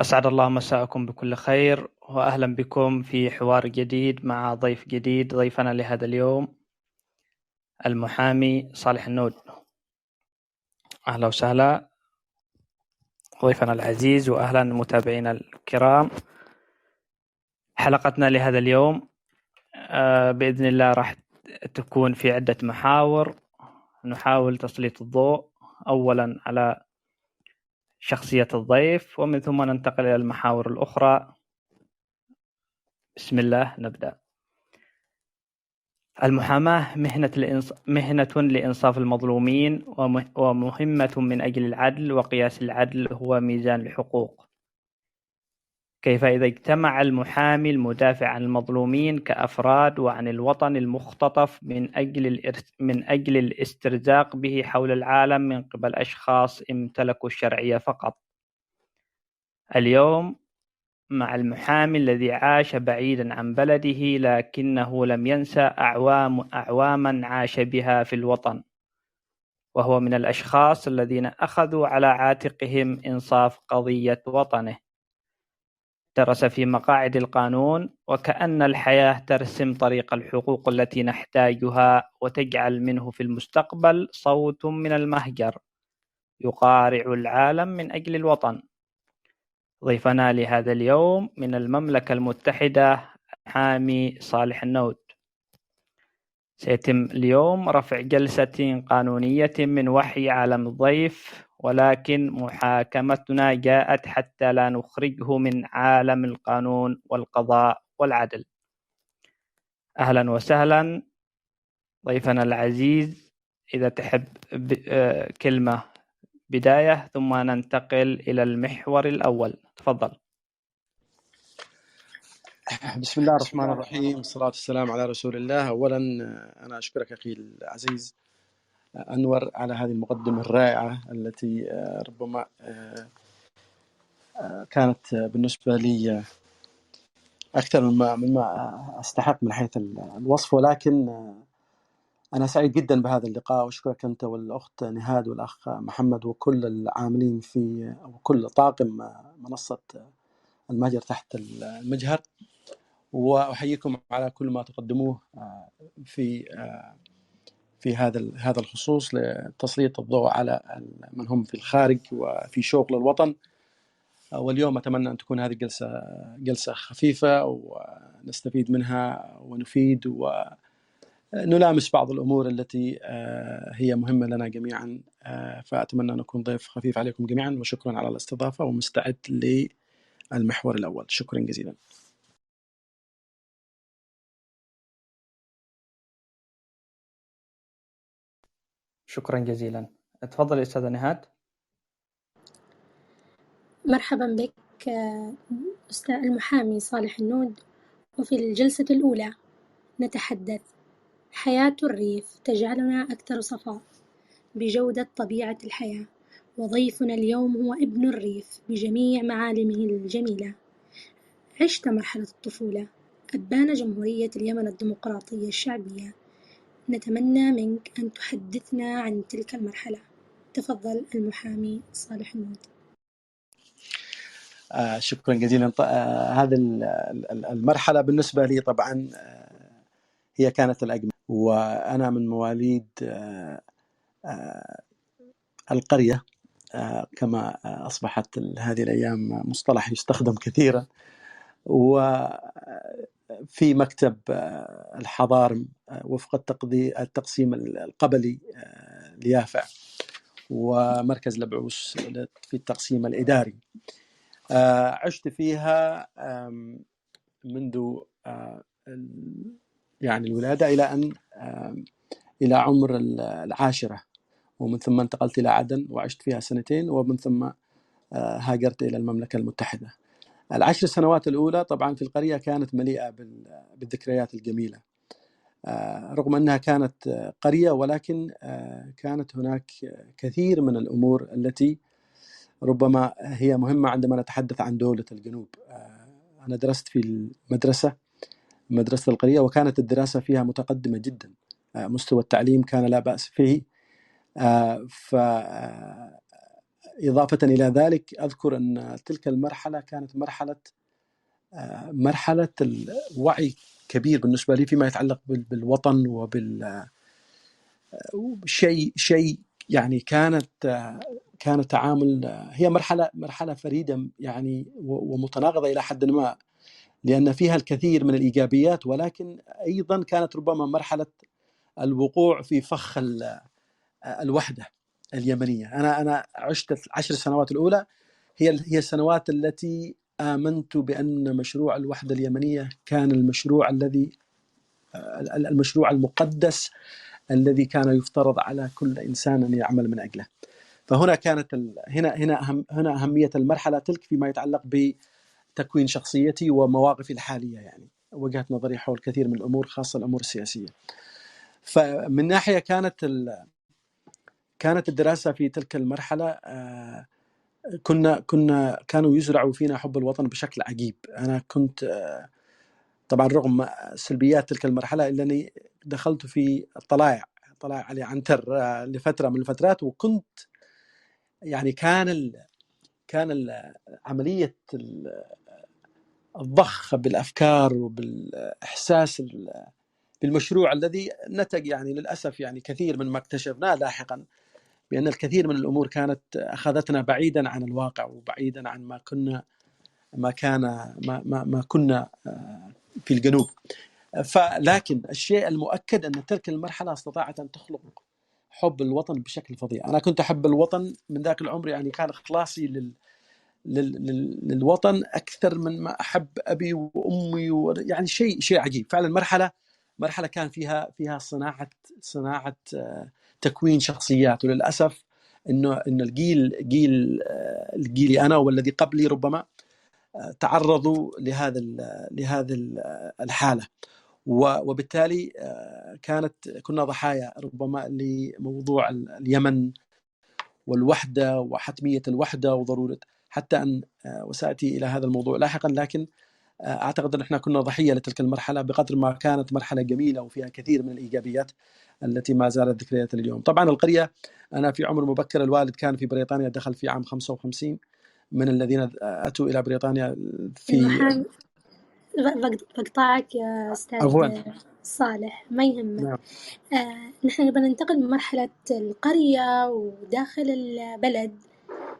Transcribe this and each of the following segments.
أسعد الله مساءكم بكل خير وأهلا بكم في حوار جديد مع ضيف جديد ضيفنا لهذا اليوم المحامي صالح النود. أهلا وسهلا. ضيفنا العزيز وأهلا متابعينا الكرام. حلقتنا لهذا اليوم آه، بإذن الله راح تكون في عدة محاور. نحاول تسليط الضوء. أولا على شخصية الضيف ومن ثم ننتقل إلى المحاور الأخرى. بسم الله نبدأ. المحاماة مهنة, الإنص... مهنة لإنصاف المظلومين ومهمة من أجل العدل وقياس العدل هو ميزان الحقوق كيف إذا اجتمع المحامي المدافع عن المظلومين كأفراد وعن الوطن المختطف من أجل. من أجل الاسترزاق به حول العالم من قبل أشخاص امتلكوا الشرعية فقط. اليوم مع المحامي الذي عاش بعيدا عن بلده لكنه لم ينسى أعوام أعواما عاش بها في الوطن. وهو من الأشخاص الذين أخذوا على عاتقهم إنصاف قضية وطنه. درس في مقاعد القانون وكأن الحياة ترسم طريق الحقوق التي نحتاجها وتجعل منه في المستقبل صوت من المهجر يقارع العالم من أجل الوطن. ضيفنا لهذا اليوم من المملكة المتحدة حامي صالح النود سيتم اليوم رفع جلسة قانونية من وحي عالم الضيف ولكن محاكمتنا جاءت حتى لا نخرجه من عالم القانون والقضاء والعدل. أهلا وسهلا. ضيفنا العزيز إذا تحب آه، كلمة بداية ثم ننتقل إلى المحور الأول. تفضل. بسم الله الرحمن الرحيم. والصلاة والسلام على رسول الله. أولا آه، أنا أشكرك أخي العزيز أنور على هذه المقدمة الرائعة التي آه، ربما آه، آه، كانت بالنسبة لي أكثر مما مما أستحق من حيث الوصف. ولكن أنا سعيد جدا بهذا اللقاء. وأشكرك أنت والأخت نهاد والأخ محمد وكل العاملين في وكل طاقم منصة المهجر تحت المجهر. وأحييكم على كل ما تقدموه في في هذا هذا الخصوص لتسليط الضوء على من هم في الخارج وفي شوق للوطن. واليوم أتمنى أن تكون هذه جلسة جلسة خفيفة ونستفيد منها ونفيد ونلامس بعض الأمور التي آه، هي مهمة لنا جميعا. آه، فأتمنى أن أكون ضيف خفيف عليكم جميعا وشكرا على الاستضافة ومستعد للمحور الأول. شكرا جزيلا. شكرا جزيلا. تفضل أستاذة نهاد. مرحبا بك أستاذ المحامي صالح النود. وفي الجلسة الأولى نتحدث حياة الريف تجعلنا أكثر صفاء بجودة طبيعة الحياة وضيفنا اليوم هو ابن الريف بجميع معالمه الجميلة. عشت مرحلة الطفولة أبان جمهورية اليمن الديمقراطية الشعبية. نتمنى منك أن تحدثنا عن تلك المرحلة. تفضل المحامي صالح النود. آه شكرا جزيلا آه هذه المرحلة بالنسبة لي طبعا آه هي كانت الأجمل وأنا من مواليد آه آه القرية كما أصبحت هذه الأيام مصطلح يستخدم كثيرا و في مكتب آه، الحضارم آه، وفق التقسيم القبلي آه، ليافع ومركز البعوث في التقسيم الإداري. عشت فيها منذ يعني الولادة إلى أن إلى عمر العاشرة. ومن ثم انتقلت إلى عدن وعشت فيها سنتين ومن ثم هاجرت إلى المملكة المتحدة. العشر سنوات الأولى طبعا في القرية كانت مليئة بالذكريات الجميلة. آه، رغم أنها كانت قرية ولكن آه، كانت هناك كثير من الأمور التي ربما هي مهمة عندما نتحدث عن دولة الجنوب. آه، أنا درست في المدرسة مدرسة القرية وكانت الدراسة فيها متقدمة جدا. مستوى التعليم كان لا بأس فيه. إضافة إلى ذلك أذكر أن تلك المرحلة كانت مرحلة آه، مرحلة الوعي كبير بالنسبة لي فيما يتعلق بالوطن وبال آه، شيء شيء يعني كانت كان تعامل هي مرحلة مرحلة فريدة يعني ومتناقضة إلى حد ما لأن فيها الكثير من الإيجابيات ولكن أيضا كانت ربما مرحلة الوقوع في فخ الوحدة. اليمنية أنا أنا عشت العشر سنوات الأولى هي هي السنوات التي آمنت بأن مشروع الوحدة اليمنية كان المشروع الذي المشروع المقدس الذي كان يفترض على كل إنسان أن يعمل من أجله. فهنا كانت ال... هنا هنا أهم... هنا أهمية المرحلة تلك فيما يتعلق بتكوين شخصيتي ومواقفي الحالية يعني وجهة نظري حول كثير من الأمور خاصة الأمور السياسية. فمن ناحية كانت ال... كانت الدراسة في تلك المرحلة آه، كنا كنا كانوا يزرعوا فينا حب الوطن بشكل عجيب. أنا كنت آه، طبعا رغم سلبيات تلك المرحلة إلا أني دخلت في الطلائع طلائع علي عنتر آه، لفترة من الفترات وكنت يعني كان ال كان ال عملية الضخ بالأفكار وبالإحساس بالمشروع الذي نتج يعني للأسف يعني كثير من ما اكتشفناه لاحقا. بأن الكثير من الأمور كانت أخذتنا بعيدا عن الواقع وبعيدا عن ما كنا ما كان ما ما, ما كنا آه، في الجنوب. فلكن الشيء المؤكد أن تلك المرحلة استطاعت أن تخلق حب الوطن بشكل فظيع. أنا كنت أحب الوطن من ذاك العمر يعني كان إخلاصي لل للوطن أكثر من ما أحب أبي وأمي و... يعني شيء شيء عجيب. فعلا مرحلة مرحلة كان فيها فيها صناعة صناعة آه، تكوين شخصيات وللأسف إنه ان الجيل جيل آه، جيلي أنا والذي قبلي ربما آه، تعرضوا لهذا لهذه الحالة. وبالتالي آه، كانت كنا ضحايا ربما لموضوع اليمن والوحدة وحتمية الوحدة وضرورة حتى أن آه، وسأتي إلى هذا الموضوع لاحقا لكن آه، أعتقد أن إحنا كنا ضحية لتلك المرحلة بقدر ما كانت مرحلة جميلة وفيها كثير من الإيجابيات التي ما زالت ذكريات اليوم. طبعا القرية أنا في عمر مبكر الوالد كان في بريطانيا دخل في عام 55 من الذين أتوا إلى بريطانيا في بقطعك يا أستاذ صالح ما يهمك نعم. آه نحن نبغى ننتقل من مرحلة القرية وداخل البلد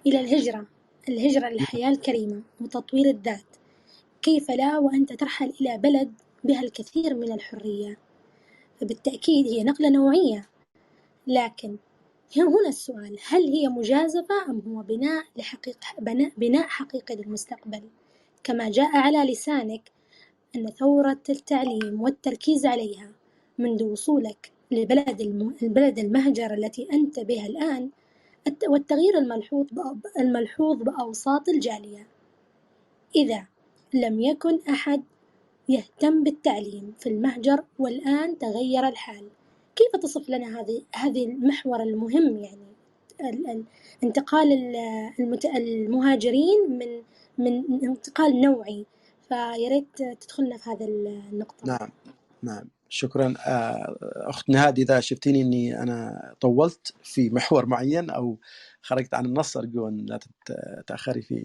إلى الهجرة الهجرة للحياة الكريمة وتطوير الذات كيف لا وأنت ترحل إلى بلد بها الكثير من الحرية؟ فبالتأكيد هي نقلة نوعية. لكن هنا السؤال هل هي مجازفة أم هو بناء لحقيقة بناء حقيقي للمستقبل؟ كما جاء على لسانك أن ثورة التعليم والتركيز عليها منذ وصولك لبلد البلد المهجر التي أنت بها الآن والتغيير الملحوظ الملحوظ بأوساط الجالية. إذا لم يكن أحد يهتم بالتعليم. في المهجر والآن تغير الحال. كيف تصف لنا هذه هذه المحور المهم يعني؟ انتقال المهاجرين من من انتقال نوعي. فيا ريت تدخلنا في هذا النقطة. نعم نعم. شكرا. آه، أخت نهاد إذا شفتيني إني أنا طولت في محور معين أو خرجت عن النص ارجو ان لا تتاخري في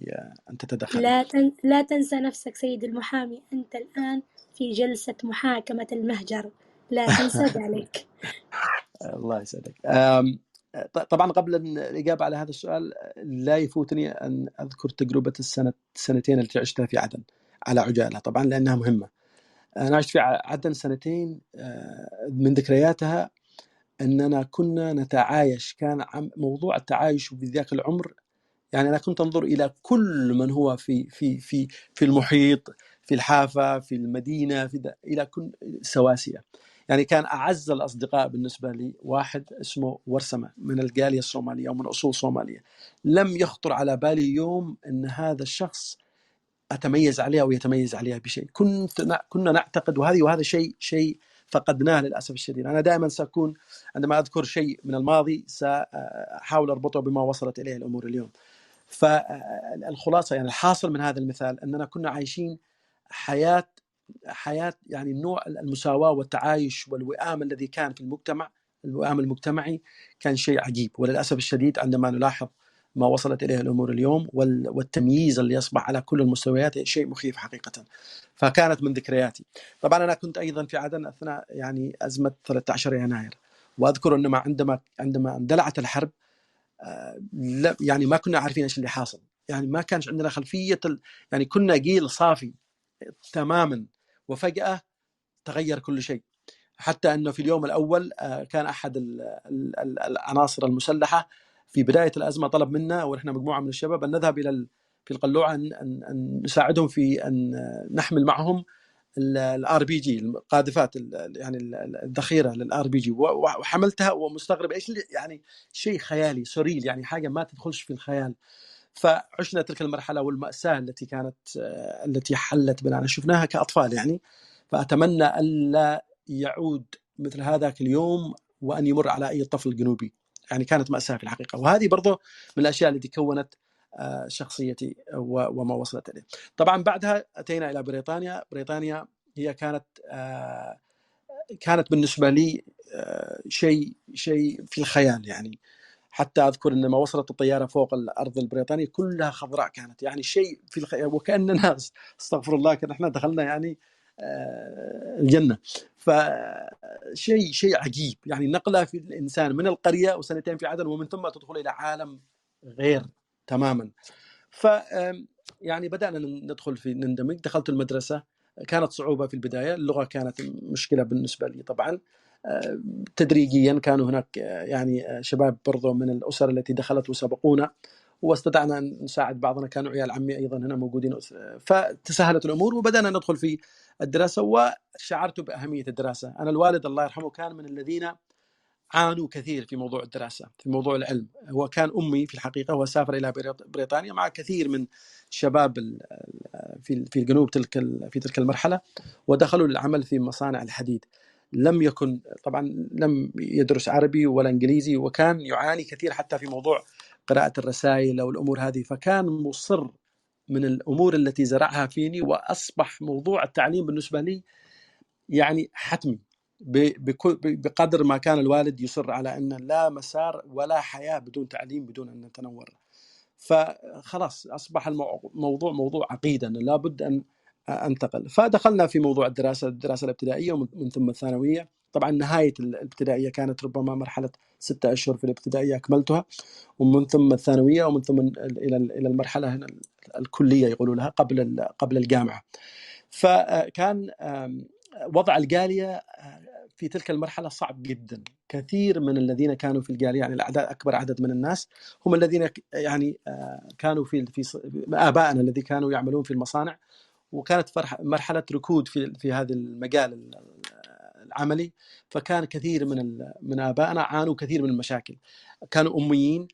ان تتدخلي لا تن... لا تنسى نفسك سيد المحامي أنت الآن في جلسة محاكمة المهجر. لا تنسى ذلك. الله يسعدك. طبعا قبل الإجابة على هذا السؤال لا يفوتني أن أذكر تجربة السنة السنتين التي عشتها في عدن على عجالة طبعا لأنها مهمة. أنا عشت في عدن سنتين آه، من ذكرياتها إننا كنا نتعايش كان موضوع التعايش في ذاك العمر يعني أنا كنت أنظر إلى كل من هو في في في في المحيط في الحافة في المدينة في إلى كل سواسية. يعني كان أعز الأصدقاء بالنسبة لي واحد اسمه ورسمة من الجالية الصومالية أو من أصول صومالية لم يخطر على بالي يوم إن هذا الشخص أتميز عليه أو يتميز عليها بشيء كنت كنا نعتقد وهذه وهذا شيء شيء فقدناه للأسف الشديد. أنا دائما سأكون عندما أذكر شيء من الماضي ساحاول أربطه بما وصلت إليه الأمور اليوم. فالخلاصه يعني الحاصل من هذا المثال أننا كنا عايشين حياة حياة يعني نوع المساواة والتعايش والوئام الذي كان في المجتمع الوئام المجتمعي كان شيء عجيب. وللأسف الشديد عندما نلاحظ ما وصلت اليه الأمور اليوم والتمييز اللي يصبح على كل المستويات شيء مخيف حقيقة. فكانت من ذكرياتي. طبعا أنا كنت أيضا في عدن أثناء يعني أزمة 13 يناير وأذكر انما عندما عندما اندلعت الحرب آه، يعني ما كنا عارفين إيش اللي حاصل يعني ما كانش عندنا خلفية يعني كنا جيل صافي تماما وفجأة تغير كل شيء حتى أنه في اليوم الأول آه، كان أحد العناصر المسلحة في بداية الأزمة طلب منا ونحن مجموعة من الشباب أن نذهب إلى في القلوعه ان ان نساعدهم في أن نحمل معهم الار بي جي القاذفات يعني الذخيرة للار بي جي وحملتها ومستغرب إيش يعني شيء خيالي surreal يعني حاجة ما تدخلش في الخيال. فعشنا تلك المرحلة والمأساة التي كانت التي حلت بنا شفناها كأطفال يعني. فأتمنى ألا يعود مثل هذاك اليوم وأن يمر على أي طفل جنوبي. يعني كانت مأساة في الحقيقة. وهذه برضه من الأشياء التي كونت آه، شخصيتي وما وصلت إليه. طبعا بعدها أتينا إلى بريطانيا، بريطانيا هي كانت آه، كانت بالنسبة لي آه، شيء شيء في الخيال يعني. حتى أذكر إن ما وصلت الطيارة فوق الأرض البريطانية كلها خضراء كانت. يعني شيء في الخيال وكأننا أستغفر الله كان إحنا دخلنا يعني الجنة. فشيء شيء عجيب. يعني نقلة في الإنسان من القرية وسنتين في عدن ومن ثم تدخل إلى عالم غير تماما. ف يعني بدأنا ندخل في نندمج. دخلت المدرسة. كانت صعوبة في البداية. اللغة كانت مشكلة بالنسبة لي طبعا. تدريجيا كانوا هناك يعني شباب برضو من الأسر التي دخلت وسبقونا واستطعنا أن نساعد بعضنا. كانوا عيال عمي أيضا هنا موجودين. فتسهلت الأمور وبدأنا ندخل في الدراسة وشعرت بأهمية الدراسة، أنا الوالد الله يرحمه كان من الذين عانوا كثير في موضوع الدراسة في موضوع العلم. هو كان أمي في الحقيقة هو سافر إلى بريطانيا مع كثير من شباب في في الجنوب تلك في تلك المرحلة ودخلوا للعمل في مصانع الحديد. لم يكن طبعا لم يدرس عربي ولا إنجليزي وكان يعاني كثير حتى في موضوع قراءة الرسائل أو الأمور هذه فكان مصر من الأمور التي زرعها فيني وأصبح موضوع التعليم بالنسبة لي يعني حتمي بقدر ما كان الوالد يصر على أن لا مسار ولا حياة بدون تعليم بدون أن نتنور فخلاص أصبح الموضوع موضوع عقيدة انه لابد أن أنتقل. فدخلنا في موضوع الدراسة الدراسة الابتدائية ومن ثم الثانوية. طبعا نهاية الابتدائية كانت ربما مرحلة ستة أشهر في الابتدائية أكملتها. ومن ثم الثانوية ومن ثم إلى إلى المرحلة هنا الكلية يقولوا لها قبل قبل الجامعة. فكان وضع الجالية في تلك المرحلة صعب جدا. كثير من الذين كانوا في الجالية يعني الأعداد أكبر عدد من الناس هم الذين يعني آه، كانوا في في آبائنا الذي كانوا يعملون في المصانع. وكانت مرحلة ركود في في هذا المجال العملي فكان كثير من من آبائنا عانوا كثير من المشاكل. كانوا أميين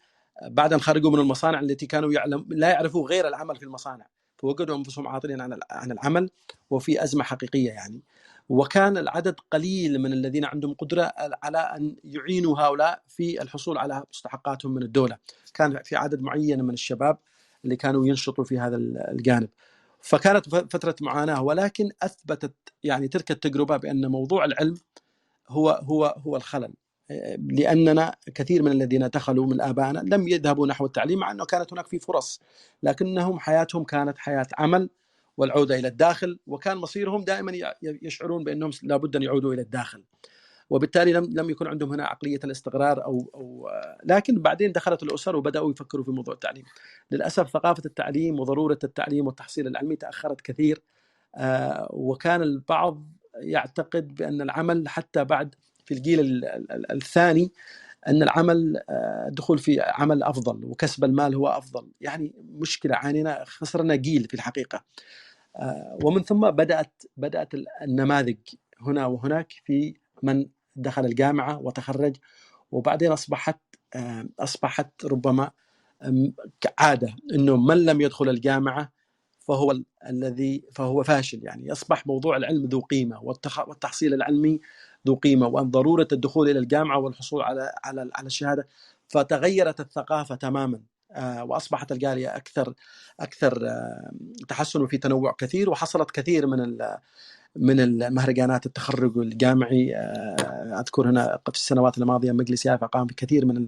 بعد أن خرجوا من المصانع التي كانوا يعلم لا يعرفوا غير العمل في المصانع. فوجدوا أنفسهم عاطلين عن عن العمل وفي أزمة حقيقية يعني. وكان العدد قليل من الذين عندهم قدرة على أن يعينوا هؤلاء في الحصول على مستحقاتهم من الدولة. كان في عدد معين من الشباب اللي كانوا ينشطوا في هذا الجانب. فكانت فترة معاناة ولكن أثبتت يعني تلك التجربة بأن موضوع العلم هو هو هو الخلل. لأننا كثير من الذين دخلوا من آبائنا لم يذهبوا نحو التعليم مع أنه كانت هناك في فرص لكنهم حياتهم كانت حياة عمل والعودة إلى الداخل وكان مصيرهم دائما يشعرون بأنهم لابد أن يعودوا إلى الداخل. وبالتالي لم لم يكن عندهم هنا عقلية الاستقرار أو أو لكن بعدين دخلت الأسر وبدأوا يفكروا في موضوع التعليم. للأسف ثقافة التعليم وضرورة التعليم والتحصيل العلمي تأخرت كثير آه، وكان البعض يعتقد بأن العمل حتى بعد في الجيل الثاني أن العمل آه، دخول في عمل أفضل وكسب المال هو أفضل يعني مشكلة عانينا خسرنا جيل في الحقيقة آه، ومن ثم بدأت بدأت النماذج هنا وهناك في من دخل الجامعة وتخرج وبعدين أصبحت آه، أصبحت ربما عاده إنه من لم يدخل الجامعة فهو الذي فهو فاشل يعني. أصبح موضوع العلم ذو قيمة والتحصيل العلمي ذو قيمة وأن ضرورة الدخول إلى الجامعة والحصول على على على الشهادة فتغيرت الثقافة تماما. آه، وأصبحت الجالية أكثر أكثر آه، تحسن وفي تنوع كثير وحصلت كثير من من المهرجانات التخرج الجامعي آه، أذكر هنا في السنوات الماضية مجلس يافا قام بكثير من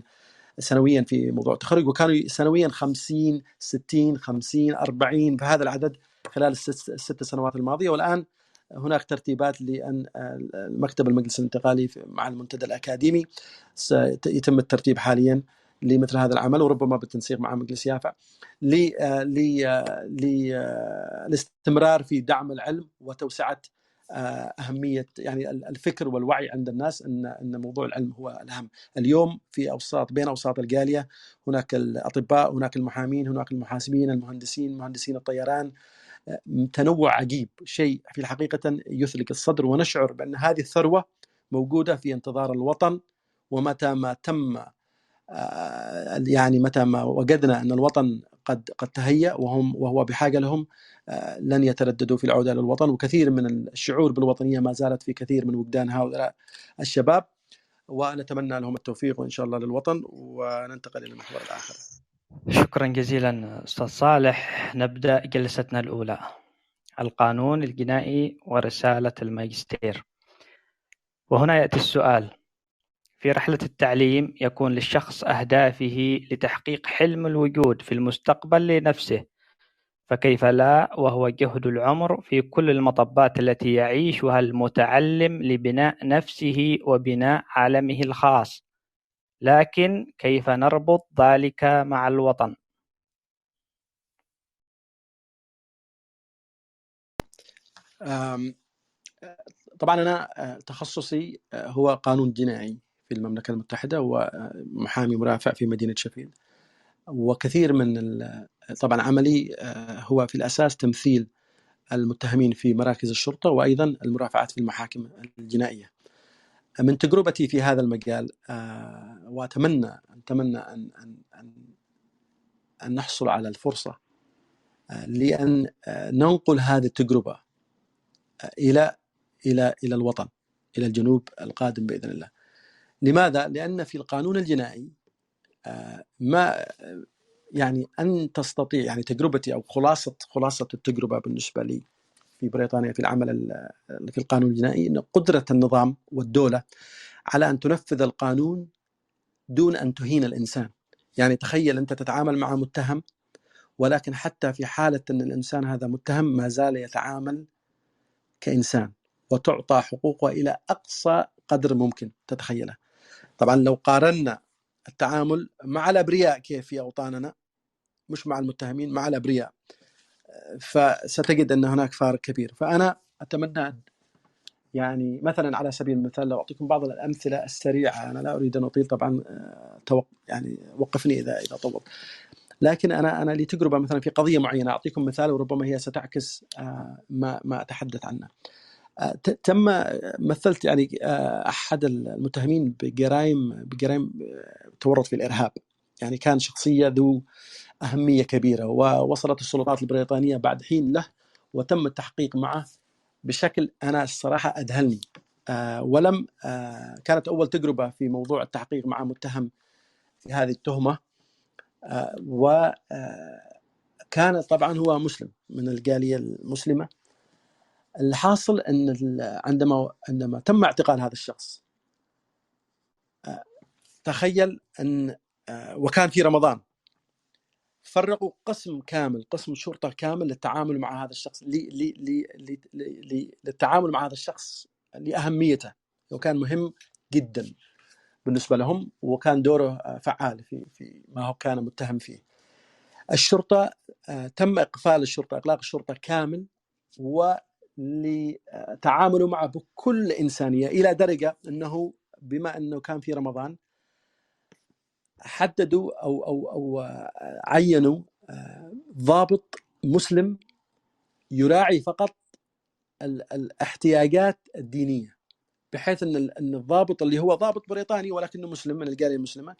سنويا في موضوع التخرج وكانوا سنويا 50 60 50 40 بهذا العدد خلال الست سنوات الماضية والآن هناك ترتيبات لأن مكتب المجلس الانتقالي مع المنتدى الأكاديمي سيتم الترتيب حاليا. لمثل هذا العمل وربما بالتنسيق مع مجلس يافع للاستمرار في دعم العلم وتوسعة آه، أهمية يعني الفكر والوعي عند الناس إن إن موضوع العلم هو الأهم. اليوم في أوساط بين أوساط الجالية هناك الأطباء، هناك المحامين، هناك المحاسبين، المهندسين، مهندسين الطيران آه، تنوع عجيب، شيء في الحقيقة يثلق الصدر ونشعر بأن هذه الثروة موجودة في انتظار الوطن ومتى ما تم آه، يعني متى ما وجدنا أن الوطن قد قد تهيأ وهم وهو بحاجة لهم آه، لن يترددوا في العودة للوطن. وكثير من الشعور بالوطنية ما زالت في كثير من وجدان هؤلاء الشباب. ونتمنى لهم التوفيق وإن شاء الله للوطن. وننتقل إلى المحور الآخر. شكرا جزيلا أستاذ صالح. نبدأ جلستنا الأولى. القانون الجنائي ورسالة الماجستير. وهنا يأتي السؤال. في رحلة التعليم يكون للشخص أهدافه لتحقيق حلم الوجود في المستقبل لنفسه. فكيف لا؟ وهو جهد العمر في كل المطبات التي يعيشها المتعلم لبناء نفسه وبناء عالمه الخاص. لكن كيف نربط ذلك مع الوطن؟ طبعا أنا تخصصي هو قانون جنائي. في المملكة المتحدة ومحامي مرافع في مدينة شفيل. وكثير من طبعا عملي آه، هو في الأساس تمثيل المتهمين في مراكز الشرطة وأيضا المرافعات في المحاكم الجنائية. من تجربتي في هذا المجال آه، وأتمنى أتمنى أن أن أن, أن نحصل على الفرصة آه، لأن ننقل هذه التجربة إلى إلى إلى الوطن إلى الجنوب القادم بإذن الله. لماذا؟ لأن في القانون الجنائي آه، ما يعني أن تستطيع يعني تجربتي أو خلاصة خلاصة التجربة بالنسبة لي في بريطانيا في العمل في القانون الجنائي أن قدرة النظام والدولة على أن تنفذ القانون دون أن تهين الإنسان يعني تخيل أنت تتعامل مع متهم ولكن حتى في حالة أن الإنسان هذا متهم ما زال يتعامل كإنسان وتعطى حقوقه إلى أقصى قدر ممكن تتخيله طبعا لو قارنا التعامل مع الأبرياء كيف في أوطاننا مش مع المتهمين مع الأبرياء فستجد أن هناك فارق كبير. فأنا أتمنى يعني مثلا على سبيل المثال لو أعطيكم بعض الأمثلة السريعة أنا لا أريد أن أطيل طبعا آه، توق يعني وقفني إذا إذا طولت. لكن أنا أنا لي تجربة مثلا في قضية معينة أعطيكم مثال وربما هي ستعكس آه، ما ما أتحدث عنه. تم مثلت يعني آه، أحد المتهمين بجرائم بجرائم آه، تورط في الإرهاب. يعني كان شخصية ذو أهمية كبيرة ووصلت السلطات البريطانية بعد حين له وتم التحقيق معه بشكل أنا الصراحة اذهلني آه، ولم كانت أول تجربة في موضوع التحقيق مع متهم في هذه التهمة. وكان طبعا هو مسلم من الجالية المسلمة. الحاصل إن عندما عندما تم اعتقال هذا الشخص آه، تخيل إن آه، وكان في رمضان فرقوا قسم كامل قسم شرطة كامل للتعامل مع هذا الشخص لي لي لي لي للتعامل مع هذا الشخص لأهميته وكان مهم جدا بالنسبة لهم وكان دوره آه، فعال في في ما هو كان متهم فيه. الشرطة تم إقفال الشرطة اغلاق الشرطة كامل و لتعاملوا معه بكل إنسانية إلى درجة أنه بما أنه كان في رمضان حددوا أو أو أو عينوا آه، ضابط مسلم يراعي فقط الاحتياجات الدينية بحيث أن أن الضابط اللي هو ضابط بريطاني ولكنه مسلم من الجاليه المسلمة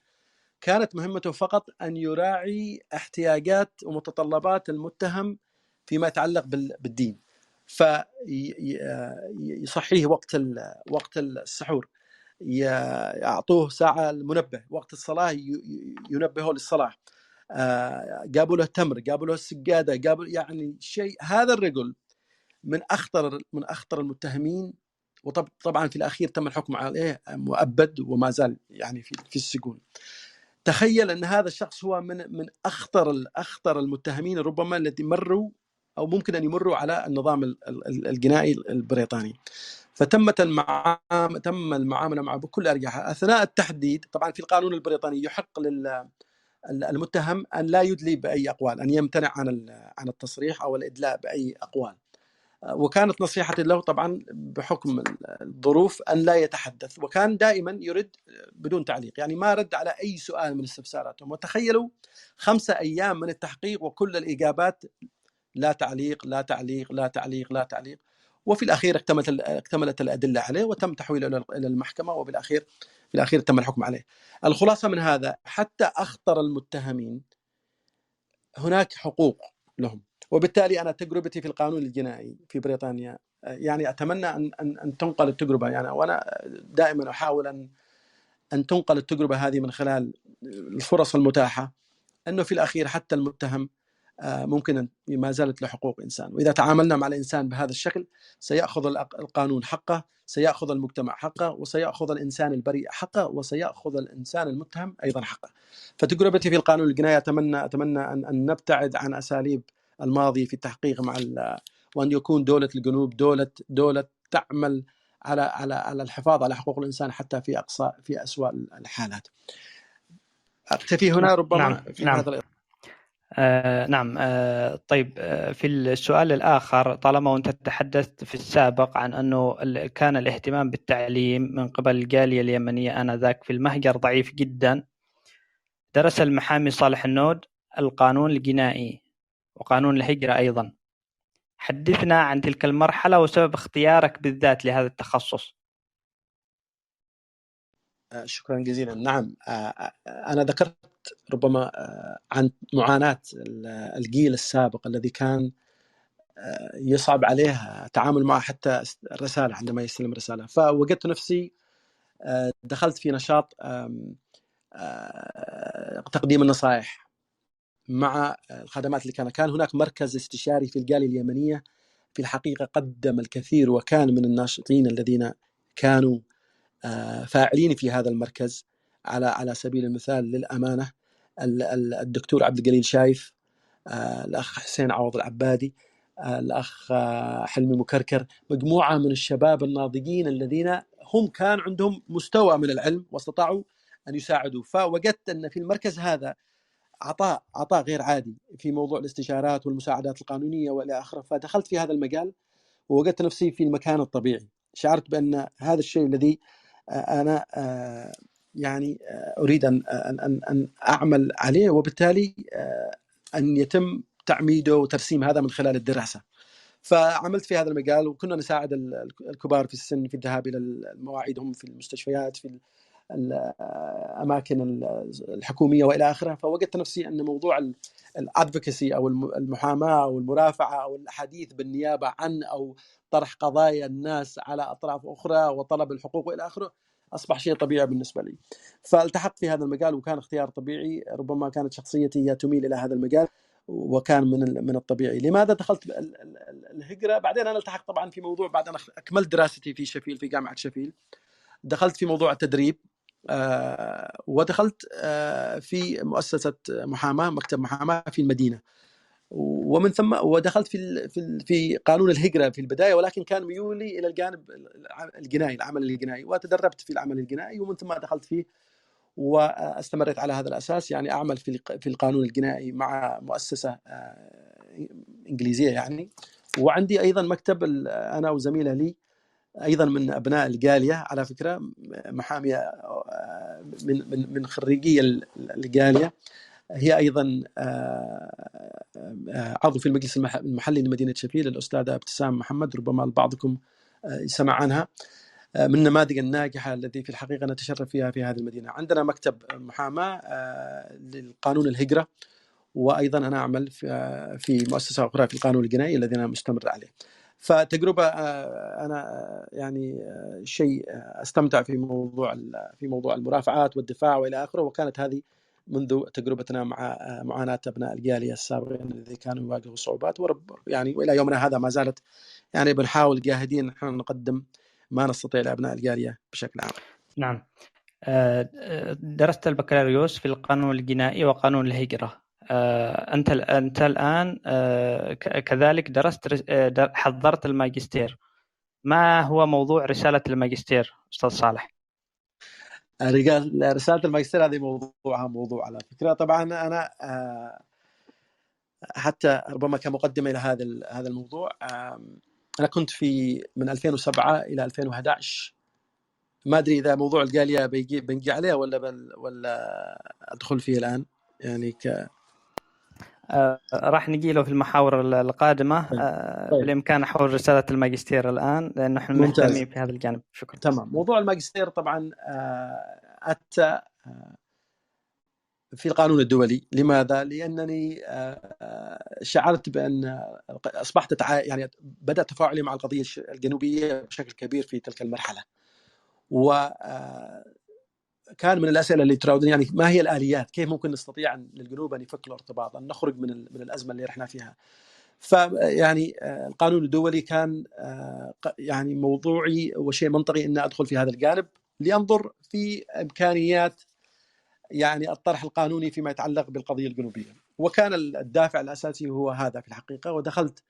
كانت مهمته فقط أن يراعي احتياجات ومتطلبات المتهم فيما يتعلق بالدين. فيصحيه وقت وقت السحور. يعطوه ساعة المنبه وقت الصلاة ينبهه للصلاة. آه، جابوا له تمر جابوا له السجادة جابوا يعني شيء هذا الرجل من أخطر من أخطر المتهمين. وطبعا في الأخير تم الحكم عليه مؤبد وما زال يعني في في السجون. تخيل أن هذا الشخص هو من من أخطر أخطر المتهمين ربما الذي مروا أو ممكن أن يمروا على النظام الجنائي البريطاني. فتمت المعاملة تم المعاملة معه بكل أرجحها. أثناء التحديد طبعا في القانون البريطاني يحق لل المتهم أن لا يدلي بأي أقوال أن يمتنع عن عن التصريح أو الإدلاء بأي أقوال. وكانت نصيحتي له طبعا بحكم الظروف أن لا يتحدث. وكان دائما يرد بدون تعليق. يعني ما رد على أي سؤال من استفساراتهم وتخيلوا خمسة أيام من التحقيق وكل الإجابات لا تعليق لا تعليق لا تعليق لا تعليق. وفي الأخير اكتملت اكتملت الأدلة عليه وتم تحويله إلى المحكمة وبالاخير في الأخير تم الحكم عليه. الخلاصة من هذا حتى أخطر المتهمين هناك حقوق لهم. وبالتالي أنا تجربتي في القانون الجنائي في بريطانيا يعني أتمنى أن أن, أن تنقل التجربة. يعني وأنا دائما أحاول أن أن تنقل التجربة هذه من خلال الفرص المتاحة أنه في الأخير حتى المتهم ممكن ما زالت له حقوق إنسان، وإذا تعاملنا مع الإنسان بهذا الشكل سيأخذ القانون حقه، سيأخذ المجتمع حقه، وسيأخذ الإنسان البريء حقه، وسيأخذ الإنسان المتهم أيضا حقه. فتجربتي في القانون الجنائي اتمنى أتمنى ان أن نبتعد عن أساليب الماضي في التحقيق مع وأن يكون دولة الجنوب دوله دولة تعمل على على على الحفاظ على حقوق الإنسان حتى في اقصى في اسوء الحالات. أكتفي هنا ربما نعم. في نعم. هذا آه نعم آه طيب آه في السؤال الآخر طالما وأنت تحدثت في السابق عن أنه كان الاهتمام بالتعليم من قبل الجالية اليمنية آنذاك في المهجر ضعيف جدا درس المحامي صالح النود القانون الجنائي وقانون الهجرة أيضا. حدثنا عن تلك المرحلة وسبب اختيارك بالذات لهذا التخصص. آه، شكرا جزيلا. نعم آه، آه، أنا ذكرت ربما عن معاناة الجيل السابق الذي كان يصعب عليه التعامل معه حتى الرسالة عندما يستلم رسالة فوجدت نفسي دخلت في نشاط تقديم النصائح مع الخدمات اللي كان كان هناك مركز استشاري في الجالية اليمنية. في الحقيقة قدم الكثير وكان من الناشطين الذين كانوا آه، فاعلين في هذا المركز. على على سبيل المثال للأمانة الدكتور عبد القليل شايف آه، الأخ حسين عوض العبادي آه، الأخ حلمي مكركر مجموعة من الشباب الناضجين الذين هم كان عندهم مستوى من العلم واستطاعوا أن يساعدوا. فوجدت أن في المركز هذا عطاء عطاء غير عادي في موضوع الاستشارات والمساعدات القانونية وإلى آخره. فدخلت في هذا المجال ووجدت نفسي في المكان الطبيعي. شعرت بأن هذا الشيء الذي أنا آه، يعني آه، أريد أن أن أن أعمل عليه وبالتالي آه، أن يتم تعميده وترسيم هذا من خلال الدراسة. فعملت في هذا المجال وكنا نساعد الكبار في السن في الذهاب إلى مواعيدهم في المستشفيات في الأماكن الحكومية وإلى اخره فوجدت نفسي أن موضوع الأدفوكسي أو المحاماة أو المرافعة أو الحديث بالنيابة عن أو طرح قضايا الناس على أطراف أخرى وطلب الحقوق وإلى آخره أصبح شيء طبيعي بالنسبة لي. فالتحقت في هذا المجال وكان اختيار طبيعي ربما كانت شخصيتي هي تميل إلى هذا المجال وكان من من الطبيعي. لماذا دخلت الهجرة؟ بعدين أنا التحقت طبعا في موضوع بعد أنا أكملت دراستي في شفيل في جامعة شفيل. دخلت في موضوع التدريب آه، ودخلت آه، في مؤسسة محاماة مكتب محاماة في المدينة. ومن ثم ودخلت في في قانون الهجرة في البداية ولكن كان ميولي إلى الجانب الجنائي العمل الجنائي. وتدربت في العمل الجنائي ومن ثم دخلت فيه واستمريت على هذا الأساس. يعني أعمل في في القانون الجنائي مع مؤسسة آه، إنجليزية يعني. وعندي أيضا مكتب أنا وزميلة لي أيضا من أبناء الجالية على فكرة محامية آه، من من من خريجي الجالية. هي أيضا آه، آه، عضو في المجلس المحلي لمدينة شفيل الأستاذة ابتسام محمد ربما بعضكم سمع عنها من النماذج الناجحة التي في الحقيقة نتشرف فيها في هذه المدينة. عندنا مكتب محاماة للقانون الهجرة وأيضا أنا أعمل في مؤسسة أخرى في القانون الجنائي الذي أنا مستمر عليه. فتجربة آه، أنا آه، يعني آه، شيء أستمتع في موضوع في موضوع المرافعات والدفاع وإلى آخره وكانت هذه منذ تجربتنا مع معاناة أبناء الجالية السابقين الذين كانوا يواجهوا صعوبات ورب يعني وإلى يومنا هذا ما زالت يعني بنحاول جاهدين نحن نقدم ما نستطيع لأبناء الجالية بشكل عام. نعم. درست البكالوريوس في القانون الجنائي وقانون الهجرة أنت أنت الآن كذلك درست حضرت الماجستير ما هو موضوع رسالة الماجستير أستاذ صالح؟ رسالة الماجستير هذه موضوعها موضوع على فكرة. طبعا أنا حتى ربما كمقدمة إلى هذا هذا الموضوع أنا كنت في من 2007 إلى 2011 ما أدري إذا موضوع الجالية بيجي بنجي عليه ولا ولا أدخل فيه الآن. يعني ك آه راح نجي له في المحاور القادمة. آه طيب. بالإمكان حول رسالة الماجستير الآن لأنه إحنا مهتمين في هذا الجانب. شكرا. تمام. موضوع الماجستير طبعا آه أتى آه في القانون الدولي. لماذا؟ لأنني آه شعرت بأن أصبحت يعني بدأ تفاعلي مع القضية الجنوبية بشكل كبير في تلك المرحلة. و آه، كان من الأسئلة اللي تراودني يعني ما هي الآليات؟ كيف ممكن نستطيع للجنوب أن يفك الارتباط؟ أن نخرج من من الأزمة اللي رحنا فيها. فيعني آه، القانون الدولي كان آه، يعني موضوعي وشيء منطقي ان أدخل في هذا الجانب لانظر في إمكانيات يعني الطرح القانوني فيما يتعلق بالقضية الجنوبية. وكان الدافع الأساسي هو هذا في الحقيقة ودخلت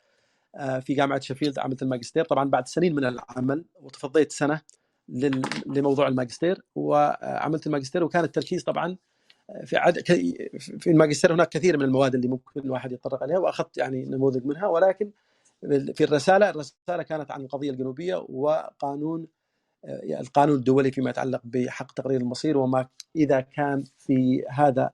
آه، في جامعة شeffield عملت الماجستير طبعا بعد سنين من العمل وتفضيت سنة لموضوع الماجستير. وعملت الماجستير وكان التركيز طبعا في عد... في الماجستير هناك كثير من المواد اللي ممكن الواحد يتطرق اليها وأخذت يعني نموذج منها. ولكن في الرسالة الرسالة كانت عن القضية الجنوبية وقانون القانون الدولي فيما يتعلق بحق تقرير المصير وما إذا كان في هذا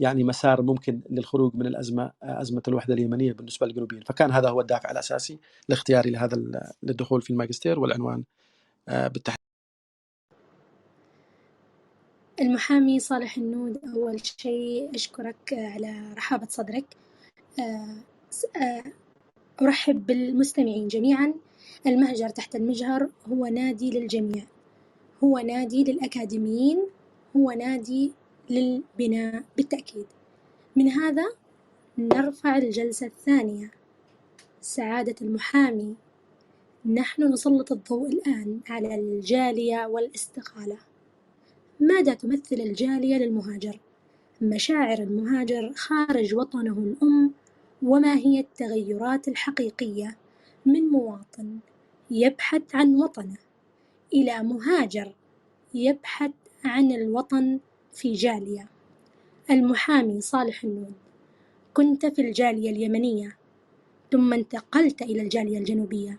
يعني مسار ممكن للخروج من الأزمة أزمة الوحدة اليمنية بالنسبة للجنوبيين، فكان هذا هو الدافع الأساسي لاختياري لهذا للدخول في الماجستير والعنوان آه، بالتحديد. المحامي صالح النود أول شيء أشكرك على رحابة صدرك. آه، آه، أرحب بالمستمعين جميعا. المهجر تحت المجهر هو نادي للجميع. هو نادي للأكاديميين هو نادي للبناء بالتأكيد. من هذا نرفع الجلسة الثانية. سعادة المحامي نحن نسلط الضوء الآن على الجالية والاستقالة. ماذا تمثل الجالية للمهاجر؟ مشاعر المهاجر خارج وطنه الأم وما هي التغيرات الحقيقية من مواطن يبحث عن وطنه إلى مهاجر يبحث عن الوطن في جالية المحامي صالح النون كنت في الجالية اليمنية ثم انتقلت إلى الجالية الجنوبية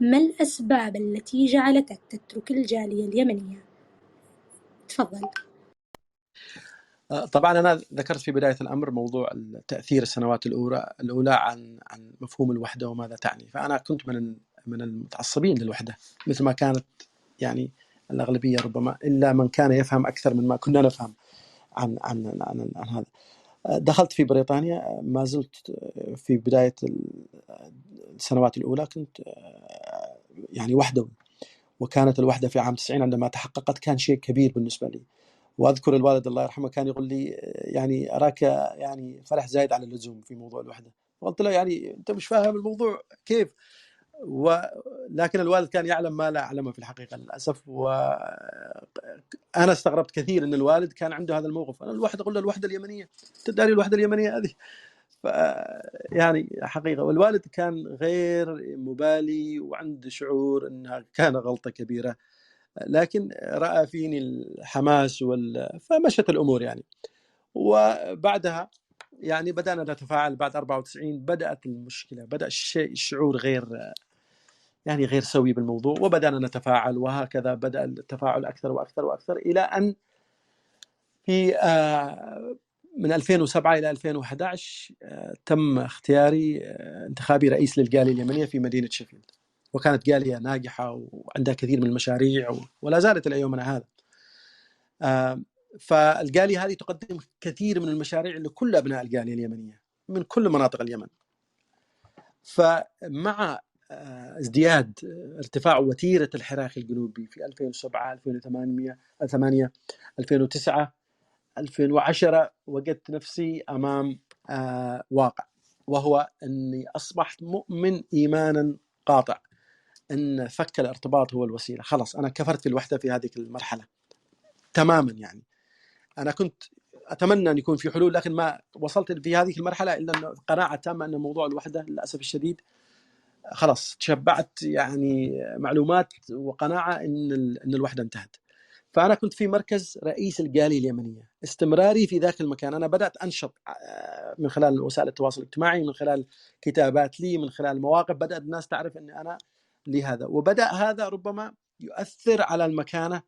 ما الأسباب التي جعلتك تترك الجالية اليمنية؟ تفضل. آه، طبعا أنا ذكرت في بداية الأمر موضوع تأثير السنوات الاولى الأولى عن عن مفهوم الوحدة وماذا تعني. فأنا كنت من من المتعصبين للوحدة مثل ما كانت يعني الأغلبية ربما إلا من كان يفهم أكثر من ما كنا نفهم عن عن عن, عن, عن هذا. آه، دخلت في بريطانيا ما زلت في بداية السنوات الأولى كنت آه، يعني وحدوي. وكانت الوحدة في عام 90 عندما تحققت كان شيء كبير بالنسبة لي. وأذكر الوالد الله يرحمه كان يقول لي يعني أراك يعني فرح زايد على اللزوم في موضوع الوحدة. قلت له يعني أنت مش فاهم الموضوع كيف؟ ولكن الوالد كان يعلم ما لا أعلمه في الحقيقة للأسف. وأنا استغربت كثير إن الوالد كان عنده هذا الموقف. أنا الواحد أقول له الوحدة اليمنية تدري الوحدة اليمنية هذه؟ ف يعني حقيقة والوالد كان غير مبالي وعنده شعور إنها كان غلطة كبيرة لكن رأى فيني الحماس وال... فمشت الأمور يعني. وبعدها يعني بدأنا نتفاعل بعد 94 بدأت المشكلة بدأ الشيء الشعور غير يعني غير سوي بالموضوع وبدأنا نتفاعل وهكذا بدأ التفاعل أكثر وأكثر وأكثر إلى أن في آه، من 2007 إلى 2011 آه، تم اختياري آه، انتخابي رئيس للجالية اليمنية في مدينة شيفيلد وكانت جالية ناجحة وعندها كثير من المشاريع ولا زالت إلى يومنا هذا. فالجالية هذه تقدم كثير من المشاريع لكل أبناء الجالية اليمنية من كل مناطق اليمن. فمع ازدياد ارتفاع وتيرة الحراك الجنوبي في 2007 2008 2008 2009 2010 وجدت نفسي أمام آه واقع وهو إني أصبحت مؤمن ايمانا قاطع إن فك الارتباط هو الوسيلة. خلاص أنا كفرت الوحده في هذه المرحلة. تماما يعني. أنا كنت أتمنى أن يكون في حلول لكن ما وصلت في هذه المرحلة إلا انه قناعه تامة أن موضوع الوحدة للأسف الشديد خلاص تشبعت يعني معلومات وقناعة إن إن الوحدة انتهت. فأنا كنت في مركز رئيس الجالية اليمنية، استمراري في ذاك المكان. أنا بدأت أنشط آه، من خلال وسائل التواصل الاجتماعي، من خلال كتابات لي، من خلال مواقف. بدأت الناس تعرف إني أنا لهذا، وبدأ هذا ربما يؤثر على المكانة.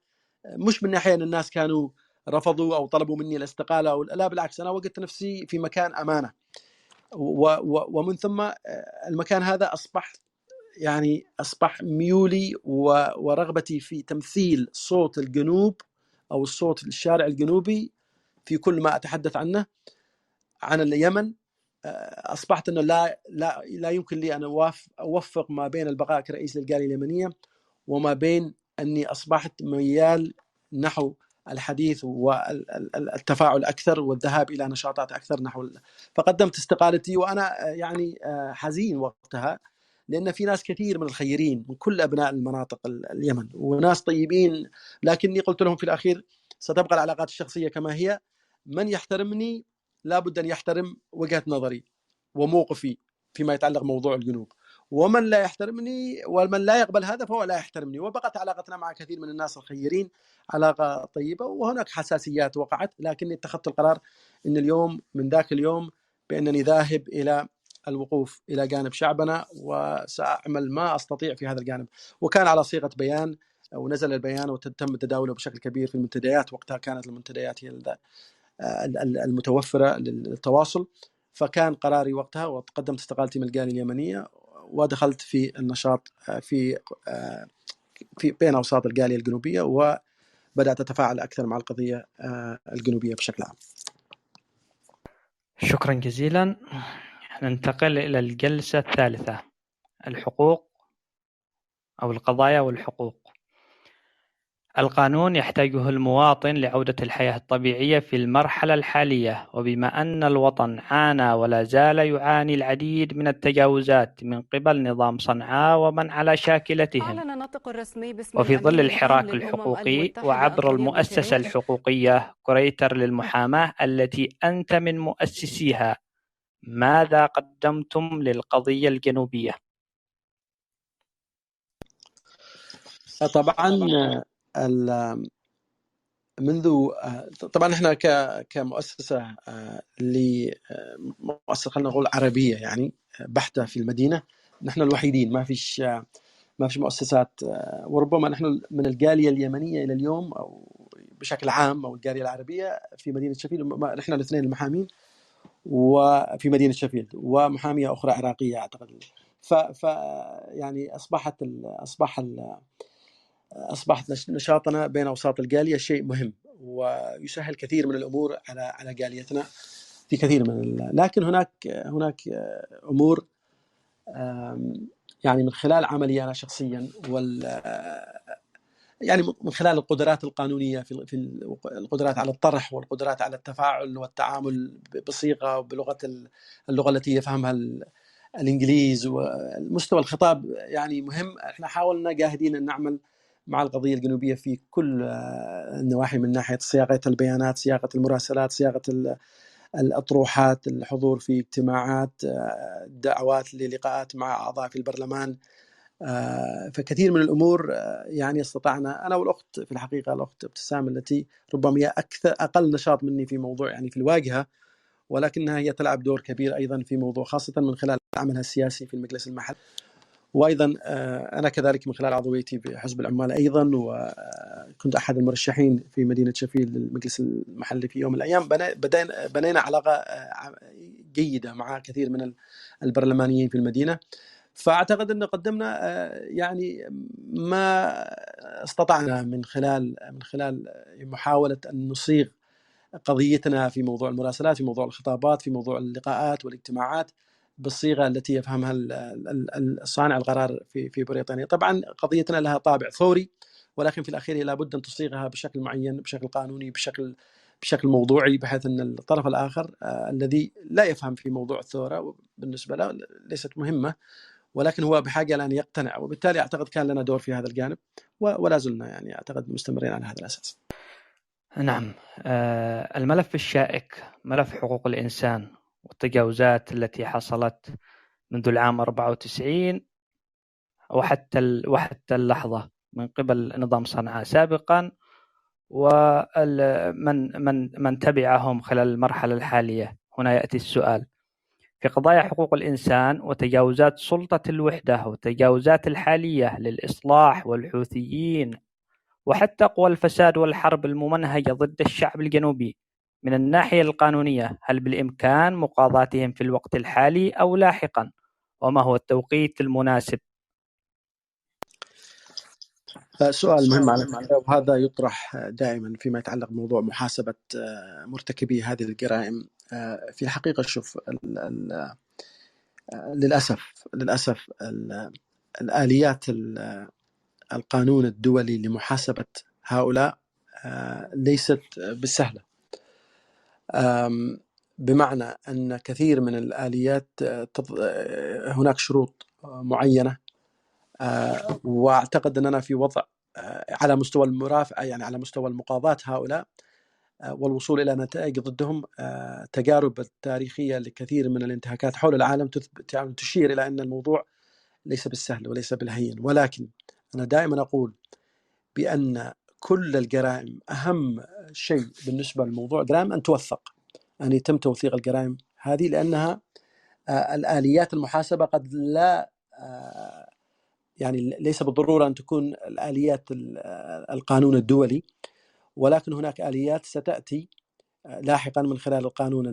مش من ناحية إن الناس كانوا رفضوا أو طلبوا مني الاستقالة أو لا بالعكس. أنا وجدت نفسي في مكان أمانة. ومن ثم آه، المكان هذا اصبح يعني أصبح ميولي ورغبتي في تمثيل صوت الجنوب أو الصوت الشارع الجنوبي في كل ما أتحدث عنه عن اليمن. آه، أصبحت إنه لا لا لا يمكن لي أن أوفق ما بين البقاء كرئيس للجالية اليمنية وما بين أني أصبحت ميال نحو الحديث والتفاعل أكثر والذهاب إلى نشاطات أكثر نحو فقدمت استقالتي وأنا يعني آه، حزين وقتها. لأن في ناس كثير من الخيرين من كل أبناء المناطق اليمن وناس طيبين. لكني قلت لهم في الأخير ستبقى العلاقات الشخصية كما هي. من يحترمني؟ لابد أن يحترم وجهة نظري وموقفي فيما يتعلق موضوع الجنوب. ومن لا يحترمني ومن لا يقبل هذا فهو لا يحترمني. وبقت علاقتنا مع كثير من الناس الخيرين علاقة طيبة وهناك حساسيات وقعت. لكني اتخذت القرار أن اليوم من ذاك اليوم بأنني ذاهب إلى الوقوف إلى جانب شعبنا وسأعمل ما أستطيع في هذا الجانب وكان على صيغة بيان ونزل البيان وتم تداوله بشكل كبير في المنتديات وقتها كانت المنتديات هي المتوفرة للتواصل فكان قراري وقتها وقدمت استقالتي من الجالية اليمنية ودخلت في النشاط في في بين أوساط الجالية الجنوبية وبدأت أتفاعل أكثر مع القضية الجنوبية بشكل عام. شكرا جزيلا. ننتقل إلى الجلسة الثالثة الحقوق أو القضايا والحقوق. القانون يحتاجه المواطن لعودة الحياة الطبيعية في المرحلة الحالية وبما أن الوطن عانى ولا زال يعاني العديد من التجاوزات من قبل نظام صنعاء ومن على شاكلتهم. وفي ظل الحراك الحقوقي وعبر المؤسسة الحقوقية كريتر للمحاماة التي أنت من مؤسسيها. ماذا قدمتم للقضية الجنوبية؟ طبعا منذ طبعا إحنا كمؤسسة لمؤسسه خلينا نقول عربية يعني بحتة في المدينة نحن الوحيدين ما فيش ما فيش مؤسسات وربما نحن من الجالية اليمنية إلى اليوم أو بشكل عام أو الجالية العربية في مدينة شفيل نحن الاثنين المحامين وفي مدينة شفيل ومحامية أخرى عراقية أعتقد. ف, ف يعني أصبحت ال أصبح ال أصبحت نشاطنا بين أوساط الجالية شيء مهم ويسهل كثير من الأمور على على جاليتنا في كثير من لكن هناك هناك أمور يعني من خلال عملي أنا شخصيا وال يعني من خلال القدرات القانونية في في القدرات على الطرح والقدرات على التفاعل والتعامل بصيغة وبلغة اللغة التي يفهمها الإنجليز ومستوى الخطاب يعني مهم. إحنا حاولنا جاهدين أن نعمل مع القضية الجنوبية في كل آه، النواحي من ناحية صياغة البيانات، صياغة المراسلات، صياغة الأطروحات، الحضور في اجتماعات، آه، دعوات للقاءات مع أعضاء في البرلمان. فكثير من الأمور يعني استطعنا أنا والأخت في الحقيقة الأخت ابتسام التي ربما هي أكثر أقل نشاط مني في موضوع يعني في الواجهة ولكنها هي تلعب دور كبير أيضا في موضوع خاصة من خلال عملها السياسي في المجلس المحلي. وأيضا آه، أنا كذلك من خلال عضويتي بحزب العمال أيضا وكنت أحد المرشحين في مدينة شفيل للمجلس المحلي في يوم من الأيام. بنينا علاقة آه، جيدة مع كثير من البرلمانيين في المدينة. فأعتقد إن قدمنا آه، يعني ما استطعنا من خلال من خلال محاولة أن نصيغ قضيتنا في موضوع المراسلات في موضوع الخطابات في موضوع اللقاءات والاجتماعات بالصيغة التي يفهمها صانع القرار في في بريطانيا، طبعا قضيتنا لها طابع ثوري ولكن في الأخير لابد أن تصيغها بشكل معين بشكل قانوني بشكل بشكل موضوعي بحيث أن الطرف الآخر آه الذي لا يفهم في موضوع الثورة بالنسبة له ليست مهمة. ولكن هو بحاجة لأن يقتنع وبالتالي أعتقد كان لنا دور في هذا الجانب ولا زلنا يعني أعتقد مستمرين على هذا الأساس. نعم. آه، الملف الشائك ملف حقوق الإنسان والتجاوزات التي حصلت منذ العام 94 وحتى وحتى اللحظة من قبل نظام صنعاء سابقا ومن من من تبعهم خلال المرحلة الحالية. هنا يأتي السؤال. في قضايا حقوق الإنسان وتجاوزات سلطة الوحدة والتجاوزات الحالية للإصلاح والحوثيين وحتى قوى الفساد والحرب الممنهجة ضد الشعب الجنوبي من الناحية القانونية هل بالإمكان مقاضاتهم في الوقت الحالي أو لاحقا؟ وما هو التوقيت المناسب؟ سؤال مهم على وهذا يطرح دائما فيما يتعلق بموضوع محاسبة آه، مرتكبي هذه الجرائم. آه، في الحقيقة شوف ال ال آه، للأسف للأسف الآليات القانون الدولي لمحاسبة هؤلاء ليست بالسهلة بمعنى أن كثير من الآليات هناك شروط معينة. آه، واعتقد أننا في وضع آه، على مستوى المرافعه يعني على مستوى المقاضاة هؤلاء آه، والوصول إلى نتائج ضدهم تجارب تاريخية لكثير من الانتهاكات حول العالم يعني تشير إلى أن الموضوع ليس بالسهل وليس بالهين. ولكن أنا دائما أقول بأن كل الجرائم أهم شيء بالنسبة لموضوع الجرائم أن توثق أن يتم توثيق الجرائم هذه لأنها الآليات المحاسبة قد لا يعني ليس بالضرورة أن تكون الآليات القانون الدولي ولكن هناك آليات ستأتي لاحقا من خلال القانون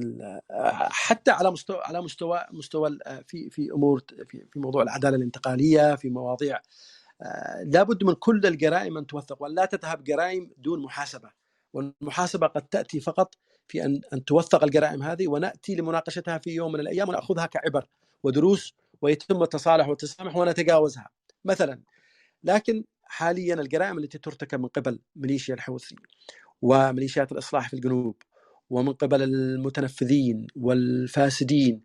حتى على مستوى على مستوى مستوى في في أمور في, في موضوع العدالة الانتقالية في مواضيع لابد من كل الجرائم أن توثق وان لا تذهب جرائم دون محاسبة. والمحاسبة قد تأتي فقط في أن أن توثق الجرائم هذه ونأتي لمناقشتها في يوم من الأيام ونأخذها كعبر ودروس ويتم التصالح والتسامح ونتجاوزها. مثلا. لكن حاليا الجرائم التي ترتكب من قبل ميليشيا الحوثي وميليشيات الإصلاح في الجنوب ومن قبل المتنفذين والفاسدين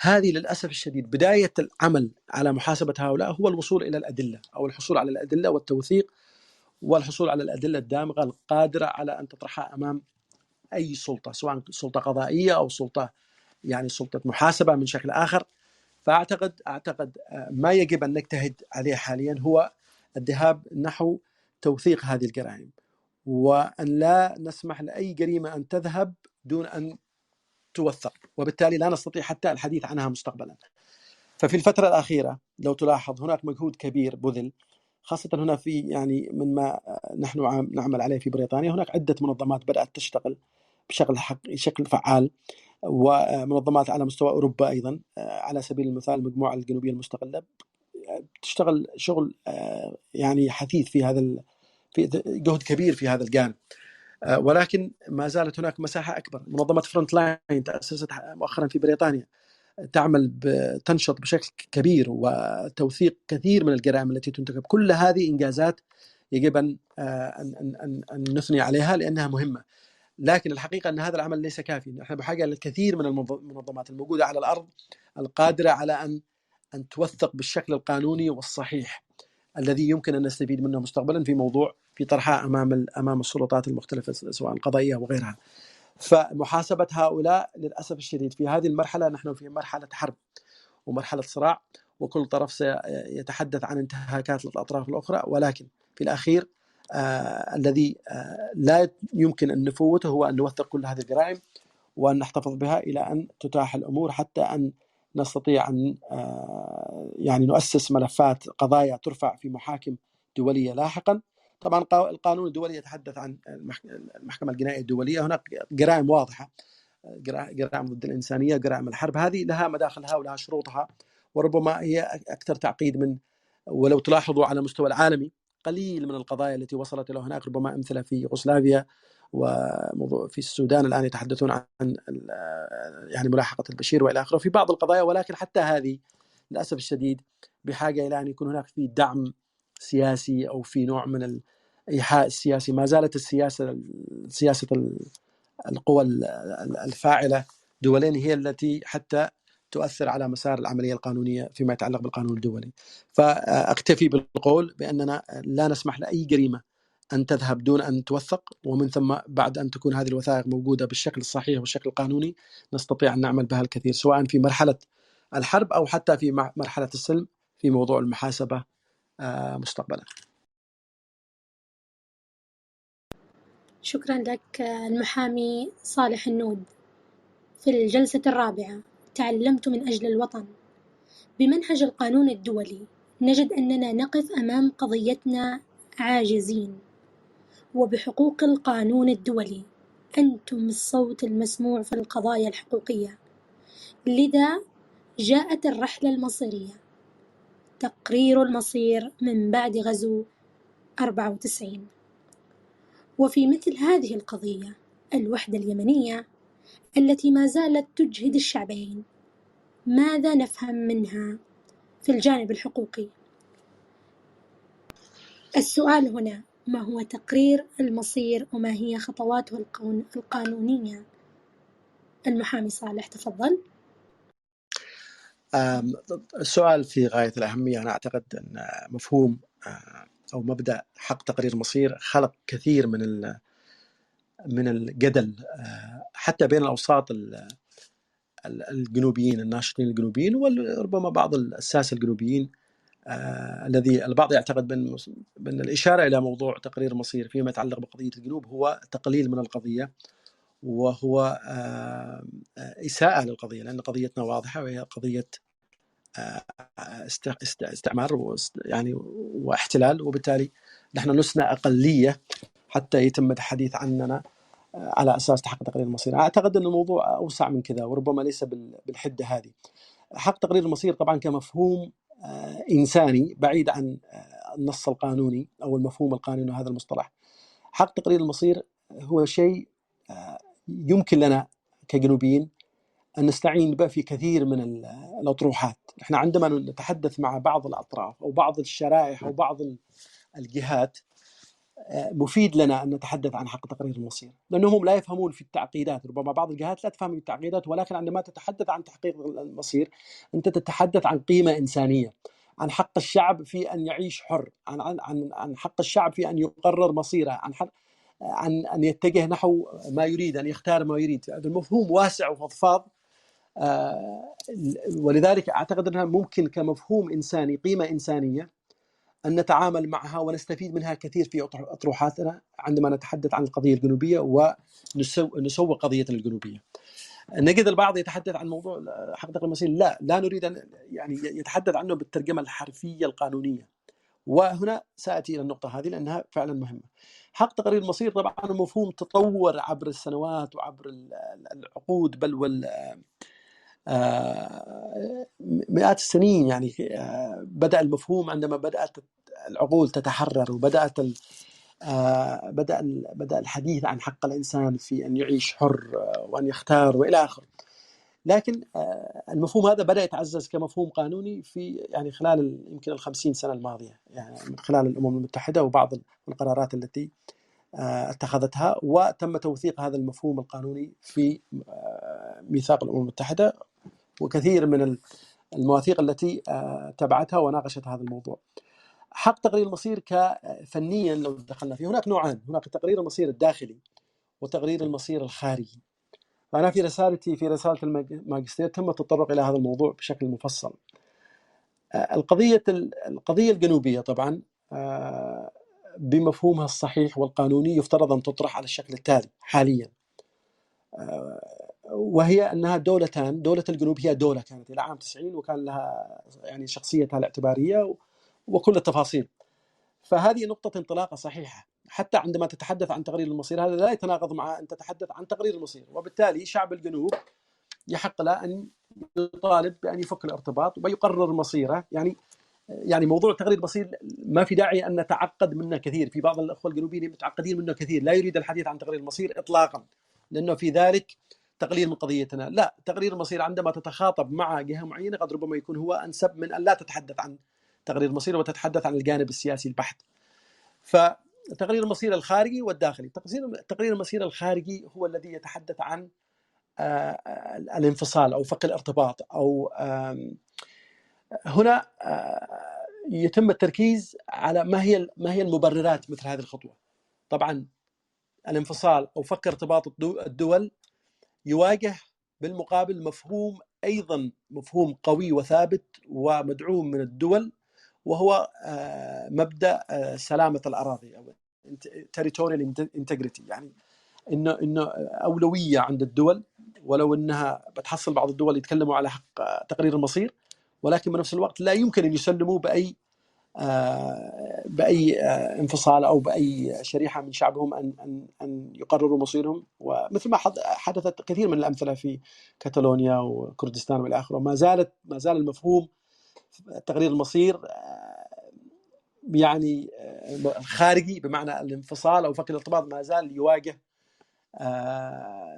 هذه للأسف الشديد بداية العمل على محاسبة هؤلاء هو الوصول إلى الأدلة أو الحصول على الأدلة والتوثيق والحصول على الأدلة الدامغة القادرة على أن تطرحها أمام أي سلطة سواء سلطة قضائية أو سلطة يعني سلطة محاسبة من شكل آخر. فأعتقد أعتقد آه، ما يجب أن نجتهد عليه حاليا هو الذهاب نحو توثيق هذه الجرائم وأن لا نسمح لأي جريمة أن تذهب دون أن توثق وبالتالي لا نستطيع حتى الحديث عنها مستقبلا. ففي الفترة الأخيرة لو تلاحظ هناك مجهود كبير بذل خاصة هنا في يعني من ما نحن نعمل عليه في بريطانيا هناك عدة منظمات بدأت تشتغل بشكل حق بشكل فعال. ومنظمات على مستوى أوروبا أيضا آه، على سبيل المثال المجموعه الجنوبية المستقلة تشتغل شغل آه، يعني حثيث في هذا في جهد كبير في هذا الجانب. آه، ولكن ما زالت هناك مساحة أكبر. منظمة Front Line تأسست مؤخرا في بريطانيا. تعمل تنشط بشكل كبير وتوثيق كثير من الجرائم التي ترتكب كل هذه إنجازات يجب أن أن أن, أن نثني عليها لأنها مهمة. لكن الحقيقة أن هذا العمل ليس كافي نحن بحاجة للكثير من المنظمات الموجودة على الأرض القادرة على أن أن توثق بالشكل القانوني والصحيح الذي يمكن أن نستفيد منه مستقبلا في موضوع في طرحها أمام أمام السلطات المختلفة سواء القضائيه وغيرها. فمحاسبة هؤلاء للأسف الشديد. في هذه المرحلة نحن في مرحلة حرب ومرحلة صراع وكل طرف سيتحدث عن انتهاكات الأطراف الأخرى. ولكن في الأخير الذي آه لا يمكن أن نفوته هو أن نوثق كل هذه الجرائم وأن نحتفظ بها إلى أن تتاح الأمور حتى أن نستطيع أن آه يعني نؤسس ملفات قضايا ترفع في محاكم دولية لاحقا. طبعا القانون الدولي يتحدث عن المحكمة الجنائية الدولية. هناك جرائم واضحة جرائم ضد الإنسانية جرائم الحرب. هذه لها مداخلها ولها شروطها وربما هي أكثر تعقيد من ولو تلاحظوا على المستوى العالمي. قليل من القضايا التي وصلت إلى هناك ربما أمثلة في يوغوسلافيا وفي السودان الآن يتحدثون عن يعني ملاحقة البشير وإلى آخره. في بعض القضايا ولكن حتى هذه للأسف الشديد بحاجة إلى أن يكون هناك في دعم سياسي أو في نوع من الإيحاء السياسي. ما زالت السياسة سياسة القوى الفاعلة دولين هي التي حتى تؤثر على مسار العملية القانونية فيما يتعلق بالقانون الدولي. فأكتفي بالقول بأننا لا نسمح لأي جريمة أن تذهب دون أن توثق ومن ثم بعد أن تكون هذه الوثائق موجودة بالشكل الصحيح والشكل القانوني نستطيع أن نعمل بها الكثير سواء في مرحلة الحرب أو حتى في مرحلة السلم في موضوع المحاسبة آه، مستقبلا. شكرا لك المحامي صالح النود. في الجلسة الرابعة تعلمت من أجل الوطن. بمنهج القانون الدولي نجد أننا نقف أمام قضيتنا عاجزين وبحقوق القانون الدولي. أنتم الصوت المسموع في القضايا الحقوقية. لذا جاءت الرحلة المصيرية. تقرير المصير من بعد غزو 94 وفي مثل هذه القضية الوحدة اليمنية التي ما زالت تجهد الشعبين. ماذا نفهم منها في الجانب الحقوقي؟ السؤال هنا ما هو تقرير المصير وما هي خطواته القانونية؟ المحامي صالح تفضل. السؤال في غاية الأهمية. أنا أعتقد أن مفهوم أو مبدأ حق تقرير المصير خلق كثير من من الجدل حتى بين الأوساط الجنوبيين الناشطين الجنوبيين وربما بعض الساسة الجنوبيين آه الذي البعض يعتقد بأن, بأن الإشارة إلى موضوع تقرير المصير فيما يتعلق بقضية الجنوب هو تقليل من القضية وهو آه إساءة للقضية لأن قضيتنا واضحة وهي قضية آه استعمار يعني واحتلال وبالتالي نحن لسنا أقلية حتى يتم الحديث عننا. على أساس تحقق تقرير المصير. أعتقد إن الموضوع أوسع من كذا وربما ليس بالحدة هذه. حق تقرير المصير طبعا كمفهوم آه، إنساني بعيد عن آه، النص القانوني أو المفهوم القانوني هذا المصطلح. حق تقرير المصير هو شيء آه، يمكن لنا كجنوبيين أن نستعين به في كثير من الأطروحات، إحنا عندما نتحدث مع بعض الأطراف أو بعض الشرائح أو بعض الجهات مفيد لنا أن نتحدث عن حق تقرير المصير لأنهم لا يفهمون في التعقيدات ربما بعض الجهات لا تفهم التعقيدات ولكن عندما تتحدث عن تحقيق المصير أنت تتحدث عن قيمة إنسانية عن حق الشعب في أن يعيش حر عن عن عن, عن حق الشعب في أن يقرر مصيره عن حق عن أن يتجه نحو ما يريد أن يختار ما يريد. هذا المفهوم واسع وفضفاض آه، ولذلك أعتقد أنها ممكن كمفهوم إنساني قيمة إنسانية أن نتعامل معها ونستفيد منها كثير في أطروحاتنا عندما نتحدث عن القضية الجنوبية ونسوق قضيتنا الجنوبية. نجد البعض يتحدث عن موضوع حق المصير لا لا نريد أن يعني يتحدث عنه بالترجمة الحرفية القانونية. وهنا سأتي إلى النقطة هذه لأنها فعلا مهمة. حق تقرير المصير طبعا مفهوم تطور عبر السنوات وعبر العقود بل وال آه، مئات السنين يعني آه، بدأ المفهوم عندما بدأت العقول تتحرر وبدأت آه، بدأ بدأ الحديث عن حق الإنسان في أن يعيش حر وأن يختار وإلى آخره. لكن المفهوم هذا بدأ يتعزز كمفهوم قانوني في يعني خلال يمكن الخمسين سنة الماضية يعني من خلال الأمم المتحدة وبعض القرارات التي اتخذتها وتم توثيق هذا المفهوم القانوني في ميثاق الأمم المتحدة وكثير من المواثيق التي آه، تبعتها وناقشت هذا الموضوع. حق تقرير المصير كفنيا لو دخلنا فيه هناك نوعان هناك تقرير المصير الداخلي وتقرير المصير الخارجي. فأنا في رسالتي في رسالة الماجستير تم التطرق إلى هذا الموضوع بشكل مفصل. آه، القضية القضية الجنوبية طبعا آه، بمفهومها الصحيح والقانوني يفترض أن تطرح على الشكل التالي حاليا وهي أنها دولتان، دولة الجنوب هي دولة كانت إلى عام 90 وكان لها يعني شخصيتها الاعتبارية وكل التفاصيل. فهذه نقطة انطلاقة صحيحة، حتى عندما تتحدث عن تقرير المصير هذا لا يتناقض مع أن تتحدث عن تقرير المصير، وبالتالي شعب الجنوب يحق له أن يطالب بأن يفك الارتباط ويقرر مصيره، يعني يعني موضوع تقرير المصير ما في داعي أن نتعقد منه كثير، في بعض الأخوة الجنوبيين متعقدين منه كثير، لا يريد الحديث عن تقرير المصير اطلاقا، لأنه في ذلك تقليل من قضيتنا. لا تقرير المصير عندما تتخاطب مع جهة معينة قد ربما يكون هو أنسب من أن لا تتحدث عن تقرير المصير وتتحدث عن الجانب السياسي البحت. فتقرير المصير الخارجي والداخلي. تقرير المصير الخارجي هو الذي يتحدث عن آه، الانفصال أو فك الارتباط أو هنا آه، يتم التركيز على ما هي ما هي المبررات مثل هذه الخطوة. طبعا الانفصال أو فك ارتباط الدول يواجه بالمقابل مفهوم أيضا مفهوم قوي وثابت ومدعوم من الدول وهو آه، مبدأ آه، سلامة الأراضي أو territorial integrity. يعني إنه إنه أولوية عند الدول. ولو إنها بتحصل بعض الدول يتكلموا على حق تقرير المصير ولكن بنفس الوقت لا يمكن أن يسلموا بأي آه، بأي آه، انفصال أو بأي شريحة من شعبهم أن أن أن يقرروا مصيرهم. ومثل ما حدثت كثير من الأمثلة في كاتالونيا وكردستان والى اخره ما زالت ما زال المفهوم تقرير المصير آه، يعني الخارجي بمعنى الانفصال أو فك الارتباط ما زال يواجه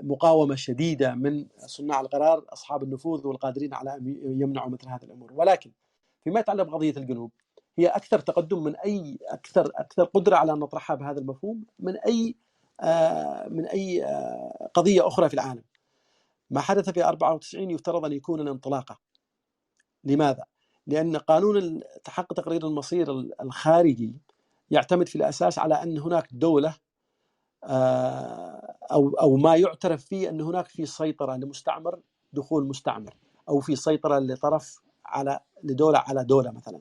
مقاومة شديدة من صناع القرار أصحاب النفوذ والقادرين على أن يمنعوا مثل هذه الأمور. ولكن فيما يتعلق بقضية الجنوب هي أكثر تقدم من أي أكثر أكثر قدرة على أن نطرحها بهذا المفهوم من أي آه، من أي آه، قضية أخرى في العالم. ما حدث في 94 يفترض أن يكون الانطلاقة. لماذا؟ لأن قانون تحقق تقرير المصير الخارجي يعتمد في الأساس على أن هناك دولة آه، أو أو ما يعترف فيه أن هناك في سيطرة لمستعمر دخول مستعمر أو في سيطرة لطرف على لدولة على دولة مثلا.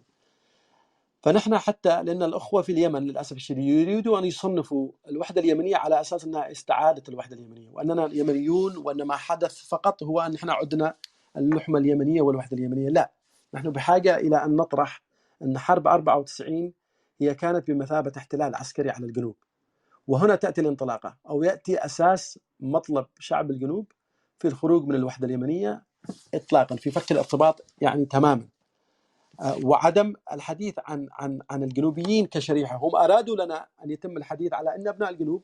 فنحن حتى لأن الأخوة في اليمن للأسف الشديد يريدوا أن يصنفوا الوحدة اليمنية على أساس إنها استعادة الوحدة اليمنية وأننا يمنيون وأن ما حدث فقط هو أن إحنا عدنا اللحمة اليمنية والوحدة اليمنية لا. نحن بحاجة إلى أن نطرح أن حرب 94 هي كانت بمثابة احتلال عسكري على الجنوب وهنا تأتي الانطلاقة أو يأتي أساس مطلب شعب الجنوب في الخروج من الوحدة اليمنية اطلاقا في فك الارتباط يعني تماما. وعدم الحديث عن عن عن الجنوبيين كشريحة، هم أرادوا لنا أن يتم الحديث على أن أبناء الجنوب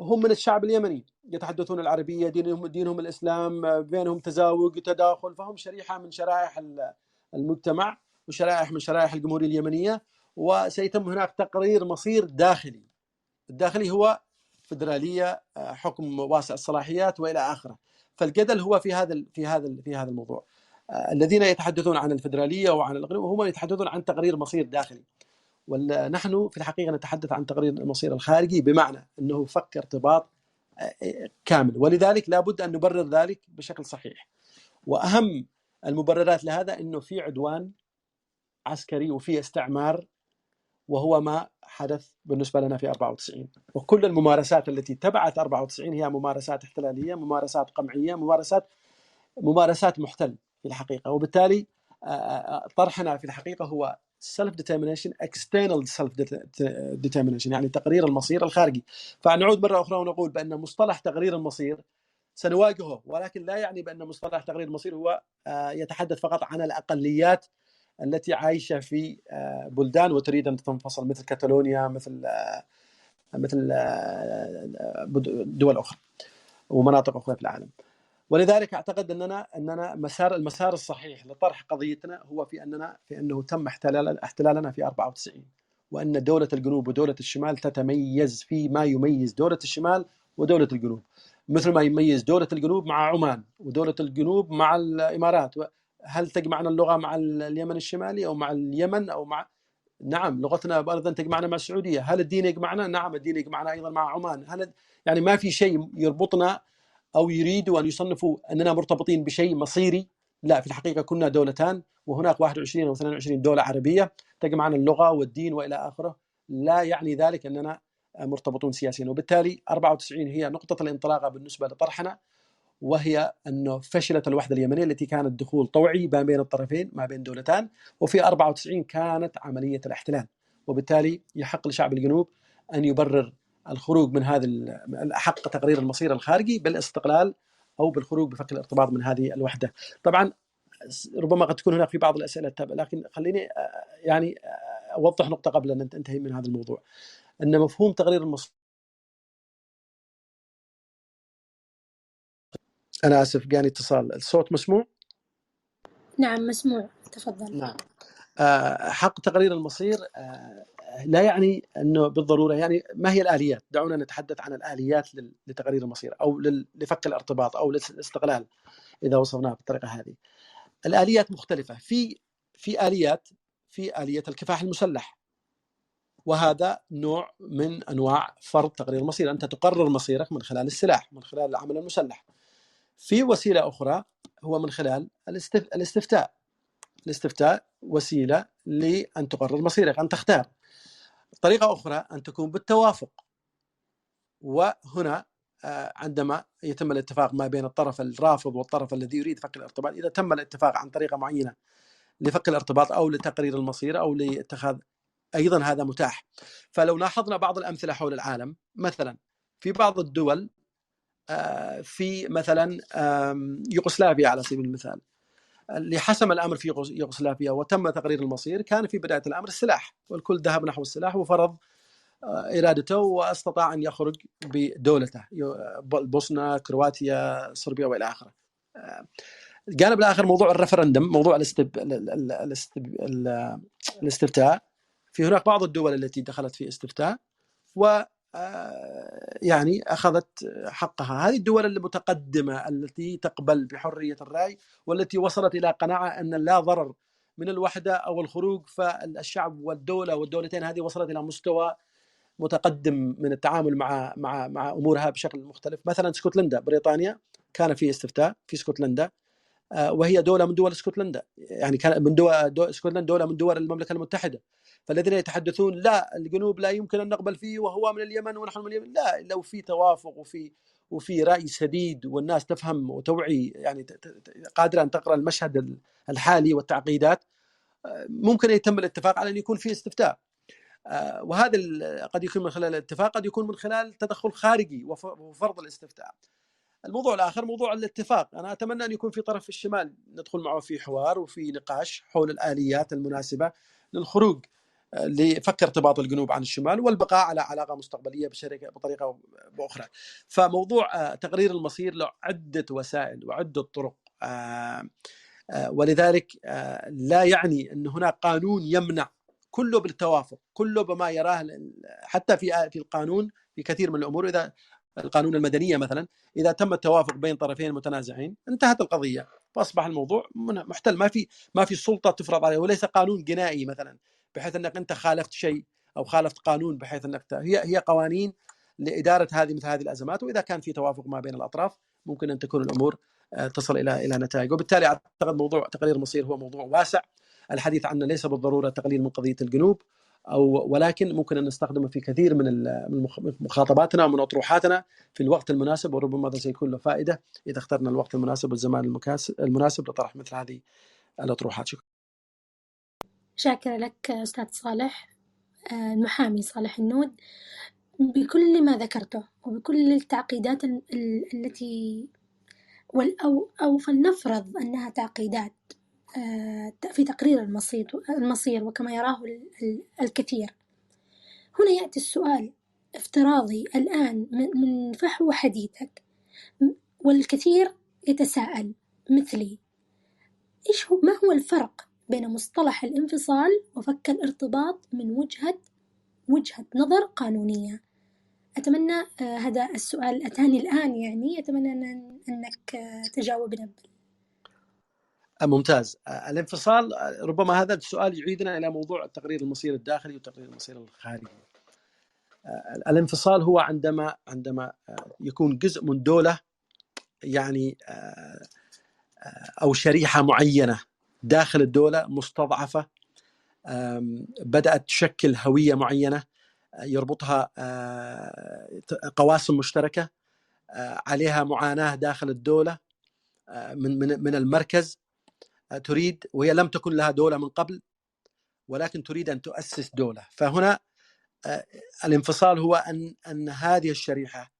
هم من الشعب اليمني يتحدثون العربية دينهم دينهم الإسلام بينهم تزاوج تداخل فهم شريحة من شرائح المجتمع وشرائح من شرائح الجمهوريه اليمنية وسيتم هناك تقرير مصير داخلي. الداخلي هو فدرالية آه، حكم واسع الصلاحيات وإلى آخره. فالجدل هو في هذا في هذا في هذا الموضوع. الذين يتحدثون عن الفدرالية وعن الاقليم هم يتحدثون عن تقرير مصير داخلي. ونحن في الحقيقة نتحدث عن تقرير المصير الخارجي بمعنى إنه فك ارتباط آه، كامل. ولذلك لابد أن نبرر ذلك بشكل صحيح. وأهم المبررات لهذا إنه في عدوان عسكري وفي استعمار وهو ما حدث بالنسبة لنا في 94 وكل الممارسات التي تبعت 94 هي ممارسات احتلالية ممارسات قمعية ممارسات ممارسات محتل في الحقيقة وبالتالي آه، آه، طرحنا في الحقيقة هو self determination external self determination يعني تقرير المصير الخارجي فنعود مرة أخرى ونقول بأن مصطلح تقرير المصير سنواجهه ولكن لا يعني بأن مصطلح تقرير المصير هو آه، يتحدث فقط عن الأقليات التي عايشة في بلدان وتريد أن تنفصل مثل كاتالونيا مثل مثل دول أخرى ومناطق أخرى في العالم. ولذلك أعتقد اننا أننا مسار المسار الصحيح لطرح قضيتنا هو في اننا في أنه تم احتلال احتلالنا في 94 وأن دولة الجنوب ودولة الشمال تتميز في ما يميز دولة الشمال ودولة الجنوب. مثل ما يميز دولة الجنوب مع عمان ودولة الجنوب مع الإمارات. هل تجمعنا اللغة مع اليمن الشمالي أو مع اليمن أو مع نعم لغتنا أيضا تجمعنا مع السعودية. هل الدين يجمعنا؟ نعم الدين يجمعنا أيضا مع عمان. هل يعني ما في شيء يربطنا أو يريدوا أن يصنفوا أننا مرتبطين بشيء مصيري. لا في الحقيقة كنا دولتان وهناك 21 أو 22 دولة عربية تجمعنا اللغة والدين وإلى آخره. لا يعني ذلك أننا مرتبطون سياسيا. وبالتالي 94 هي نقطة الانطلاقه بالنسبة لطرحنا وهي انه فشلت الوحدة اليمنية التي كانت دخول طوعي ما بين الطرفين ما بين دولتان وفي 94 كانت عملية الاحتلال. وبالتالي يحق لشعب الجنوب أن يبرر الخروج من هذا حق تقرير المصير الخارجي بالاستقلال أو بالخروج بفك الارتباط من هذه الوحدة. طبعا ربما قد تكون هناك في بعض الأسئلة التابعة لكن خليني آه، يعني آه، أوضح نقطة قبل أن أنتهي من هذا الموضوع. أن مفهوم تقرير المصير أنا آسف جاني اتصال الصوت مسموع؟ نعم مسموع تفضل. نعم. آه، حق تقرير المصير لا يعني أنه بالضرورة يعني ما هي الآليات؟ دعونا نتحدث عن الآليات لتقرير المصير أو لفك الارتباط أو للاستقلال إذا وصفناها بالطريقة هذه. الآليات مختلفة، في في آليات في آلية الكفاح المسلح. وهذا نوع من أنواع فرض تقرير المصير أنت تقرر مصيرك من خلال السلاح من خلال العمل المسلح في وسيلة أخرى هو من خلال الاستفتاء الاستفتاء وسيلة لأن تقرر مصيرك أن تختار طريقة أخرى أن تكون بالتوافق. وهنا آه، عندما يتم الاتفاق ما بين الطرف الرافض والطرف الذي يريد فك الارتباط إذا تم الاتفاق عن طريقة معينة لفك الارتباط أو لتقرير المصير أو لاتخاذ أيضا هذا متاح. فلو لاحظنا بعض الأمثلة حول العالم مثلا في بعض الدول آه، في مثلا يوغوسلافيا على سبيل المثال. اللي حسم الأمر في يوغوسلافيا وتم تقرير المصير كان في بداية الأمر السلاح والكل ذهب نحو السلاح وفرض آه، إرادته واستطاع أن يخرج بدولته البوسنه كرواتيا صربيا وإلى آخره. آه، الجانب الآخر موضوع الرفرندم موضوع الاستب... الاستب... الاستفتاء في هناك بعض الدول التي دخلت في استفتاء و آه، يعني أخذت حقها. هذه الدول المتقدمة التي تقبل بحرية الرأي والتي وصلت إلى قناعة أن لا ضرر من الوحدة أو الخروج فالشعب والدولة والدولتين هذه وصلت إلى مستوى متقدم من التعامل مع مع مع أمورها بشكل مختلف. مثلا اسكتلندا بريطانيا كان في استفتاء في اسكتلندا آه، وهي دولة من دول اسكتلندا يعني كان من دول دو اسكتلندا دولة من دول المملكة المتحدة. فالذين يتحدثون لا الجنوب لا يمكن أن نقبل فيه وهو من اليمن ونحن من اليمن. لا لو في توافق وفي وفي رأي سديد والناس تفهم وتوعي يعني قادرة أن تقرأ المشهد الحالي والتعقيدات آه، ممكن يتم الاتفاق على أن يكون في استفتاء. آه، وهذا قد يكون من خلال الاتفاق قد يكون من خلال تدخل خارجي وفرض الاستفتاء. الموضوع الآخر موضوع الاتفاق. أنا أتمنى أن يكون في طرف الشمال ندخل معه في حوار وفي نقاش حول الآليات المناسبة للخروج. لفك ارتباط الجنوب عن الشمال والبقاء على علاقة مستقبلية بشركه بطريقة بأخرى. فموضوع آه، تقرير المصير له عدة وسائل وعدة طرق ولذلك لا يعني أن هناك قانون يمنع كله بالتوافق كله بما يراه حتى في في القانون في كثير من الأمور. إذا القانون المدنية مثلا إذا تم التوافق بين طرفين متنازعين انتهت القضية. فأصبح الموضوع محتل. ما في ما في سلطة تفرض عليه وليس قانون جنائي مثلا. بحيث أنك أنت خالفت شيء أو خالفت قانون بحيث أنك هي هي قوانين لإدارة هذه مثل هذه الأزمات وإذا كان في توافق ما بين الأطراف ممكن أن تكون الأمور آه، تصل إلى إلى نتائج. وبالتالي أعتقد موضوع تقرير المصير هو موضوع واسع. الحديث عنه ليس بالضرورة تقليل من قضية الجنوب أو ولكن ممكن أن نستخدمه في كثير من مخاطباتنا ومن أطروحاتنا في الوقت المناسب وربما هذا سيكون له فائدة إذا اخترنا الوقت المناسب والزمان المناسب لطرح مثل هذه الأطروحات. شكرا. شاكرة لك أستاذ صالح آه، المحامي صالح النود بكل ما ذكرته وبكل التعقيدات التي أو أو فلنفرض أنها تعقيدات آه، في تقرير المصير, المصير وكما يراه الكثير. هنا يأتي السؤال افتراضي الآن من فحوى حديثك والكثير يتساءل مثلي إيش هو ما هو الفرق بين مصطلح الانفصال وفك الارتباط من وجهة وجهة نظر قانونية. أتمنى آه، هذا السؤال أتاني الآن يعني. أتمنى أنك آه، تجاوبنا. ممتاز. الانفصال ربما هذا السؤال يعيدنا إلى موضوع التقرير المصير الداخلي وتقرير المصير الخارجي. الانفصال هو عندما عندما يكون جزء من دولة يعني أو شريحة معينة. داخل الدولة مستضعفة بدأت تشكل هوية معينة يربطها قواسم مشتركة عليها معاناة داخل الدولة من من من المركز تريد وهي لم تكن لها دولة من قبل ولكن تريد أن تؤسس دولة فهنا آه، الانفصال هو أن أن هذه الشريحة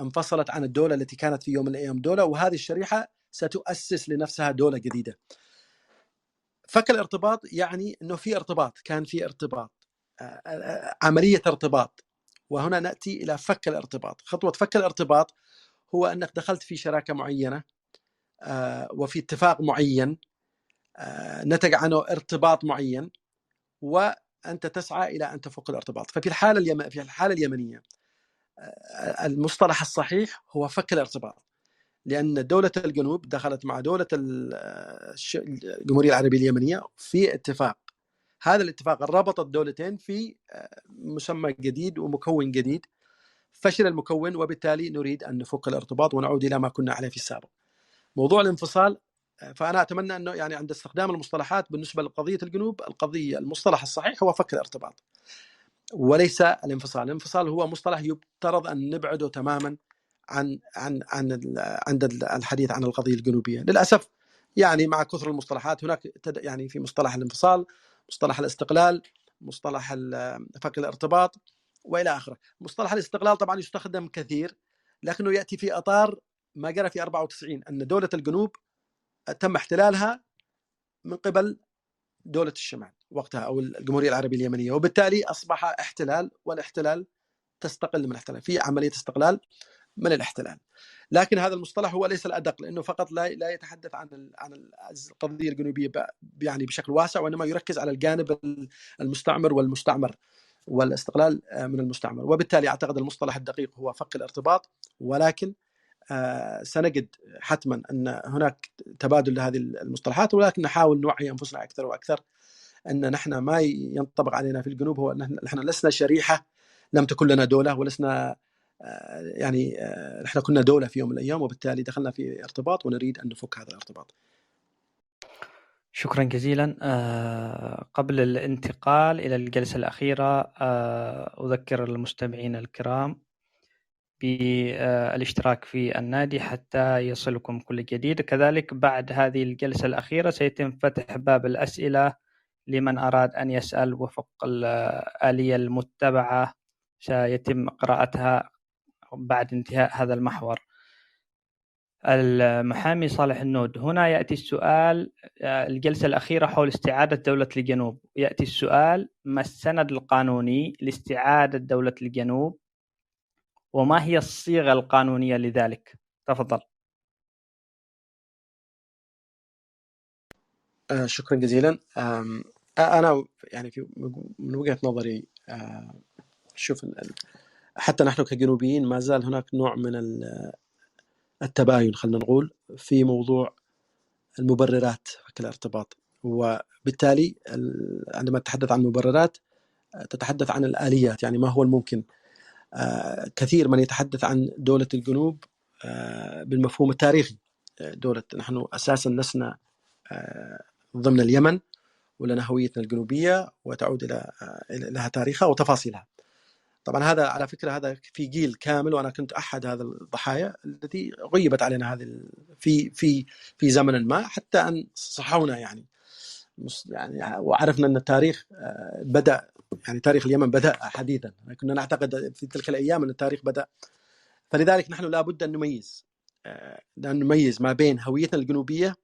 انفصلت عن الدولة التي كانت في يوم من الأيام دولة وهذه الشريحة ستؤسس لنفسها دولة جديدة. فك الارتباط يعني إنه في ارتباط كان في ارتباط آه، آه، عملية ارتباط. وهنا نأتي إلى فك الارتباط، خطوة فك الارتباط هو أنك دخلت في شراكة معينة وفي اتفاق معين آه، نتج عنه ارتباط معين وأنت تسعى إلى أن تفك الارتباط. ففي الحالة. في الحالة اليمنية آه، المصطلح الصحيح هو فك الارتباط. لأن دولة الجنوب دخلت مع دولة الجمهورية العربية اليمنية في اتفاق هذا الاتفاق ربط الدولتين في آه، مسمى جديد ومكون جديد فشل المكون وبالتالي نريد أن نفك الارتباط ونعود إلى ما كنا عليه في السابق. موضوع الانفصال آه، فأنا أتمنى أنه يعني عند استخدام المصطلحات بالنسبة لقضية الجنوب القضية المصطلح الصحيح هو فك الارتباط. وليس الانفصال، الانفصال هو مصطلح يفترض أن نبعده تماما عن عن عن عند الحديث عن القضية الجنوبية، للأسف يعني مع كثر المصطلحات هناك يعني في مصطلح الانفصال، مصطلح الاستقلال، مصطلح فك الارتباط وإلى آخره. مصطلح الاستقلال طبعا يستخدم كثير لكنه يأتي في أطار ما جرى في 94 أن دولة الجنوب تم احتلالها من قبل دولة الشمال وقتها أو الجمهورية العربية اليمنية وبالتالي أصبح احتلال والاحتلال تستقل من الاحتلال في عملية استقلال من الاحتلال. لكن هذا المصطلح هو ليس الأدق لأنه فقط لا لا يتحدث عن عن القضية الجنوبية يعني بشكل واسع وإنما يركز على الجانب المستعمر والمستعمر والاستقلال آه، من المستعمر. وبالتالي أعتقد المصطلح الدقيق هو فك الارتباط. ولكن آه، سنجد حتما أن هناك تبادل لهذه المصطلحات ولكن نحاول نوعي أنفسنا أكثر وأكثر أن نحن ما ينطبق علينا في الجنوب هو أن نحن لسنا شريحة لم تكن لنا دولة ولسنا يعني نحن كنا دولة في يوم من الأيام وبالتالي دخلنا في ارتباط ونريد أن نفك هذا الارتباط. شكرا جزيلا آه، قبل الانتقال إلى الجلسة الأخيرة آه، أذكر المستمعين الكرام بالاشتراك في النادي حتى يصلكم كل جديد كذلك بعد هذه الجلسة الأخيرة سيتم فتح باب الأسئلة لمن أراد أن يسأل وفق الآلية المتبعة سيتم قراءتها بعد انتهاء هذا المحور. المحامي صالح النود هنا يأتي السؤال آه، الجلسة الأخيرة حول استعادة دولة الجنوب. يأتي السؤال ما السند القانوني لاستعادة دولة الجنوب؟ وما هي الصيغة القانونية لذلك؟ تفضل. آه شكرا جزيلا. أنا يعني في من وجهة نظري آه شوف حتى نحن كجنوبيين ما زال هناك نوع من التباين خلينا نقول في موضوع المبررات الارتباط وبالتالي عندما تتحدث عن المبررات تتحدث عن الآليات يعني ما هو الممكن. آه، كثير من يتحدث عن دولة الجنوب آه، بالمفهوم التاريخي. دولة نحن أساسا لسنا آه، ضمن اليمن ولنا هويتنا الجنوبية وتعود إلى لها تاريخها وتفاصيلها. طبعا هذا على فكرة هذا في جيل كامل وأنا كنت أحد هذا الضحايا التي غيبت علينا هذه في في في زمن ما حتى أن صحونا يعني. يعني وعرفنا أن التاريخ آه، بدأ يعني تاريخ اليمن بدأ حديثا. كنا نعتقد في تلك الأيام أن التاريخ بدأ. فلذلك نحن لابد أن نميز آه، أن نميز ما بين هويتنا الجنوبية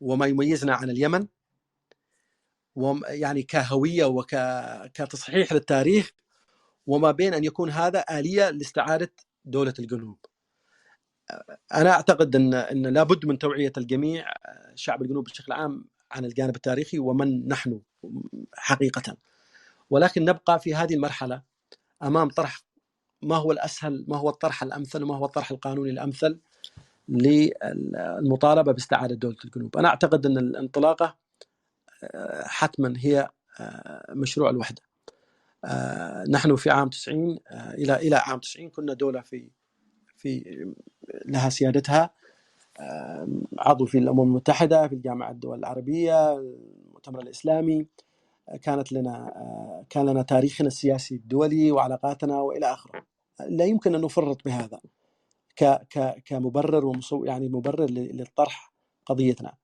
وما يميزنا عن اليمن. يعني كهوية وكتصحيح للتاريخ وما بين أن يكون آلية لاستعادة دولة الجنوب. أنا أعتقد ان أن لابد من توعية الجميع شعب الجنوب بشكل عام عن الجانب التاريخي ومن نحن حقيقة. ولكن نبقى في هذه المرحلة أمام طرح ما هو الأسهل ما هو الطرح الأمثل وما هو الطرح القانوني الأمثل للمطالبة باستعادة دولة الجنوب. أنا أعتقد أن الانطلاقة حتما هي مشروع الوحدة. آه، نحن في عام 90 آه، إلى إلى عام 90 كنا دولة في في لها سيادتها. آه، عضو في الأمم المتحدة في الجامعة الدول العربية المؤتمر الإسلامي. كانت لنا كان لنا تاريخنا السياسي الدولي وعلاقاتنا وإلى آخره. لا يمكن أن نفرط بهذا كمبرر ومصو يعني مبرر للطرح قضيتنا.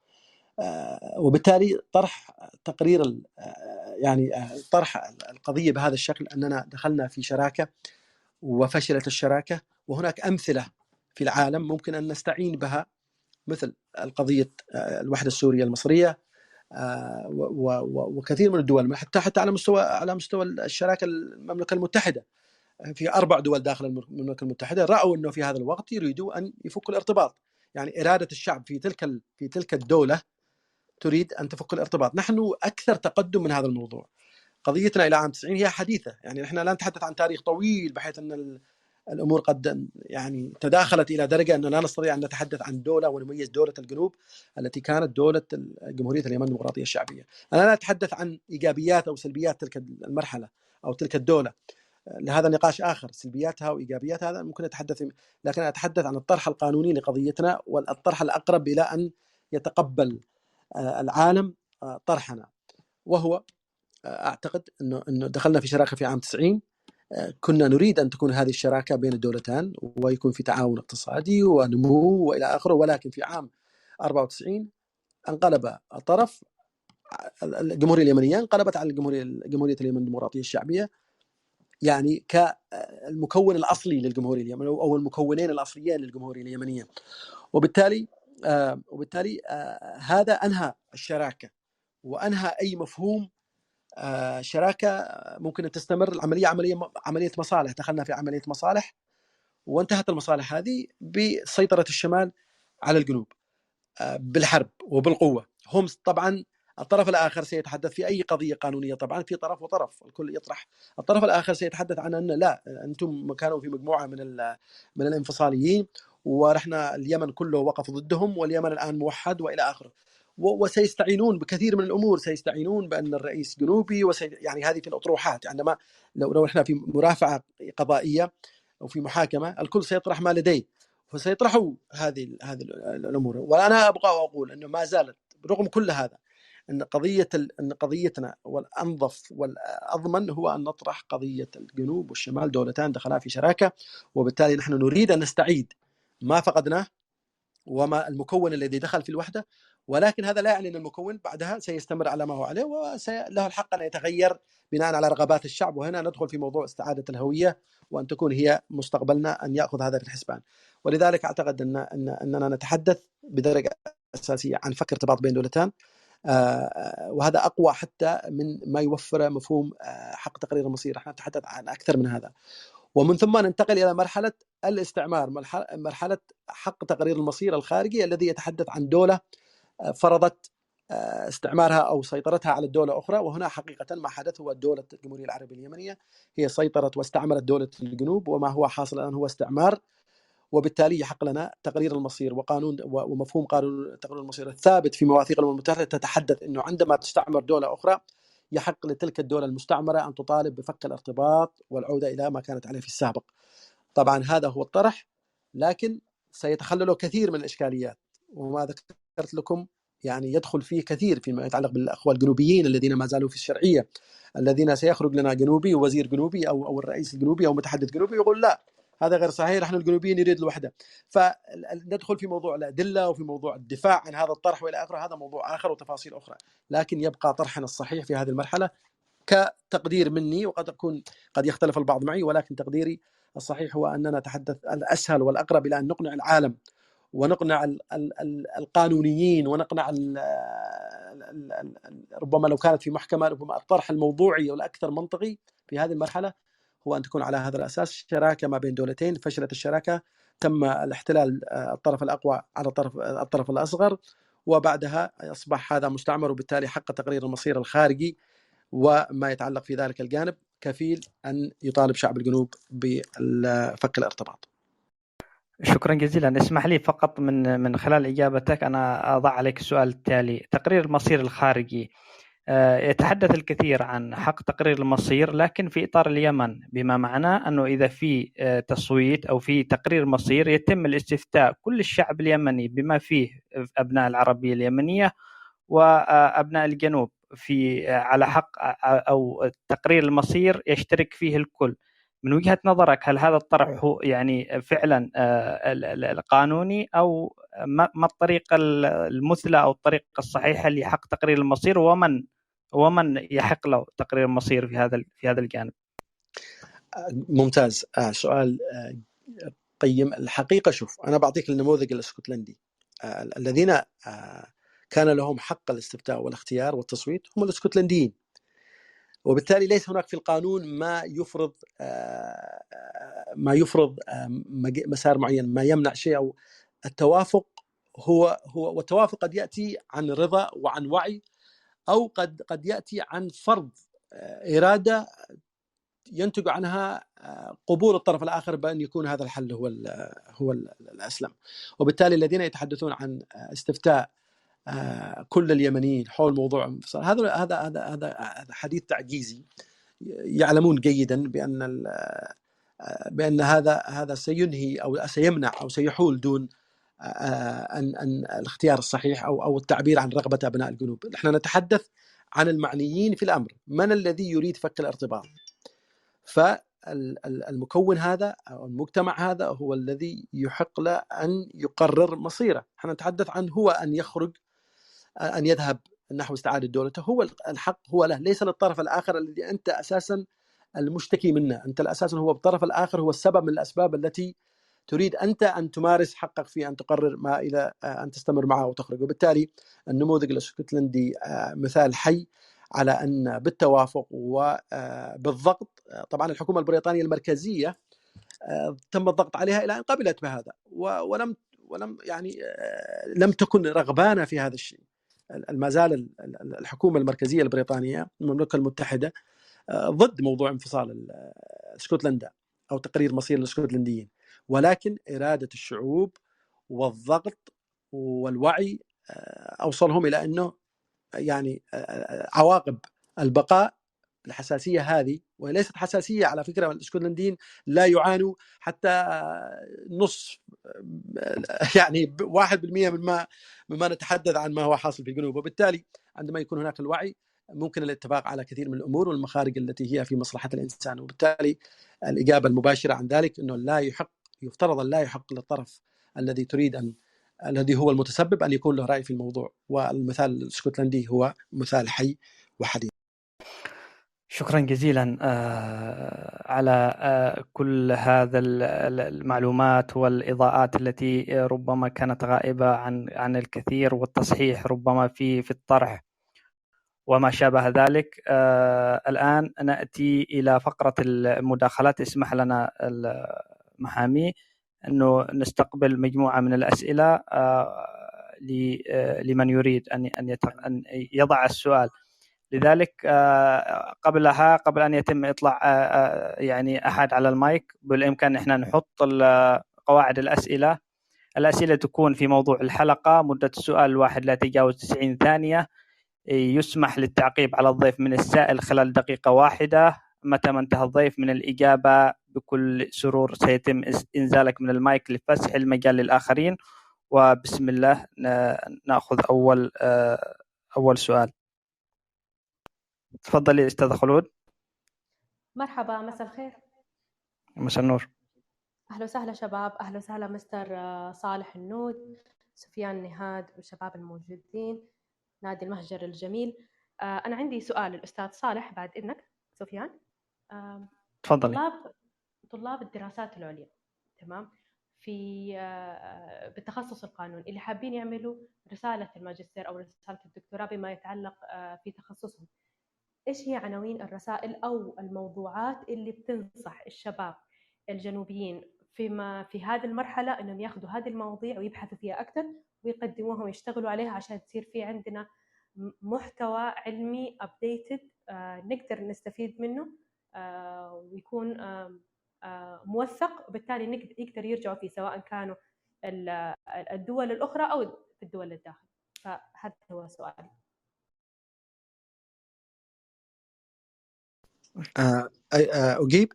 وبالتالي طرح تقرير يعني طرح القضية بهذا الشكل أننا دخلنا في شراكة وفشلت الشراكة وهناك أمثلة في العالم ممكن أن نستعين بها مثل القضية الوحدة السورية المصرية وكثير من الدول حتى حتى على مستوى على مستوى الشراكة المملكة المتحدة. في أربع دول داخل المملكة المتحدة رأوا إنه في هذا الوقت يريدوا أن يفكوا الارتباط. يعني إرادة الشعب في تلك في تلك الدولة تريد أن تفك الارتباط، نحن أكثر تقدم من هذا الموضوع. قضيتنا إلى عام 90 هي حديثة، يعني نحن لا نتحدث عن تاريخ طويل بحيث أن الأمور قد يعني تداخلت إلى درجة انه لا نستطيع أن نتحدث عن دولة ونميز دولة الجنوب التي كانت دولة جمهورية اليمن الديمقراطية الشعبية. أنا لا أتحدث عن إيجابيات أو سلبيات تلك المرحلة أو تلك الدولة. لهذا نقاش آخر سلبياتها وإيجابياتها هذا ممكن نتحدث لكن أتحدث عن الطرح القانوني لقضيتنا والطرح الأقرب إلى أن يتقبل العالم آه، طرحنا. وهو آه، أعتقد إنه إنه دخلنا في شراكة في عام 90 كنا نريد أن تكون هذه الشراكة بين الدولتين ويكون في تعاون اقتصادي ونمو وإلى آخره ولكن في عام 94 انقلب الطرف الجمهورية اليمنية انقلبت على الجمهورية جمهورية اليمن الديمقراطية الشعبية يعني كالمكون الأصلي للجمهورية اليمنية أو المكونين الأصليين للجمهورية اليمنية. وبالتالي آه وبالتالي آه هذا أنهى الشراكة وأنهى أي مفهوم آه شراكة ممكن أن تستمر. العملية عملية عملية مصالح. دخلنا في عملية مصالح وانتهت المصالح هذه بسيطرة الشمال على الجنوب آه بالحرب وبالقوة. هم طبعا الطرف الآخر سيتحدث في أي قضية قانونية. طبعا في طرف وطرف الكل يطرح. الطرف الآخر سيتحدث عن أن لا أنتم كانوا في مجموعة من من الانفصاليين ورحنا اليمن كله وقف ضدهم واليمن الآن موحد وإلى آخره. وسيستعينون بكثير من الأمور سيستعينون بأن الرئيس جنوبي وسي يعني هذه في الأطروحات. عندما لو لو إحنا في مرافعة قضائية أو في محاكمة الكل سيطرح ما لديه فسيطرحوا هذه هذه الأمور. وأنا أبغى أقول إنه ما زالت رغم كل هذا إن قضية إن قضيتنا والأنظف والأضمن هو أن نطرح قضية الجنوب والشمال دولتان دخلا في شراكة وبالتالي نحن نريد أن نستعيد ما فقدناه وما المكون الذي دخل في الوحدة ولكن هذا لا يعني أن المكون بعدها سيستمر على ما هو عليه وله الحق أن يتغير بناء على رغبات الشعب. وهنا ندخل في موضوع استعادة الهوية وأن تكون هي مستقبلنا أن يأخذ هذا في الحسبان. ولذلك أعتقد ان ان أننا نتحدث بدرجة أساسية عن فك ارتباط بين دولتان آه، وهذا أقوى حتى من ما يوفر مفهوم آه، حق تقرير المصير. إحنا نتحدث عن أكثر من هذا. ومن ثم ننتقل إلى مرحلة الاستعمار مرحلة حق تقرير المصير الخارجي الذي يتحدث عن دولة آه، فرضت استعمارها أو سيطرتها على الدولة أخرى وهنا حقيقة ما حدث هو دولة الجمهورية العربية اليمنية. هي سيطرت واستعمرت دولة الجنوب وما هو حاصل الآن هو استعمار وبالتالي يحق لنا تقرير المصير. وقانون ومفهوم قانون تقرير المصير الثابت في مواثيق الامم المتحده تتحدث إنه عندما تستعمر دولة أخرى يحق لتلك الدولة المستعمرة أن تطالب بفك الارتباط والعودة إلى ما كانت عليه في السابق. طبعا هذا هو الطرح لكن سيتخلله كثير من الإشكاليات وما ذكرت لكم يعني يدخل فيه كثير فيما يتعلق بالأخوة الجنوبيين الذين ما زالوا في الشرعية الذين سيخرج لنا جنوبي ووزير جنوبي أو أو الرئيس الجنوبي أو متحدث جنوبي يقول لا هذا غير صحيح نحن الجنوبيين نريد الوحدة. فندخل في موضوع الأدلة وفي موضوع الدفاع عن هذا الطرح وإلى آخره هذا موضوع آخر وتفاصيل أخرى. لكن يبقى طرحنا الصحيح في هذه المرحلة كتقدير مني وقد أكون قد يختلف البعض معي ولكن تقديري الصحيح هو أننا نتحدث الأسهل والأقرب إلى أن نقنع العالم ونقنع القانونيين ونقنع ربما لو كانت في محكمة ربما الطرح الموضوعي والأكثر منطقي في هذه المرحلة. هو أن تكون على هذا الأساس شراكة ما بين دولتين فشلت الشراكة تم الاحتلال الطرف الأقوى على الطرف الطرف الأصغر وبعدها أصبح هذا مستعمر وبالتالي حق تقرير المصير الخارجي وما يتعلق في ذلك الجانب كفيل أن يطالب شعب الجنوب بفك الارتباط. شكرا جزيلا اسمح لي فقط من من خلال إجابتك أنا أضع عليك السؤال التالي تقرير المصير الخارجي يتحدث الكثير عن حق تقرير المصير لكن في إطار اليمن بما معناه أنه إذا في آه، تصويت أو في تقرير مصير يتم الاستفتاء كل الشعب اليمني بما فيه أبناء العربية اليمنية وابناء الجنوب في آه، على حق أو تقرير المصير يشترك فيه الكل. من وجهة نظرك هل هذا الطرح هو يعني فعلا القانوني أو ما الطريقة المثلى أو الطريقة الصحيحة لحق تقرير المصير؟ ومن ومن يحق له تقرير المصير في هذا في هذا الجانب؟ ممتاز. آه سؤال آه قيم. الحقيقة شوف أنا بعطيك النموذج الإسكتلندي. آه الذين آه كان لهم حق الاستفتاء والاختيار والتصويت هم الإسكتلنديين. وبالتالي ليس هناك في القانون ما يفرض آه ما يفرض آه مسار معين ما يمنع شيء. أو التوافق هو هو والتوافق قد يأتي عن رضا وعن وعي أو قد قد يأتي عن فرض آه، إرادة ينتج عنها قبول الطرف الآخر بأن يكون هذا الحل هو هو الأسلم. وبالتالي الذين يتحدثون عن استفتاء كل اليمنيين حول موضوع انفصال هذا هذا هذا هذا حديث تعجيزي يعلمون جيدا بأن بأن هذا هذا سينهي أو سيمنع أو سيحول دون ان أن الاختيار الصحيح أو أو التعبير عن رغبة أبناء الجنوب، نحن نتحدث عن المعنيين في الأمر، من الذي يريد فك الارتباط؟ فالمكون هذا أو المجتمع هذا هو الذي يحق له أن يقرر مصيره، نحن نتحدث عن هو أن يخرج أن يذهب نحو استعادة دولته، هو الحق هو له، ليس للطرف الآخر الذي أنت أساسا المشتكي منه، أنت أساسا هو الطرف الآخر هو السبب من الأسباب التي تريد أنت أن تمارس حقك في أن تقرر ما إلى أن تستمر معه وتخرج وبالتالي النموذج الأسكتلندي مثال حي على أن بالتوافق وبالضغط طبعا الحكومة البريطانية المركزية تم الضغط عليها إلى أن قبلت بهذا. ولم ولم يعني لم تكن رغبانة في هذا الشيء. ما زال الحكومة المركزية البريطانية المملكة المتحدة ضد موضوع انفصال اسكتلندا أو تقرير مصير الاسكتلنديين ولكن إرادة الشعوب والضغط والوعي أوصلهم إلى أنه يعني عواقب البقاء الحساسية هذه وليست حساسية على فكرة الاسكتلنديين لا يعانوا حتى نصف يعني 1% مما مما نتحدث عن ما هو حاصل في الجنوب. وبالتالي عندما يكون هناك الوعي ممكن الاتفاق على كثير من الأمور والمخارج التي هي في مصلحة الإنسان. وبالتالي الإجابة المباشرة عن ذلك أنه لا يحق يفترض لا يحق للطرف الذي تريد أن الذي هو المتسبب أن يكون له رأي في الموضوع. والمثال الاسكتلندي هو مثال حي وحديث. شكرا جزيلا على كل هذا المعلومات والإضاءات التي ربما كانت غائبة عن عن الكثير والتصحيح ربما في في الطرح. وما شابه ذلك الآن نأتي إلى فقرة المداخلات. اسمح لنا المحامي أنه نستقبل مجموعة من الأسئلة لمن يريد أن أن يضع السؤال. لذلك قبلها قبل أن يتم إطلاع يعني أحد على المايك بالإمكان إحنا نحط قواعد الأسئلة. الأسئلة تكون في موضوع الحلقة مدة السؤال الواحد لا تتجاوز 90 ثانية. يسمح للتعقيب على الضيف من السائل خلال دقيقة واحدة. متى ما انتهى الضيف من الإجابة بكل سرور سيتم إنزالك من المايك لفسح المجال للآخرين. وبسم الله نأخذ أول أول سؤال. تفضلي أستاذ خلود. مرحبا مساء الخير. مساء النور. أهلا وسهلا شباب. أهلا وسهلا مستر صالح النود سفيان نهاد والشباب الموجودين نادي المهجر الجميل. أنا عندي سؤال للأستاذ صالح بعد إذنك. سفيان؟ تفضلي. طلاب طلاب الدراسات العليا تمام؟ في بالتخصص القانون اللي حابين يعملوا رسالة الماجستير أو رسالة الدكتوراه بما يتعلق في تخصصهم. إيش هي عناوين الرسائل أو الموضوعات اللي بتنصح الشباب الجنوبيين فيما في هذه المرحلة أنهم ياخذوا هذه المواضيع ويبحثوا فيها أكثر ويقدموها ويشتغلوا عليها عشان تصير في عندنا محتوى علمي ابديتد نقدر نستفيد منه ويكون موثق وبالتالي يقدر يرجعوا فيه سواء كانوا الدول الأخرى أو في الدول الداخل. فهذا هو سؤالي. أجيب؟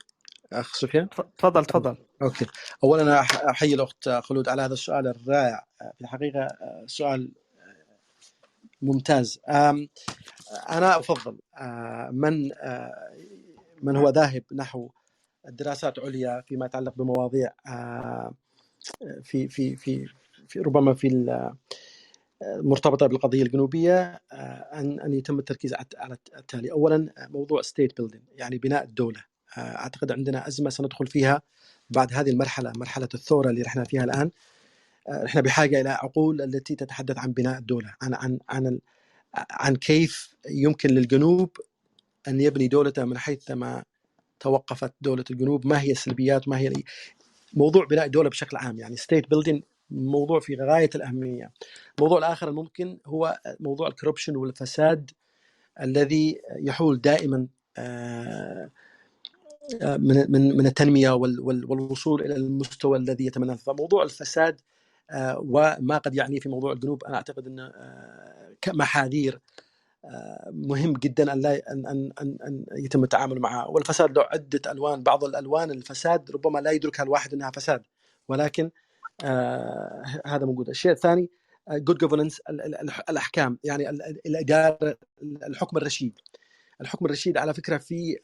أخ سفيان؟ تفضل تفضل. أوكي. اولا أحيي الأخت خلود على هذا السؤال الرائع. في الحقيقة سؤال ممتاز. أنا أفضل من من هو ذاهب نحو الدراسات عليا فيما يتعلق بمواضيع في في في في ربما في مرتبطة بالقضية الجنوبية أن أن يتم التركيز على التالي. اولا موضوع state building يعني بناء الدولة. أعتقد عندنا أزمة سندخل فيها بعد هذه المرحلة مرحلة الثورة اللي إحنا فيها الآن. إحنا بحاجة إلى عقول التي تتحدث عن بناء الدولة. عن عن عن عن كيف يمكن للجنوب أن يبني دولته من حيث ما توقفت دولة الجنوب. ما هي السلبيات؟ ما هي موضوع بناء الدولة بشكل عام يعني state building موضوع في غاية الأهمية. الموضوع الآخر الممكن هو موضوع الكوربشن والفساد الذي يحول دائما من من من التنمية والوصول إلى المستوى الذي يتمناه. فموضوع الفساد وما قد يعني في موضوع الجنوب أنا أعتقد انه كمحاذير مهم جدا أن لا أن أن أن, يتم التعامل معها. والفساد له عده ألوان بعض الألوان الفساد ربما لا يدركها الواحد إنها فساد. ولكن آه هذا موجود. الشيء الثاني جود جوفرنس الأحكام يعني الإدارة الحكم الرشيد. الحكم الرشيد على فكرة في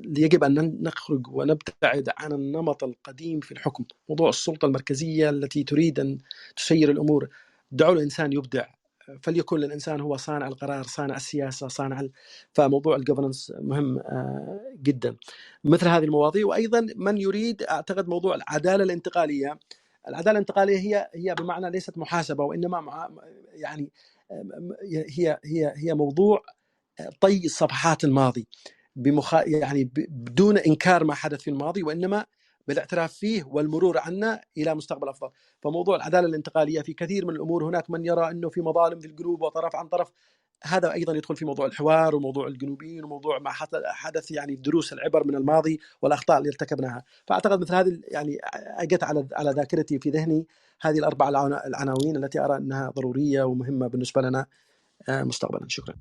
يجب أن نخرج ونبتعد عن النمط القديم في الحكم. موضوع السلطة المركزية التي تريد أن تسير الأمور. دعوا الإنسان يبدع. فليكن الانسان هو صانع القرار صانع السياسة صانع. فموضوع الجفرنس مهم آه، جدا مثل هذه المواضيع وأيضا من يريد أعتقد موضوع العدالة الانتقالية العدالة الانتقالية هي هي بمعنى ليست محاسبة وإنما مع يعني هي هي هي موضوع طي صفحات الماضي بمخ... يعني بدون إنكار ما حدث في الماضي وإنما بالاعتراف فيه والمرور عنه إلى مستقبل أفضل، فموضوع العدالة الانتقالية في كثير من الأمور هناك من يرى إنه في مظالم في القلوب وطرف عن طرف هذا أيضا يدخل في موضوع الحوار وموضوع الجنوبيين وموضوع ما حدث يعني دروس العبر من الماضي والأخطاء اللي ارتكبناها، فأعتقد مثل هذه يعني أجت على على ذاكرتي في ذهني هذه الأربع العناوين التي أرى إنها ضرورية ومهمة بالنسبة لنا آه، مستقبلا، شكرا.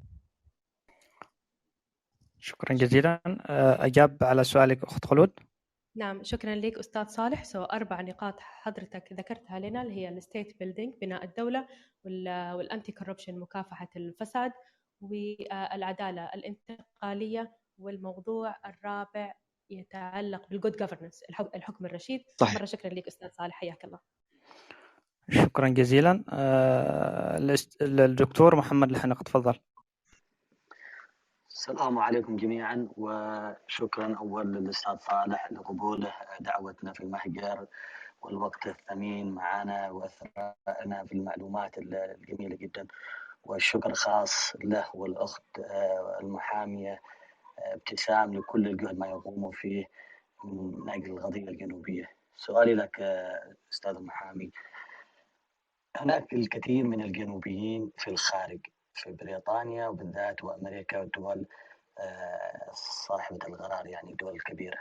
شكرا جزيلا آه، أجاب على سؤالك أخت خلود. نعم شكرا لك أستاذ صالح. So أربع نقاط حضرتك ذكرتها لنا اللي هي ال state building بناء الدولة وال anti corruption مكافحة الفساد والعدالة الانتقالية والموضوع الرابع يتعلق بالجود جفرنس الحكم الرشيد. صحيح. مرة شكرا لك أستاذ صالح حياك الله. شكرا جزيلا. آه، الدكتور محمد الحنق تفضل السلام عليكم جميعا وشكرا أول للأستاذ صالح لقبوله دعوتنا في المحجر والوقت الثمين معنا واثراءنا في المعلومات الجميلة جدا. والشكر خاص له والأخت آه، المحامية آه، ابتسام لكل الجهد ما يقوموا فيه من أجل القضية الجنوبية. سؤالي لك آه، أستاذ المحامي. هناك الكثير من الجنوبيين في الخارج. في بريطانيا وبالذات وأمريكا والدول آه، صاحبة القرار يعني الدول الكبيره.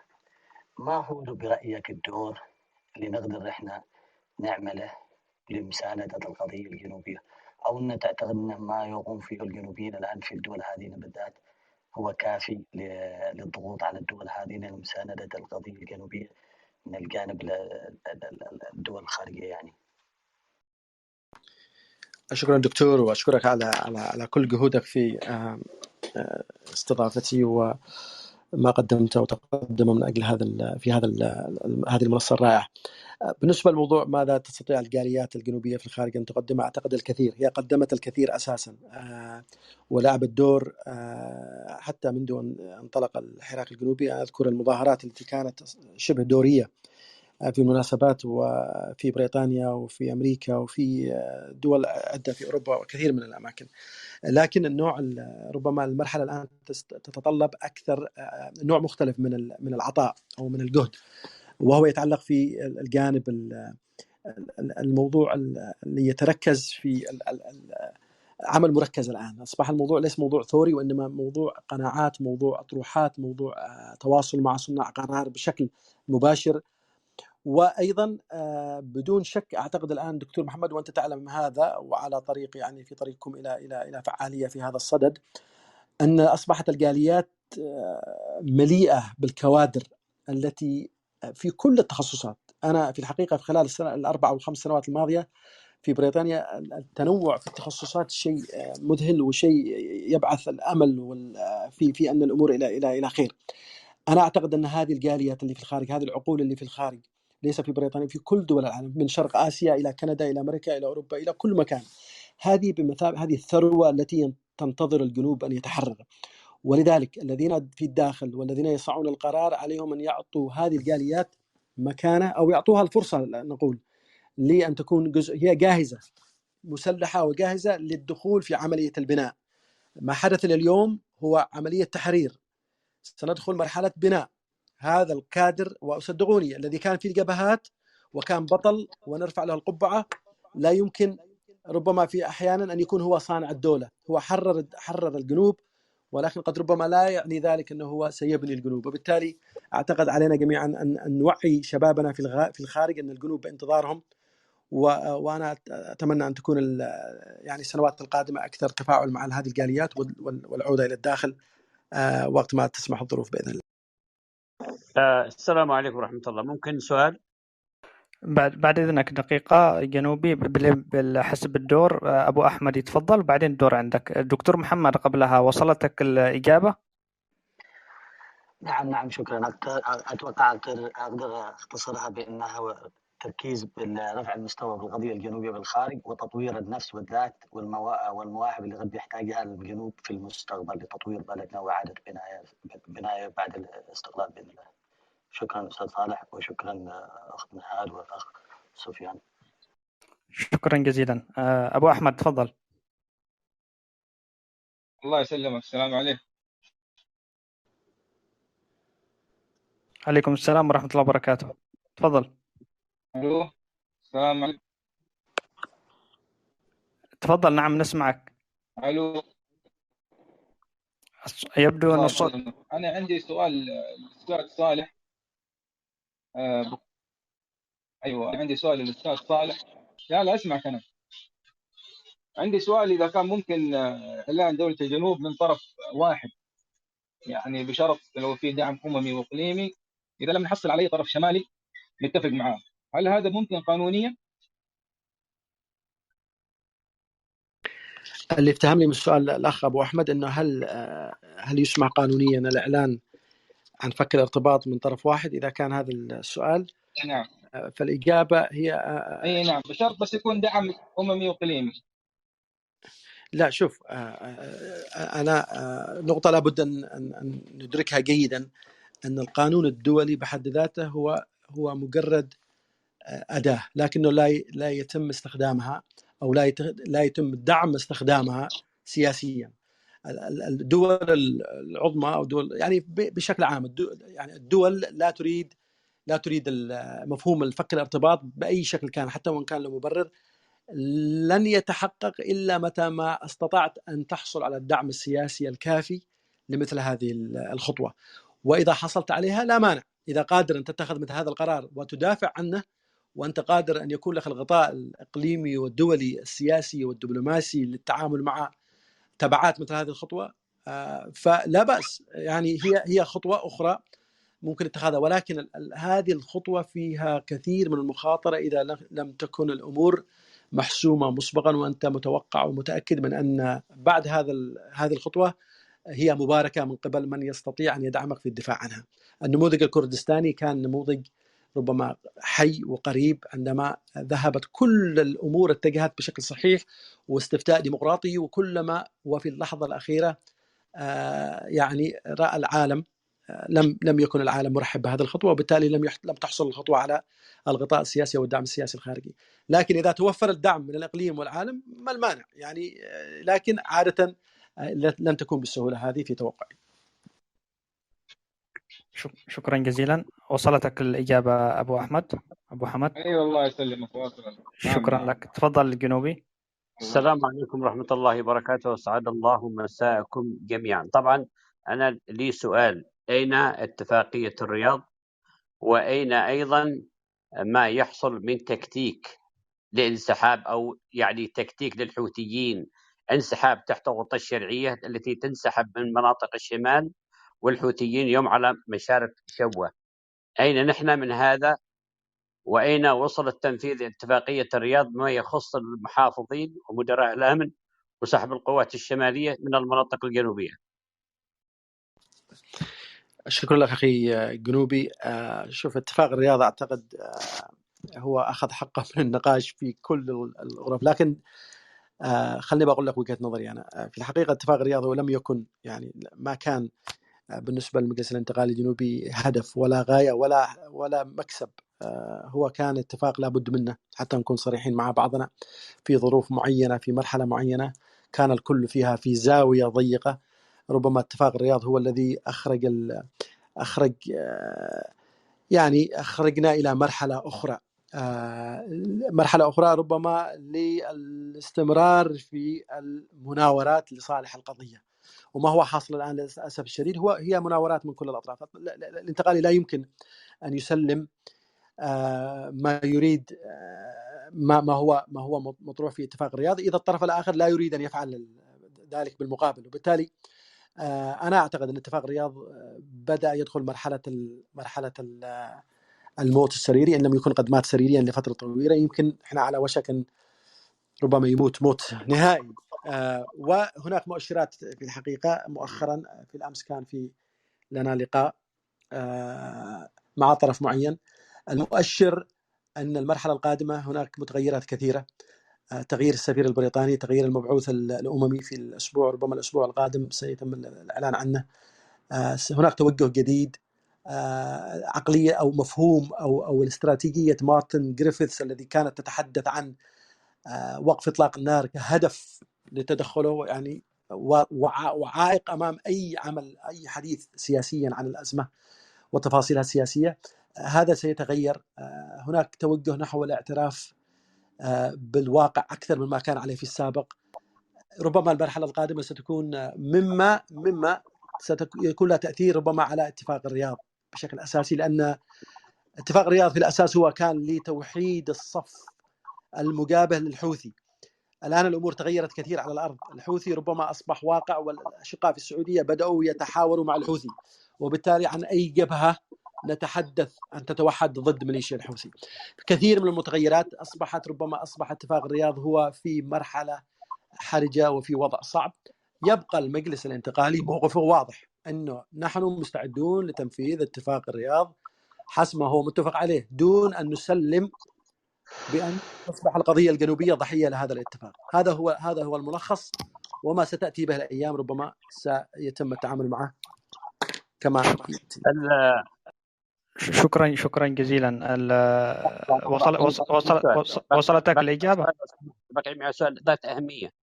ما هو برأيك الدور اللي نقدر إحنا نعمله لمساندة القضية الجنوبية؟ أو إن تعتقد إن ما يقوم فيه الجنوبيين الآن في الدول هذه بالذات هو كافي للضغوط على الدول هذه لمساندة القضية الجنوبية من الجانب الدول الخارجية يعني. شكرا دكتور وأشكرك على على على كل جهودك في آه، استضافتي وما قدمته وتقدمه من أجل هذا في هذا هذه المنصة الرائعة. آه، بالنسبة للموضوع ماذا تستطيع الجاليات الجنوبية في الخارج أن تقدم؟ أعتقد الكثير، هي قدمت الكثير أساسا آه، ولعبت دور حتى منذ أن انطلق الحراك الجنوبي أذكر المظاهرات التي كانت شبه دورية في المناسبات وفي بريطانيا وفي أمريكا وفي دول عده في أوروبا وكثير من الأماكن. لكن النوع ربما المرحلة الآن تتطلب أكثر نوع مختلف من من العطاء أو من الجهد. وهو يتعلق في الجانب الموضوع اللي يتركز في عمل مركز الآن. أصبح الموضوع ليس موضوع ثوري وإنما موضوع قناعات موضوع أطروحات موضوع تواصل مع صناع قرار بشكل مباشر وأيضا آه، بدون شك أعتقد الآن دكتور محمد وأنت تعلم هذا وعلى طريق يعني في طريقكم إلى إلى إلى فعالية في هذا الصدد أن أصبحت الجاليات آه، مليئة بالكوادر التي في كل التخصصات أنا في الحقيقة في خلال السنة الأربع أو الخمس سنوات الماضية في بريطانيا التنوع في التخصصات شيء آه، مذهل وشيء يبعث الأمل في في أن الأمور إلى إلى إلى خير. أنا أعتقد أن هذه الجاليات اللي في الخارج، هذه العقول اللي في الخارج ليس في بريطانيا في كل دول العالم من شرق آسيا إلى كندا إلى أمريكا إلى أوروبا إلى كل مكان. هذه بمثابه هذه الثروة التي تنتظر الجنوب أن يتحرر. ولذلك الذين في الداخل والذين يصنعون القرار عليهم أن يعطوا هذه الجاليات مكانة أو يعطوها الفرصة نقول لأن تكون جزء هي جاهزة مسلحة وجاهزة للدخول في عملية البناء. ما حدث اليوم هو عملية تحرير. سندخل مرحلة بناء. هذا الكادر وصدقوني الذي كان في الجبهات وكان بطل ونرفع له القبعة لا يمكن ربما في أحيانا أن يكون هو صانع الدولة هو حرر حرر الجنوب ولكن قد ربما لا يعني ذلك إنه هو سيبني الجنوب وبالتالي أعتقد علينا جميعا ان أن نوعي شبابنا في في الخارج أن الجنوب بانتظارهم وأنا أتمنى أن تكون يعني السنوات القادمة أكثر تفاعل مع هذه الجاليات والعودة إلى الداخل آه، وقت ما تسمح الظروف بإذن الله. آه، السلام عليكم ورحمة الله. ممكن سؤال؟ بعد بعد إذنك دقيقة جنوبي حسب الدور آه، أبو أحمد يتفضل. بعدين الدور عندك. الدكتور محمد قبلها وصلتك الإجابة؟ نعم نعم شكرا. أتوقع أقدر أختصرها بأنها تركيز برفع المستوى في القضية الجنوبية بالخارج وتطوير النفس والذات والمواهب اللي قد يحتاجها الجنوب في المستقبل لتطوير بلدنا وإعادة بناء بناء بعد الاستقلال بإذن الله. شكرا أستاذ صالح وشكرا أخت نهاد والأخ سفيان. شكرا جزيلا آه، أبو أحمد تفضل. الله يسلمك السلام عليكم. عليكم السلام ورحمة الله وبركاته. تفضل. ألو السلام عليكم تفضل نعم نسمعك ألو يبدو أن الصوت أنا عندي سؤال للاستاذ صالح آه أيوه عندي سؤال للأستاذ صالح. لا لا أسمعك أنا. عندي سؤال إذا كان ممكن آه، اعلان دولة الجنوب من طرف واحد. يعني بشرط لو في دعم أممي وإقليمي إذا لم نحصل عليه طرف شمالي نتفق معاه. هل هذا ممكن قانونيا؟ اللي افتهمني من السؤال الأخ أبو أحمد إنه هل هل يسمح قانونيا الإعلان عن فك الارتباط من طرف واحد إذا كان هذا السؤال. نعم. فالإجابة هي إي نعم بشرط بس يكون دعم أممي واقليمي لا شوف أنا نقطة لابد أن ندركها جيدا أن القانون الدولي بحد ذاته هو هو مجرد أداة لكنه لا لا يتم استخدامها أو لا لا يتم دعم استخدامها سياسيا. الدول العظمى أو دول يعني بشكل عام الدول يعني الدول لا تريد لا تريد مفهوم الفك الارتباط بأي شكل كان حتى وإن كان له مبرر لن يتحقق إلا متى ما استطعت أن تحصل على الدعم السياسي الكافي لمثل هذه الخطوة. وإذا حصلت عليها لا مانع. إذا قادر أن تتخذ مثل هذا القرار وتدافع عنه وأنت قادر أن يكون لك الغطاء الإقليمي والدولي السياسي والدبلوماسي للتعامل مع تبعات مثل هذه الخطوة آه، فلا بأس يعني هي هي خطوة أخرى ممكن اتخاذها ولكن هذه الخطوة فيها كثير من المخاطرة إذا لم تكن الأمور محسومة مسبقا وأنت متوقع ومتأكد من أن بعد هذا هذه الخطوة هي مباركة من قبل من يستطيع أن يدعمك في الدفاع عنها. النموذج الكردستاني كان نموذج ربما حي وقريب عندما ذهبت كل الأمور اتجهت بشكل صحيح واستفتاء ديمقراطي وكلما وفي اللحظة الأخيرة آه، يعني رأى العالم آه، لم لم يكن العالم مرحب بهذه الخطوة وبالتالي لم لم تحصل الخطوة على الغطاء السياسي والدعم السياسي الخارجي. لكن إذا توفر الدعم من الإقليم والعالم ما المانع؟ يعني آه، لكن عادة لن تكون بالسهولة هذه في توقعي. شكرا جزيلا. وصلتك الإجابة أبو أحمد. أبو حمد أي أيوة والله يسلمك. شكرا نعم. لك. تفضل الجنوبي السلام عليكم ورحمة الله وبركاته. وسعد الله مساءكم جميعا. طبعا أنا لي سؤال. أين اتفاقية الرياض؟ وأين أيضا ما يحصل من تكتيك لانسحاب أو يعني تكتيك للحوثيين؟ انسحاب تحت الغطاء الشرعية التي تنسحب من مناطق الشمال والحوثيين يوم على مشارف شوة. أين نحن من هذا؟ وأين وصل التنفيذ اتفاقية الرياض ما يخص المحافظين ومدراء الأمن وسحب القوات الشمالية من المناطق الجنوبية؟ شكرا لك أخي جنوبي. آه، شوف اتفاق الرياض أعتقد آه، هو أخذ حقه من النقاش في كل الغرف لكن آه، خليني بقول لك وجهة نظري أنا. في الحقيقة اتفاق الرياض لم يكن يعني ما كان بالنسبة للمجلس الانتقالي الجنوبي هدف ولا غاية ولا ولا مكسب. آه، هو كان اتفاق لابد منه حتى نكون صريحين مع بعضنا. في ظروف معينة في مرحلة معينة كان الكل فيها في زاوية ضيقة. ربما اتفاق الرياض هو الذي أخرج أخرج آه، يعني أخرجنا إلى مرحلة أخرى. آه، مرحلة أخرى ربما للاستمرار في المناورات لصالح القضية. وما هو حاصل الآن للأسف الشديد هو هي مناورات من كل الأطراف. الانتقالي لا يمكن أن يسلم آه، ما يريد آه، ما ما هو ما هو مطروح في اتفاق الرياض. إذا الطرف الآخر لا يريد أن يفعل ذلك بالمقابل. وبالتالي آه، أنا أعتقد أن اتفاق الرياض بدأ يدخل مرحلة مرحلة الموت السريري إن لم يكن قد مات سريريا لفترة طويلة. يمكن إحنا على وشك أن ربما يموت موت نهائي. وهناك مؤشرات في الحقيقة مؤخرا في الأمس كان في لنا لقاء مع طرف معين. المؤشر أن المرحلة القادمة هناك متغيرات كثيرة. آه، تغيير السفير البريطاني تغيير المبعوث الأممي في الأسبوع ربما الأسبوع القادم سيتم الإعلان عنه. آه، هناك توجه جديد. آه، عقلية أو مفهوم أو أو الاستراتيجية مارتن جريفيث الذي كانت تتحدث عن وقف إطلاق النار كهدف لتدخله يعني وعائق أمام أي عمل أي حديث سياسيا عن الأزمة وتفاصيلها السياسية. هذا سيتغير. آه، هناك توجه نحو الاعتراف آه، بالواقع أكثر مما كان عليه في السابق. ربما المرحلة القادمة ستكون مما مما سيكون لها تأثير ربما على اتفاق الرياض بشكل أساسي لأن اتفاق الرياض في الأساس هو كان لتوحيد الصف المجابه للحوثي. الآن الأمور تغيرت كثير على الأرض. الحوثي ربما أصبح واقع والأشقاء في السعودية بدأوا يتحاوروا مع الحوثي وبالتالي عن أي جبهة نتحدث أن تتوحد ضد ميليشيا الحوثي. كثير من المتغيرات أصبحت ربما أصبح اتفاق الرياض هو في مرحلة حرجة وفي وضع صعب. يبقى المجلس الانتقالي موقفه واضح أنه نحن مستعدون لتنفيذ اتفاق الرياض حسب ما هو متفق عليه دون أن نسلم بأن تصبح القضية الجنوبية ضحية لهذا الاتفاق. هذا هو هذا هو الملخص وما ستأتي به الأيام ربما سيتم التعامل معه كما شكرا شكرا جزيلا. وصل وصل وصلتك الإجابة؟ بقي مع سؤال. ذات أهمية.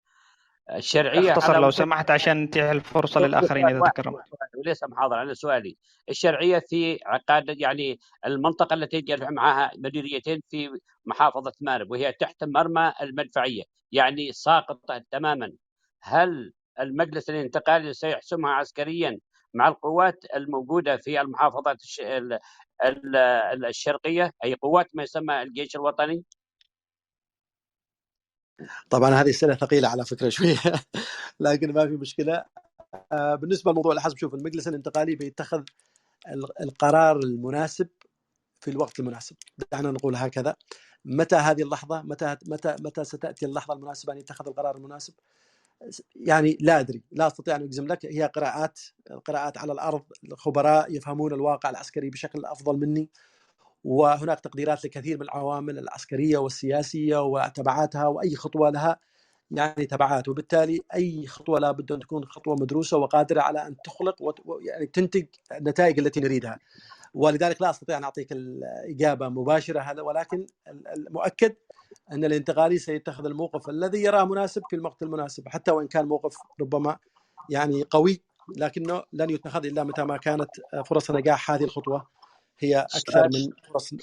الشرعية اختصر لو سمحت عشان نتيح الفرصة للآخرين إذا تكرمت. وليس محاضرة على سؤالي. الشرعية في عقاد يعني المنطقة التي يجري معها مديريتين في محافظة مارب وهي تحت مرمى المدفعية يعني ساقطة تماما. هل المجلس الانتقالي سيحسمها عسكريا مع القوات الموجودة في المحافظات الشرقية؟ أي قوات ما يسمى الجيش الوطني؟ طبعا هذه اسئله ثقيلة على فكرة شوية لكن ما في مشكلة. آه، بالنسبة لموضوع الحزب شوف المجلس الانتقالي بيتخذ القرار المناسب في الوقت المناسب. دعنا نقول هكذا. متى هذه اللحظة؟ متى متى متى ستأتي اللحظة المناسبة أن يتخذ القرار المناسب؟ يعني لا أدري لا أستطيع أن أجزم لك. هي قراءات قراءات على الأرض الخبراء يفهمون الواقع العسكري بشكل أفضل مني. وهناك تقديرات لكثير من العوامل العسكرية والسياسية وتبعاتها وأي خطوة لها يعني تبعات. وبالتالي أي خطوة لابد أن تكون خطوة مدروسة وقادرة على أن تخلق ويعني تنتج النتائج التي نريدها. ولذلك لا أستطيع أن أعطيك الإجابة مباشرة هذا ولكن المؤكد أن الانتقالي سيتخذ الموقف الذي يراه مناسب في الوقت المناسب حتى وإن كان موقف ربما يعني قوي لكنه لن يتخذ إلا متى ما كانت فرص نجاح هذه الخطوة. هي أكثر من فرص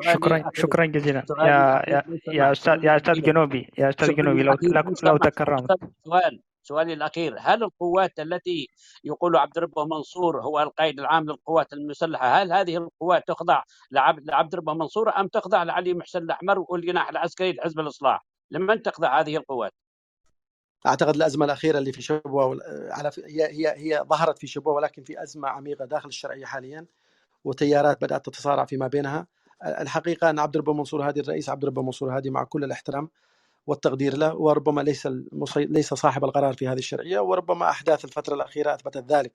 شكرا شكرا جزيلا. يا يا يا أستاذ يا أستاذ جنوبي. يا أستاذ جنوبي لو لو تكرمت. سؤال سؤالي الأخير. هل القوات التي يقول عبد ربه منصور هو القائد العام للقوات المسلحة هل هذه القوات تخضع لعبد, لعبد ربه منصور أم تخضع لعلي محسن الأحمر والجناح العسكري لحزب الإصلاح؟ لمن تخضع هذه القوات؟ أعتقد الأزمة الأخيرة اللي في شبوة على هي هي هي ظهرت في شبوة ولكن في أزمة عميقة داخل الشرعية حاليا. وتيارات بدأت تتصارع فيما بينها. الحقيقة أن عبد ربه منصور هادي الرئيس عبد ربه منصور هادي مع كل الاحترام والتقدير له وربما ليس المصي... ليس صاحب القرار في هذه الشرعية وربما أحداث الفترة الأخيرة أثبتت ذلك.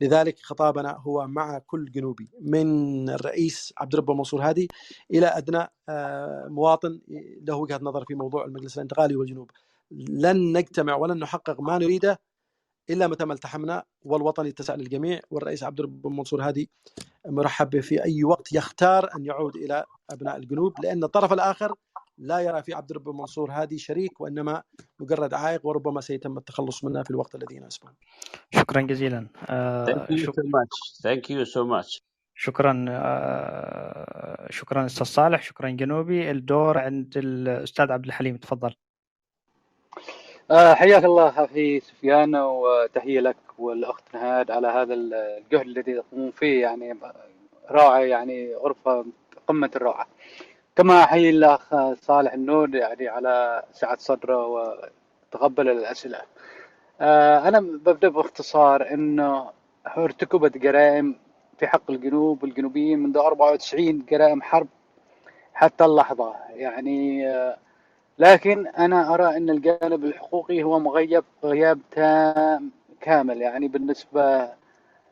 لذلك خطابنا هو مع كل جنوبي من الرئيس عبد الرب منصور هادي إلى أدنى آه، مواطن له وجهة نظر في موضوع المجلس الانتقالي والجنوب. لن نجتمع ولن نحقق ما نريده إلا متى ما التحمنا والوطن يتسع للجميع والرئيس عبد الرب منصور هادي مرحب به في أي وقت يختار أن يعود إلى أبناء الجنوب لأن الطرف الآخر لا يرى في عبد الرب منصور هذه شريك وإنما مجرد عائق وربما سيتم التخلص منها في الوقت الذي يناسبه. شكرا جزيلا. Thank you so much. Thank you so much. شكرا آه، شكرا أستاذ صالح شكرا جنوبي الدور عند الأستاذ عبد الحليم تفضل. آه، حياك الله أخي سفيان وتحية لك والأخت نهاد على هذا الجهد الذي تقومون فيه يعني رائع يعني غرفة قمة الروعة كما أحيي الأخ صالح النور يعني على سعة صدره وتقبل الأسئلة. آه، أنا ببدأ باختصار أنه ارتكبت جرائم في حق الجنوب والجنوبيين منذ 94 جرائم حرب حتى اللحظة. يعني آه، لكن أنا أرى أن الجانب الحقوقي هو مغيب غياب تام كامل. يعني بالنسبة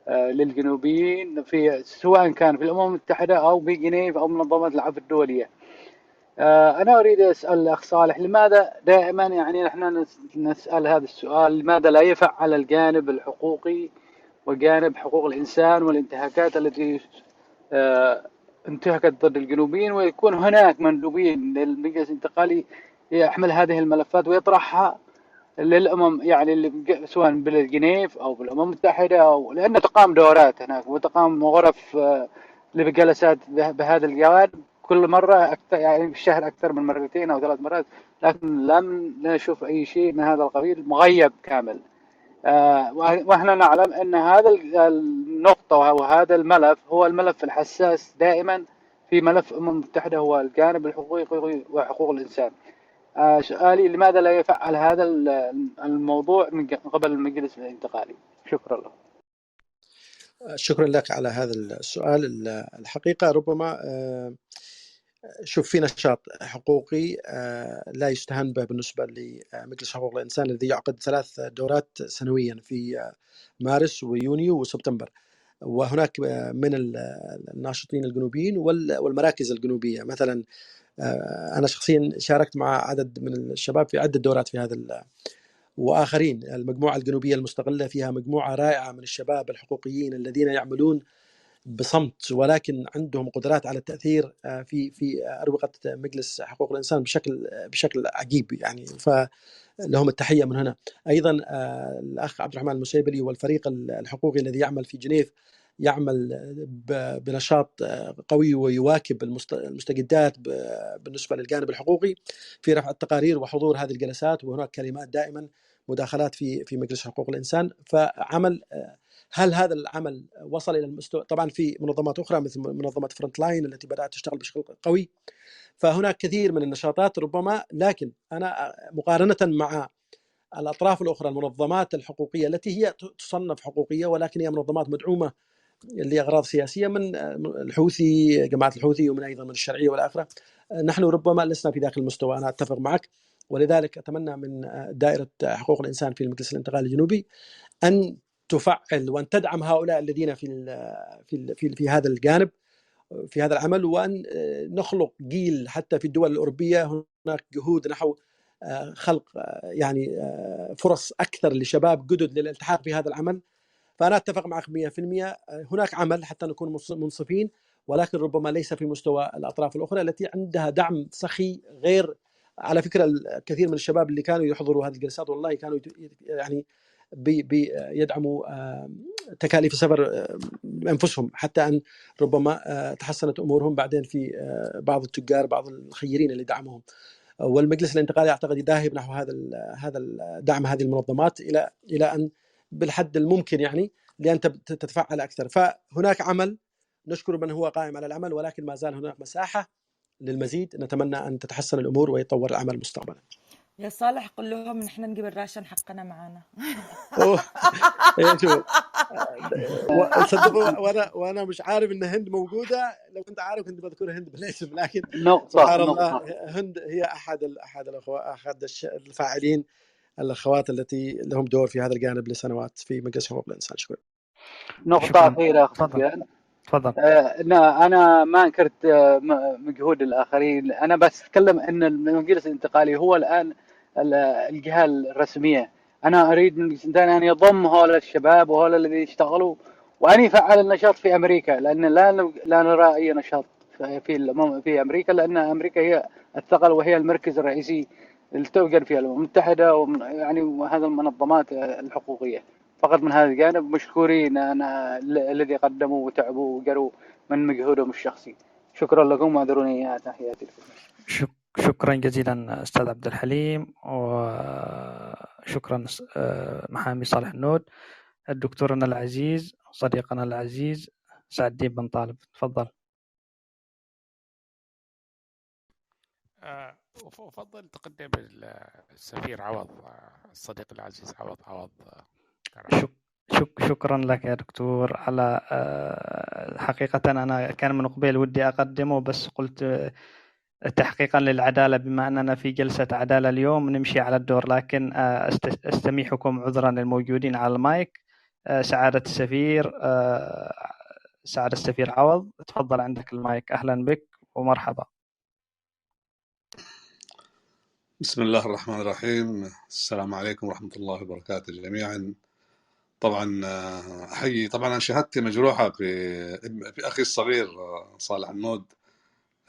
آه، للجنوبيين في سواء كان في الأمم المتحدة أو في جنيف أو منظمة العفو الدولية. آه، أنا أريد أسأل الأخ صالح لماذا دائما يعني نحن نسأل هذا السؤال؟ لماذا لا يفعل الجانب الحقوقي وجانب حقوق الإنسان والانتهاكات التي آه، انتهكت ضد الجنوبيين؟ ويكون هناك مندوبين للمجلس الانتقالي يحمل هذه الملفات ويطرحها للأمم يعني سواء بالجنيف أو بالأمم المتحدة أو لأن تقام دورات هناك وتقام غرف آه، لجلسات بهذا الجوانب. كل مرة أكثر يعني في الشهر أكثر من مرتين أو ثلاث مرات لكن لم نشوف أي شيء من هذا القبيل مغيب كامل. آه، وإحنا نعلم أن هذا النقطة وهذا الملف هو الملف الحساس دائما في ملف الأمم المتحدة هو الجانب الحقوقي وحقوق الإنسان. سؤالي لماذا لا يفعل هذا الموضوع من قبل المجلس الانتقالي؟ شكرا له شكرا لك على هذا السؤال. الحقيقة ربما آه، شوف في نشاط حقوقي آه، لا يستهان به بالنسبة لمجلس حقوق الإنسان الذي يعقد ثلاث دورات سنويا في مارس ويونيو وسبتمبر. وهناك من الناشطين الجنوبيين والمراكز الجنوبية. مثلا أنا شخصيا شاركت مع عدد من الشباب في عدة دورات في هذا وآخرين المجموعة الجنوبية المستقلة فيها مجموعة رائعة من الشباب الحقوقيين الذين يعملون بصمت ولكن عندهم قدرات على التأثير آه، في في أروقة مجلس حقوق الإنسان بشكل بشكل عجيب يعني. فلهم التحية من هنا. أيضا آه، الأخ عبد الرحمن المسيبلي والفريق الحقوقي الذي يعمل في جنيف يعمل بنشاط قوي ويواكب المستجدات بالنسبة للجانب الحقوقي في رفع التقارير وحضور هذه الجلسات وهناك كلمات دائما مداخلات في في مجلس حقوق الإنسان. فعمل هل هذا العمل وصل إلى المستوى طبعا في منظمات أخرى مثل منظمة Front Line التي بدأت تشتغل بشكل قوي. فهناك كثير من النشاطات ربما لكن أنا مقارنة مع الأطراف الأخرى المنظمات الحقوقية التي هي تصنف حقوقية ولكن هي منظمات مدعومة لاغراض سياسية من الحوثي جماعة الحوثي ومن أيضا من الشرعية والآخرة. نحن ربما لسنا في ذاك المستوى أنا أتفق معك. ولذلك أتمنى من دائرة حقوق الإنسان في المجلس الانتقالي الجنوبي أن تفعل وأن تدعم هؤلاء الذين في في في, في هذا الجانب في هذا العمل وأن نخلق جيل حتى في الدول الأوروبية. هناك جهود نحو خلق يعني فرص أكثر لشباب جدد للالتحاق في هذا العمل. فأنا أتفق معك 100% هناك عمل حتى نكون منصفين ولكن ربما ليس في مستوى الأطراف الأخرى التي عندها دعم سخي غير على فكرة الكثير من الشباب اللي كانوا يحضروا هذه الجلسات والله كانوا يعني بي بي يدعموا تكاليف السفر بانفسهم حتى أن ربما تحسنت أمورهم بعدين في بعض التجار بعض الخيرين اللي دعموهم. والمجلس الانتقالي أعتقد يذاهب نحو هذا هذا دعم هذه المنظمات إلى إلى أن بالحد الممكن يعني لأن تتفعل أكثر. فهناك عمل نشكر من هو قائم على العمل ولكن ما زال هناك مساحة للمزيد. نتمنى أن تتحسن الأمور ويتطور العمل مستقبلا. يا صالح قل لهم نحن نجيب الراشن حقنا معنا شوف. صدقوا وأنا وأنا مش عارف إن هند موجودة. لو كنت عارف كنت بذكر هند بالاسم لكن نقطة سبحان الله هند هي أحد أحد الأخوة أحد الفاعلين الأخوات التي لهم دور في هذا الجانب لسنوات في مجلس حقوق الإنسان. شكرا. نقطة أخيرة أخ سفيان. تفضل. آه أنا ما أنكرت آه مجهود الآخرين. أنا بس أتكلم إن المجلس الانتقالي هو الآن الجهة الرسمية. أنا أريد من المجلس الانتقالي أن يضم هؤلاء الشباب وهؤلاء الذين يشتغلوا وأن يفعل النشاط في أمريكا لأن لا لا نرى اي نشاط في في أمريكا لأن أمريكا هي الثقل وهي المركز الرئيسي اللي توجد فيها الامم المتحده ويعني وهذه المنظمات الحقوقية. فقط من هذا الجانب مشكورين أنا الذي قدموا وتعبوا وقروا من مجهودهم الشخصي. شكرا لكم واعذروني تحياتي شكرا جزيلا أستاذ عبد الحليم و شكرا محامي صالح النود دكتورنا العزيز صديقنا العزيز سعد الدين بن طالب. تفضل. افضل تقدم السفير عوض الصديق العزيز عوض عوض شك شك شكرا لك يا دكتور على حقيقة أنا كان من قبل ودي أقدمه بس قلت تحقيقا للعدالة بما أننا في جلسة عدالة اليوم نمشي على الدور. لكن أستميحكم عذرا للموجودين على المايك. سعادة السفير سعادة السفير عوض. تفضل عندك المايك. أهلا بك ومرحبا. بسم الله الرحمن الرحيم. السلام عليكم ورحمة الله وبركاته جميعا. طبعا أحيي طبعا أنا شهادتي مجروحة في أخي الصغير صالح النود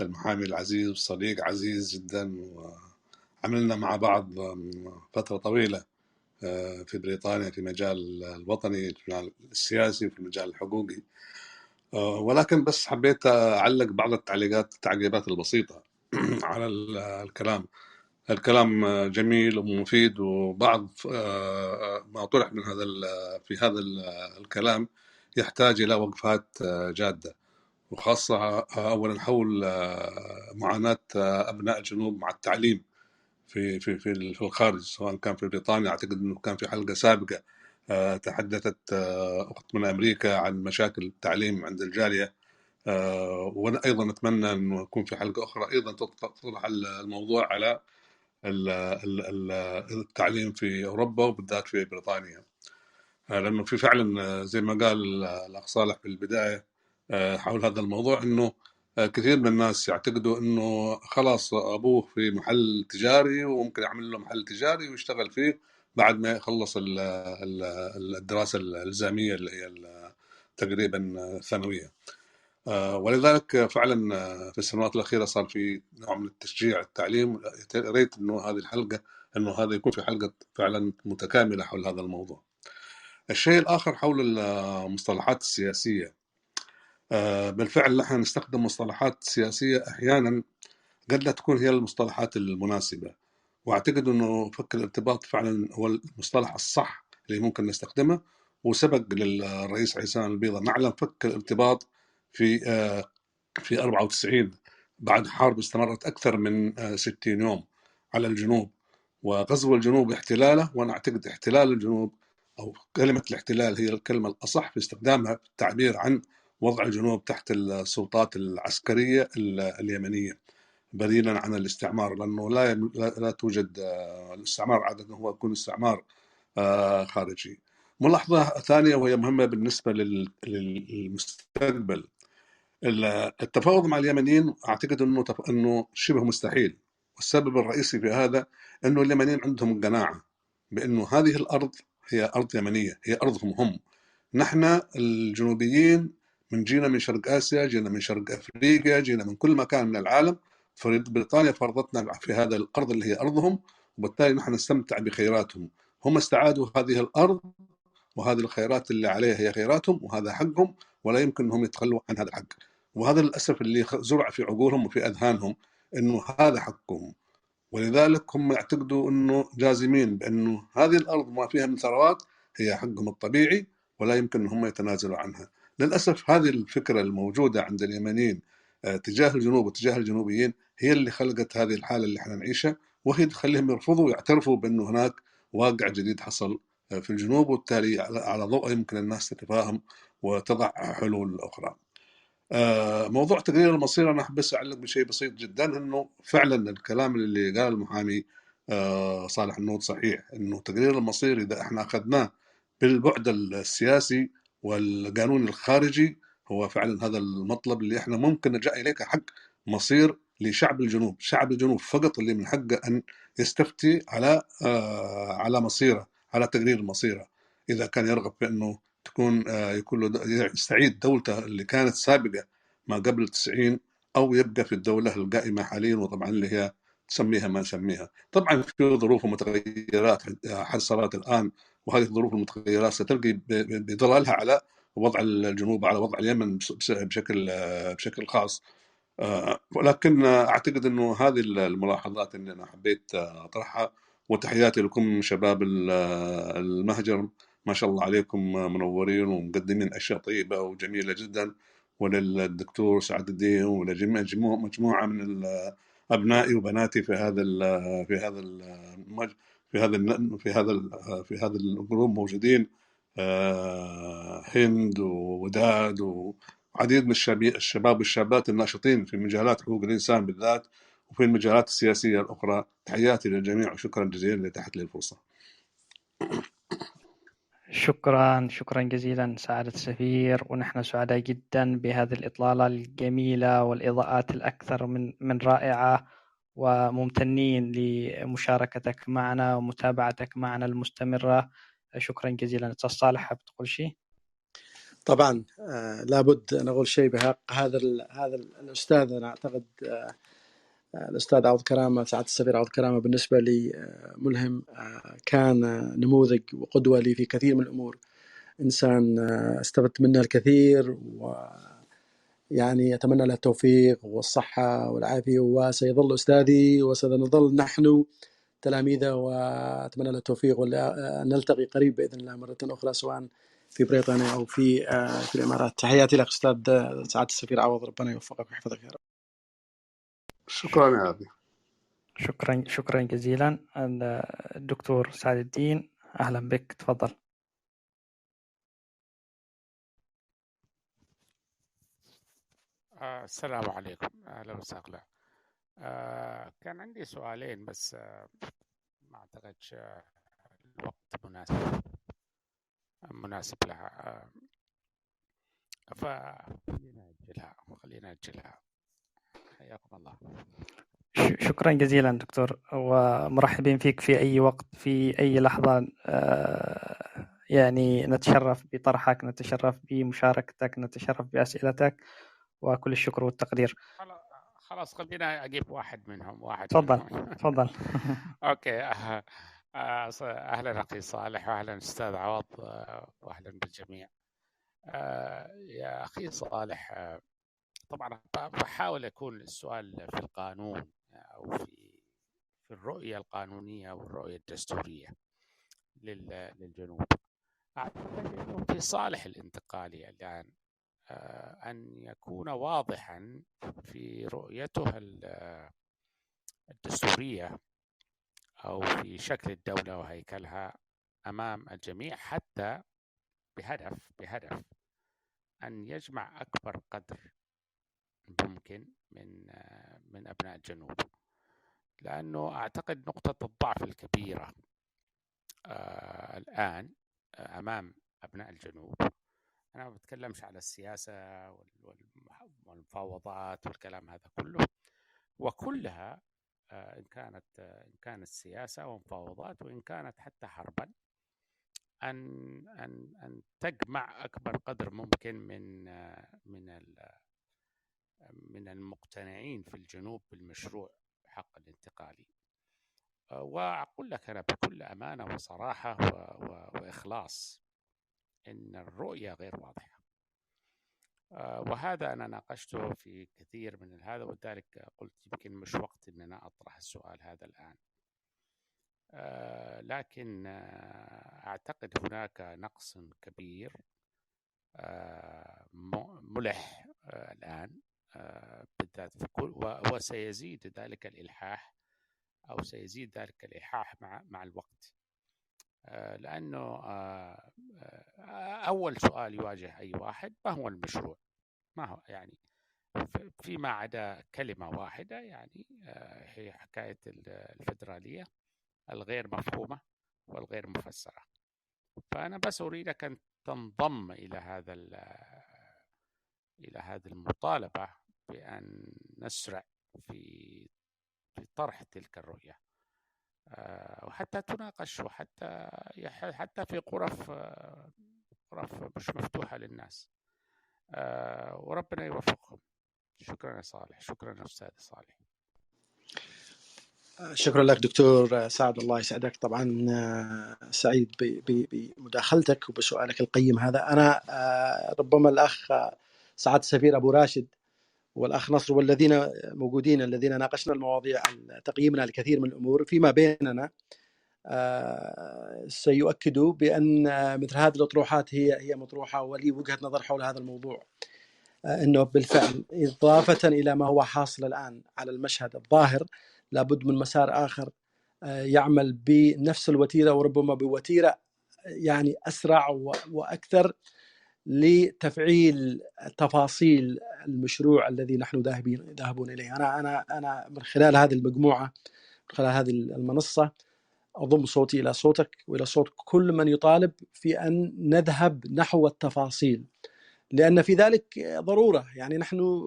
المحامي العزيز والصديق عزيز جدا وعملنا مع بعض فترة طويلة في بريطانيا في مجال الوطني في المجال السياسي وفي المجال الحقوقي ولكن بس حبيت أعلق بعض التعليقات التعقيبات البسيطة على الكلام. الكلام جميل ومفيد وبعض ما طرح من هذا في هذا الكلام يحتاج إلى وقفات جادة. وخاصة أولا حول معاناة أبناء الجنوب مع التعليم في في في الخارج سواء كان في بريطانيا أعتقد أنه كان في حلقة سابقة تحدثت أخت من أمريكا عن مشاكل التعليم عند الجالية وأنا أيضا أتمنى أنه يكون في حلقة أخرى. أيضا تطرح الموضوع على التعليم في أوروبا وبالذات في بريطانيا. لأنه في فعلا زي ما قال الأخ صالح في البداية حول هذا الموضوع أنه كثير من الناس يعتقدوا إنه خلاص أبوه في محل تجاري وممكن يعمل له محل تجاري ويشتغل فيه بعد ما يخلص الدراسة الإلزامية اللي هي تقريبا ثانويه ولذلك فعلا في السنوات الأخيرة صار في نوع من التشجيع التعليم يا ريت إنه هذه الحلقة إنه هذا يكون في حلقة فعلا متكاملة حول هذا الموضوع. الشيء الآخر حول المصطلحات السياسية. بالفعل نحن نستخدم مصطلحات سياسية أحيانا قد لا تكون هي المصطلحات المناسبة. وأعتقد إنه فك الارتباط فعلا هو المصطلح الصح اللي ممكن نستخدمه. وسبق للرئيس عيسان البيضة نعلم فك الارتباط في في 94 بعد حرب استمرت أكثر من 60 يوم على الجنوب. وغزو الجنوب احتلاله وأنا أعتقد احتلال الجنوب أو كلمة الاحتلال هي الكلمة الأصح في استخدامها في التعبير عن وضع الجنوب تحت السلطات العسكرية اليمنية بديلا عن الاستعمار لأنه لا لا توجد الاستعمار عادة هو يكون استعمار خارجي. ملاحظة ثانية وهي مهمة بالنسبة للمستقبل. التفاوض مع اليمنيين أعتقد إنه إنه شبه مستحيل. والسبب الرئيسي في هذا إنه اليمنيين عندهم قناعه بإنه هذه الأرض هي أرض يمنية هي أرضهم هم. نحن الجنوبيين من جينا من شرق آسيا جينا من شرق أفريقيا جينا من كل مكان من العالم. بريطانيا فرضتنا في هذا الأرض اللي هي أرضهم وبالتالي نحن نستمتع بخيراتهم. هم استعادوا هذه الأرض وهذه الخيرات اللي عليها هي خيراتهم وهذا حقهم. ولا يمكن إنهم يتخلوا عن هذا الحق. وهذا للأسف اللي زرع في عقولهم وفي أذهانهم إنه هذا حقهم. ولذلك هم يعتقدوا إنه جازمين بأنه هذه الأرض ما فيها من ثروات هي حقهم الطبيعي ولا يمكن إنهم يتنازلوا عنها. للأسف هذه الفكرة الموجودة عند اليمنيين تجاه الجنوب وتجاه الجنوبيين هي اللي خلقت هذه الحالة اللي إحنا نعيشها وهي تخليهم يرفضوا ويعترفوا بأنه هناك واقع جديد حصل في الجنوب وبالتالي على ضوء يمكن الناس تتفاهم وتضع حلول أخرى. موضوع تقرير المصير أنا بس أعلق بشيء بسيط جدا إنه فعلا الكلام اللي قال المحامي صالح النود صحيح إنه تقرير المصير إذا إحنا أخذناه بالبعد السياسي والقانون الخارجي هو فعلا هذا المطلب اللي إحنا ممكن نلجأ إليه كحق مصير لشعب الجنوب، شعب الجنوب فقط اللي من حقه أن يستفتي على على مصيره، على تقرير مصيره، إذا كان يرغب في إنه تكون يكون له يستعيد دولته اللي كانت سابقة ما قبل 90 أو يبقى في الدولة القائمة حاليا وطبعا اللي هي تسميها ما نسميها، طبعا في ظروف ومتغيرات حصلت الآن وهذه الظروف المتغيرات ستلقي بظلالها على وضع الجنوب على وضع اليمن بشكل بشكل خاص. ولكن أعتقد إنه هذه الملاحظات اللي أنا حبيت أطرحها. وتحياتي لكم شباب المهجر. ما شاء الله عليكم منورين ومقدمين أشياء طيبة وجميلة جدا. وللدكتور سعد الدين ولجميع مجموعة من أبنائي وبناتي في هذا في هذا في هذا في هذا في هذا الجروب موجودين آه، هند ووداد وعديد من الشباب والشابات الناشطين في مجالات حقوق الإنسان بالذات وفي المجالات السياسية الأخرى. تحياتي للجميع وشكرا جزيلا لتحت لي الفرصه شكرا شكرا جزيلا سعادة السفير ونحن سعداء جدا بهذه الإطلالة الجميلة والإضاءات الأكثر من من رائعة وممتنين لمشاركتك معنا ومتابعتك معنا المستمرة شكرا جزيلا أستاذ صالح حاب تقول شيء؟ طبعا آه لابد أن أقول شيء بحق هذا هذا الأستاذ أنا أعتقد آه الأستاذ عوض كرامة سعادة السفير عوض كرامة بالنسبة لي آه، ملهم. آه، كان نموذج وقدوة لي في كثير من الأمور. إنسان آه، استفدت منه الكثير و يعني أتمنى له التوفيق والصحة والعافية وسيظل أستاذي وسنظل نحن تلاميذه وأتمنى له التوفيق ونلتقي قريب بإذن الله مرة أخرى سواء في بريطانيا أو في في الإمارات. تحياتي لك أستاذ سعادة السفير عوض. ربنا يوفقك ويحفظك يا رب. شكرا يا أبي. شكرا شكرا جزيلا. الدكتور سعد الدين أهلا بك. تفضل. آه السلام عليكم. أهلا وسهلا. آه كان عندي سؤالين بس آه ما أعتقدش الوقت مناسب مناسب لها. فخلينا نأجلها خلينا نأجلها حياكم الله. شكرا جزيلا دكتور ومرحبين فيك في أي وقت في أي لحظة. آه، يعني نتشرف بطرحك نتشرف بمشاركتك نتشرف بأسئلتك وكل الشكر والتقدير. خلاص خلينا أجيب واحد منهم واحد تفضل تفضل. أوكي آه، آه، أهلا أخي صالح وأهلا أستاذ عوض وأهلا بالجميع. يا أخي صالح طبعا بحاول يكون السؤال في القانون أو في في الرؤية القانونية أو الرؤية الدستورية للجنوب. أعتقد إنه في صالح الانتقالي الآن آه، أن يكون واضحا في رؤيته الدستورية أو في شكل الدولة وهيكلها أمام الجميع حتى بهدف بهدف أن يجمع أكبر قدر ممكن من من أبناء الجنوب لأنه أعتقد نقطة الضعف الكبيرة آه الآن آه أمام أبناء الجنوب. أنا ما بتكلمش على السياسة والمفاوضات والكلام هذا كله. وكلها آه إن كانت إن كانت سياسة ومفاوضات وإن كانت حتى حربا أن أن أن تجمع أكبر قدر ممكن من من من المقتنعين في الجنوب بالمشروع حق الانتقالي آه، وأقول لك أنا بكل أمانة وصراحة وإخلاص إن الرؤية غير واضحة. آه، وهذا أنا ناقشته في كثير من هذا ولذلك قلت يمكن مش وقت أن أنا أطرح السؤال هذا الآن. آه، لكن أعتقد هناك نقص كبير ملح الآن. بالذات في كل وسيزيد ذلك الإلحاح أو سيزيد ذلك الإلحاح مع مع الوقت آه، لأنه آه، آه، أول سؤال يواجه أي واحد ما هو المشروع؟ ما هو يعني فيما عدا كلمة واحدة يعني هي حكاية الفدرالية الغير مفهومة والغير مفسرة فأنا بس أريدك أن تنضم إلى هذا إلى هذه المطالبة بأن نسرع في في طرح تلك الرؤية. آه، وحتى تناقش وحتى حتى في غرف غرف مش مفتوحة للناس. آه، وربنا يوفقهم. شكرا يا صالح. شكرا أستاذ صالح. شكرا لك دكتور سعد. الله يسعدك. طبعا آه، سعيد بمداخلتك وبسؤالك القيم هذا. أنا ربما الأخ سعاده السفير أبو راشد والأخ نصر والذين موجودين الذين ناقشنا المواضيع تقييمنا لكثير من الأمور فيما بيننا آه، سيؤكدوا بأن مثل هذه الأطروحات هي هي مطروحة ولي وجهة نظر حول هذا الموضوع آه، إنه بالفعل إضافة إلى ما هو حاصل الآن على المشهد الظاهر لابد من مسار آخر آه، يعمل بنفس الوتيرة وربما بوتيرة يعني أسرع وأكثر لتفعيل تفاصيل المشروع الذي نحن ذاهبين ذاهبون إليه. أنا أنا أنا من خلال هذه المجموعة من خلال هذه المنصة أضم صوتي إلى صوتك وإلى صوت كل من يطالب في أن نذهب نحو التفاصيل. لأن في ذلك ضرورة. يعني نحن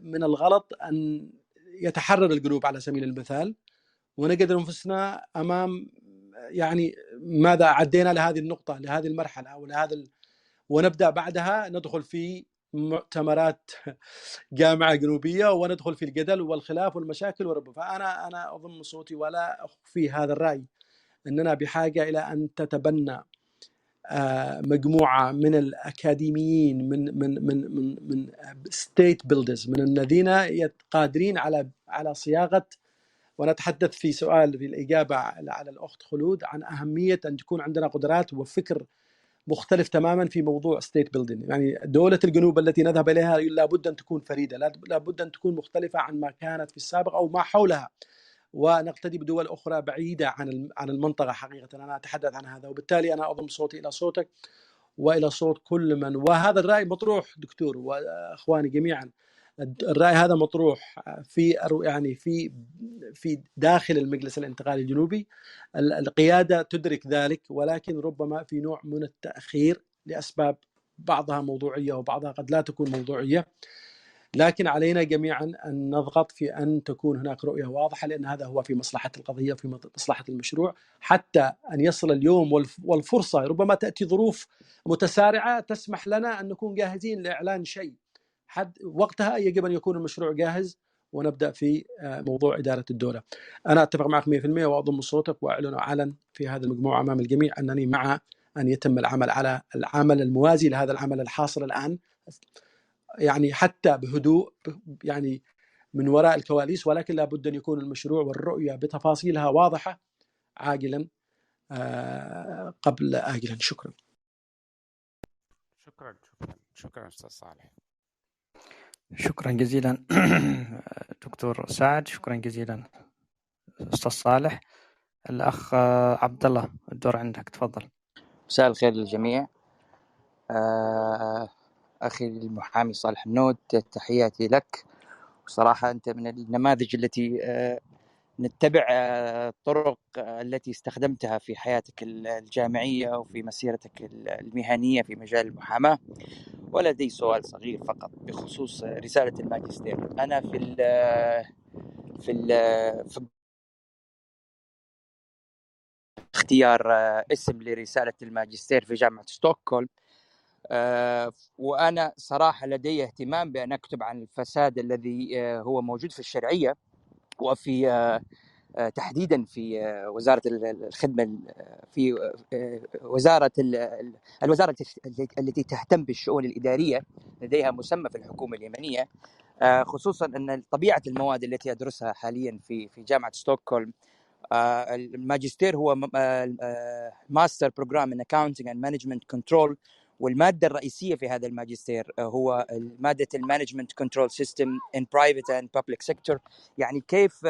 من الغلط أن يتحرر القلوب على سبيل المثال ونجد أنفسنا أمام يعني ماذا عدينا لهذه النقطة لهذه المرحلة أو لهذا ونبدأ بعدها ندخل في مؤتمرات جامعة جنوبية وندخل في الجدل والخلاف والمشاكل والرب فأنا أنا أضم صوتي ولا أخفي هذا الرأي. إننا بحاجة إلى أن تتبنى آه، مجموعة من الأكاديميين من من من من من state builders من الذين قادرين على على صياغة. وأنا اتحدث في سؤال في الإجابة على الأخت خلود عن أهمية أن تكون عندنا قدرات وفكر مختلف تماما في موضوع state building يعني دولة الجنوب التي نذهب إليها لابد أن تكون فريدة لابد أن تكون مختلفة عن ما كانت في السابق أو ما حولها. ونقتدي بدول أخرى بعيدة عن عن المنطقة حقيقة. أنا أتحدث عن هذا وبالتالي أنا أضم صوتي إلى صوتك وإلى صوت كل من وهذا الرأي مطروح دكتور وأخواني جميعا. الرأي هذا مطروح في يعني في في داخل المجلس الانتقالي الجنوبي. القيادة تدرك ذلك ولكن ربما في نوع من التأخير لأسباب بعضها موضوعية وبعضها قد لا تكون موضوعية. لكن علينا جميعا أن نضغط في أن تكون هناك رؤية واضحة لأن هذا هو في مصلحة القضية في مصلحة المشروع. حتى أن يصل اليوم والفرصة ربما تأتي ظروف متسارعة تسمح لنا أن نكون جاهزين لإعلان شيء. حد وقتها يجب أن يكون المشروع جاهز ونبدأ في آه، موضوع إدارة الدولة. أنا أتفق معك 100% وأضم صوتك وأعلن علن في هذه المجموعة أمام الجميع أنني مع أن يتم العمل على العمل الموازي لهذا العمل الحاصل الآن يعني حتى بهدوء يعني من وراء الكواليس ولكن لابد أن يكون المشروع والرؤية بتفاصيلها واضحة عاجلا آه، قبل اجلا شكرا. شكرا شكرا شكرا أستاذ صالح. شكرا جزيلا دكتور سعد. شكرا جزيلا أستاذ صالح. الأخ عبد الله الدور عندك تفضل. مساء الخير للجميع. آه، أخي المحامي صالح النود تحياتي لك. وصراحة أنت من النماذج التي آه، نتبع آه، الطرق التي استخدمتها في حياتك الجامعية وفي مسيرتك المهنية في مجال المحاماة. ولدي سؤال صغير فقط بخصوص رسالة الماجستير. أنا في ال في ال في اختيار اسم لرسالة الماجستير في جامعة ستوكهولم وأنا صراحة لدي اهتمام بأن أكتب عن الفساد الذي هو موجود في الشرعية. وفي آه، تحديدا في آه، وزارة الخدمة في آه، وزارة الوزارة التي تهتم بالشؤون الإدارية لديها مسمى في الحكومة اليمنية خصوصا أن طبيعة المواد التي ادرسها حاليا في في جامعة ستوكهولم الماجستير هو master program in accounting and management control والمادة الرئيسية في هذا الماجستير هو مادة ال management control system in private and public sector يعني كيف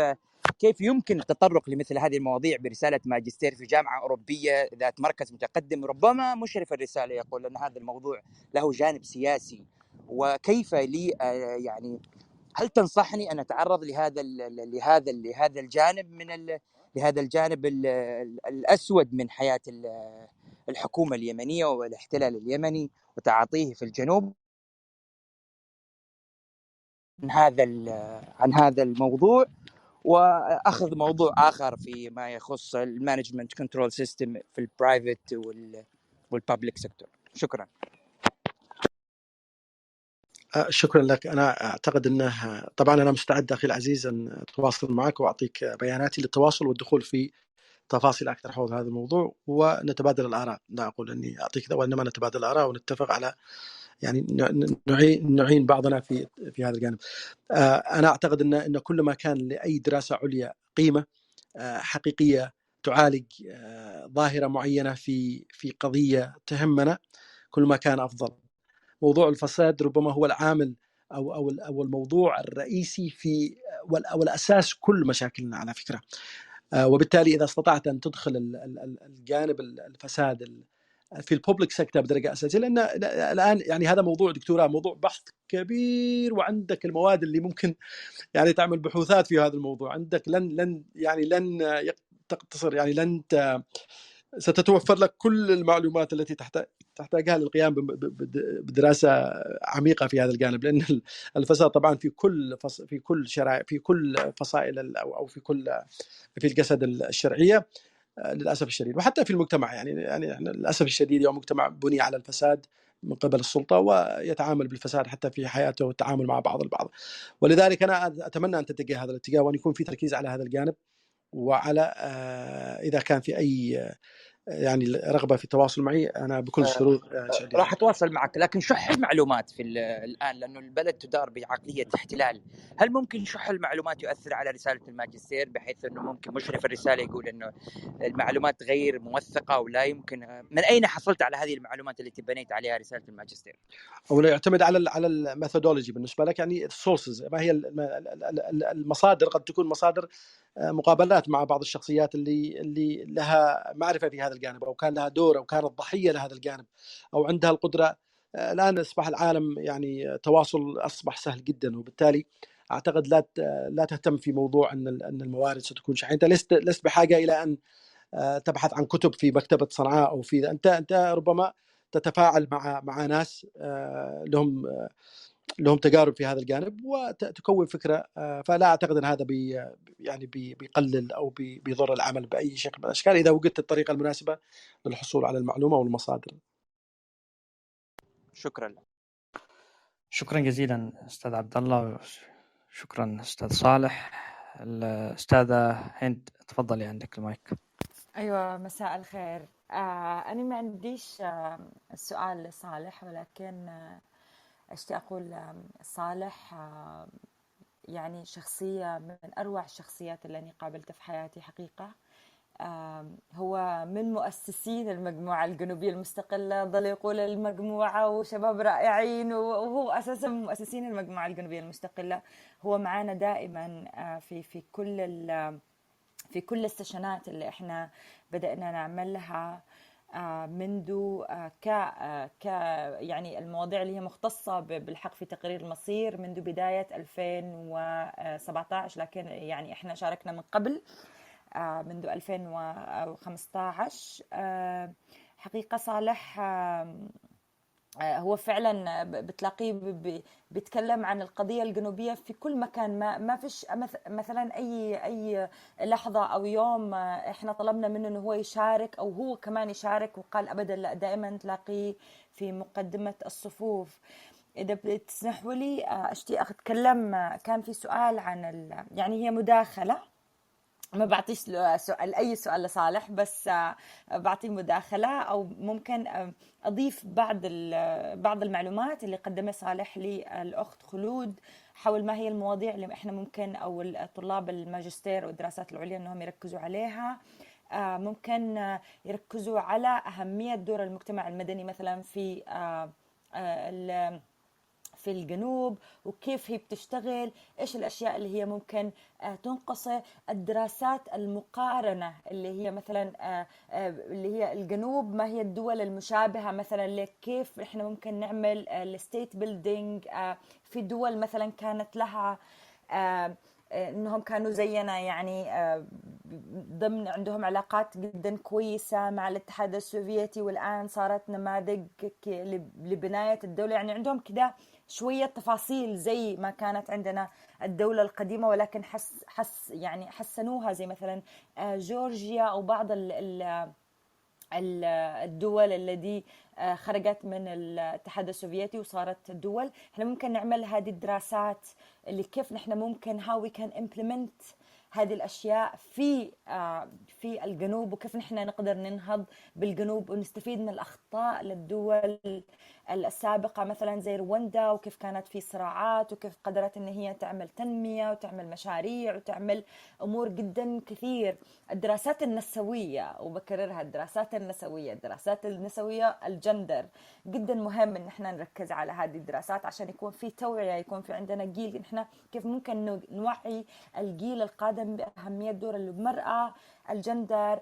كيف يمكن التطرق لمثل هذه المواضيع برسالة ماجستير في جامعة أوروبية ذات مركز متقدم؟ ربما مشرف الرسالة يقول أن هذا الموضوع له جانب سياسي. وكيف لي آه، يعني هل تنصحني أن أتعرض لهذا لهذا لهذا الجانب من لهذا الجانب الأسود من حياة الحكومة اليمنية والاحتلال اليمني وتعاطيه في الجنوب عن هذا عن هذا الموضوع وأخذ موضوع آخر في ما يخص ال management control system في ال private وال public sector شكرا. أه، شكرا لك. أنا أعتقد إنه طبعا أنا مستعد أخي العزيز أن أتواصل معك وأعطيك بياناتي للتواصل والدخول في تفاصيل أكثر حول هذا الموضوع ونتبادل الآراء. لا أقول إني أعطيك وإنما نتبادل الآراء ونتفق على يعني نعين نعين بعضنا في في هذا الجانب. آه، أنا أعتقد إن إن كل ما كان لأي دراسة عليا قيمة آه، حقيقية تعالج ظاهرة معينة في في قضية تهمنا كل ما كان أفضل. موضوع الفساد ربما هو العامل أو أو أو الموضوع الرئيسي في أو الاساس كل مشاكلنا على فكرة. وبالتالي إذا استطعت أن تدخل الجانب الفساد في الببليك سيكتور بدرجة أساسية لأن الآن يعني هذا موضوع دكتوراه موضوع بحث كبير وعندك المواد اللي ممكن يعني تعمل بحوثات في هذا الموضوع. عندك لن لن يعني لن تقتصر يعني لن ستتوفر لك كل المعلومات التي تحتاجها للقيام بدراسة عميقة في هذا الجانب لأن الفساد طبعا في كل فص... في كل شرائع في كل فصائل أو في كل في الجسد الشرعية للأسف الشديد. وحتى في المجتمع يعني يعني إحنا للأسف الشديد يوم مجتمع بني على الفساد من قبل السلطة ويتعامل بالفساد حتى في حياته والتعامل مع بعض البعض. ولذلك أنا أتمنى أن تتجه هذا الاتجاه وأن يكون في تركيز على هذا الجانب وعلى إذا كان في أي يعني رغبة في التواصل معي أنا بكل سرور راح أتواصل معك لكن شح المعلومات في الآن؟ لأنه البلد تدار بعقلية احتلال. هل ممكن شح المعلومات يؤثر على رسالة الماجستير؟ بحيث إنه ممكن مشرف الرسالة يقول إنه المعلومات غير موثقة ولا يمكن من أين حصلت على هذه المعلومات التي بنيت عليها رسالة الماجستير؟ اولا يعتمد على على ال methodology بالنسبة لك يعني ال sources ما هي المصادر قد تكون مصادر مقابلات مع بعض الشخصيات اللي اللي لها معرفة في هذا الجانب أو كان لها دور أو كانت ضحية لهذا الجانب أو عندها القدرة. الآن أصبح العالم يعني تواصل أصبح سهل جدا وبالتالي أعتقد لا لا تهتم في موضوع أن أن الموارد ستكون شحيحة. أنت لست لست بحاجة إلى أن تبحث عن كتب في مكتبة صنعاء أو في أنت أنت ربما تتفاعل مع مع ناس لهم لهم تجارب في هذا الجانب وتكون فكرة فلا أعتقد أن هذا بي يعني بي بيقلل أو بي بيضر العمل بأي شكل من الأشكال إذا وجدت الطريقة المناسبة للحصول على المعلومة والمصادر. شكرا شكرا جزيلا أستاذ عبد الله شكرا أستاذ صالح الأستاذة هند تفضلي عندك المايك. أيوه مساء الخير آه أنا ما عنديش آه سؤال لصالح ولكن آه اشتي أقول صالح يعني شخصية من أروع الشخصيات اللي أنا قابلتها في حياتي حقيقة. هو من مؤسسين المجموعة الجنوبية المستقلة ظل يقول المجموعة وشباب رائعين وهو أساسا من مؤسسين المجموعة الجنوبية المستقلة. هو معنا دائما في في كل في كل السيشنات اللي إحنا بدأنا نعملها. منذ ك ك يعني المواضيع اللي هي مختصة بالحق في تقرير المصير منذ بداية 2017 لكن يعني إحنا شاركنا من قبل منذ 2015 حقيقة صالح هو فعلا بتلاقيه بيتكلم عن القضية الجنوبية في كل مكان. ما ما فيش مثلا أي أي لحظة أو يوم إحنا طلبنا منه إنه هو يشارك أو هو كمان يشارك وقال ابدا لا دائما تلاقيه في مقدمة الصفوف. إذا بتسمحوا لي أشتي أتكلم كان في سؤال عن يعني هي مداخلة. ما بعطيش سؤال أي سؤال لصالح بس بعطي مداخلة أو ممكن أضيف بعض بعض المعلومات اللي قدمها صالح للاخت خلود حول ما هي المواضيع اللي إحنا ممكن أو طلاب الماجستير والدراسات العليا إنهم يركزوا عليها. ممكن يركزوا على أهمية دور المجتمع المدني مثلا في في الجنوب وكيف هي بتشتغل إيش الأشياء اللي هي ممكن تنقصه الدراسات المقارنة اللي هي مثلا اللي هي الجنوب ما هي الدول المشابهة مثلا كيف إحنا ممكن نعمل ال state building في دول مثلا كانت لها إنهم كانوا زينا يعني ضمن عندهم علاقات جدا كويسة مع الاتحاد السوفيتي والآن صارت نماذج لبناية الدولة. يعني عندهم كده شوية تفاصيل زي ما كانت عندنا الدولة القديمة ولكن حس حس يعني حسنوها. زي مثلا جورجيا أو بعض ال الدول التي خرجت من الاتحاد السوفيتي وصارت دول. إحنا ممكن نعمل هذه الدراسات اللي كيف نحن ممكن how we can implement هذه الأشياء في آه، في الجنوب وكيف نحن نقدر ننهض بالجنوب ونستفيد من الأخطاء للدول السابقة مثلا زي رواندا وكيف كانت في صراعات وكيف قدرت إن هي تعمل تنمية وتعمل مشاريع وتعمل أمور جدا كثير. الدراسات النسوية وبكررها الدراسات النسوية الدراسات النسوية الجندر. جدا مهم إن إحنا نركز على هذه الدراسات عشان يكون في توعية يكون في عندنا جيل إحنا كيف ممكن نوعي الجيل القادم بأهمية دور المرأة الجندر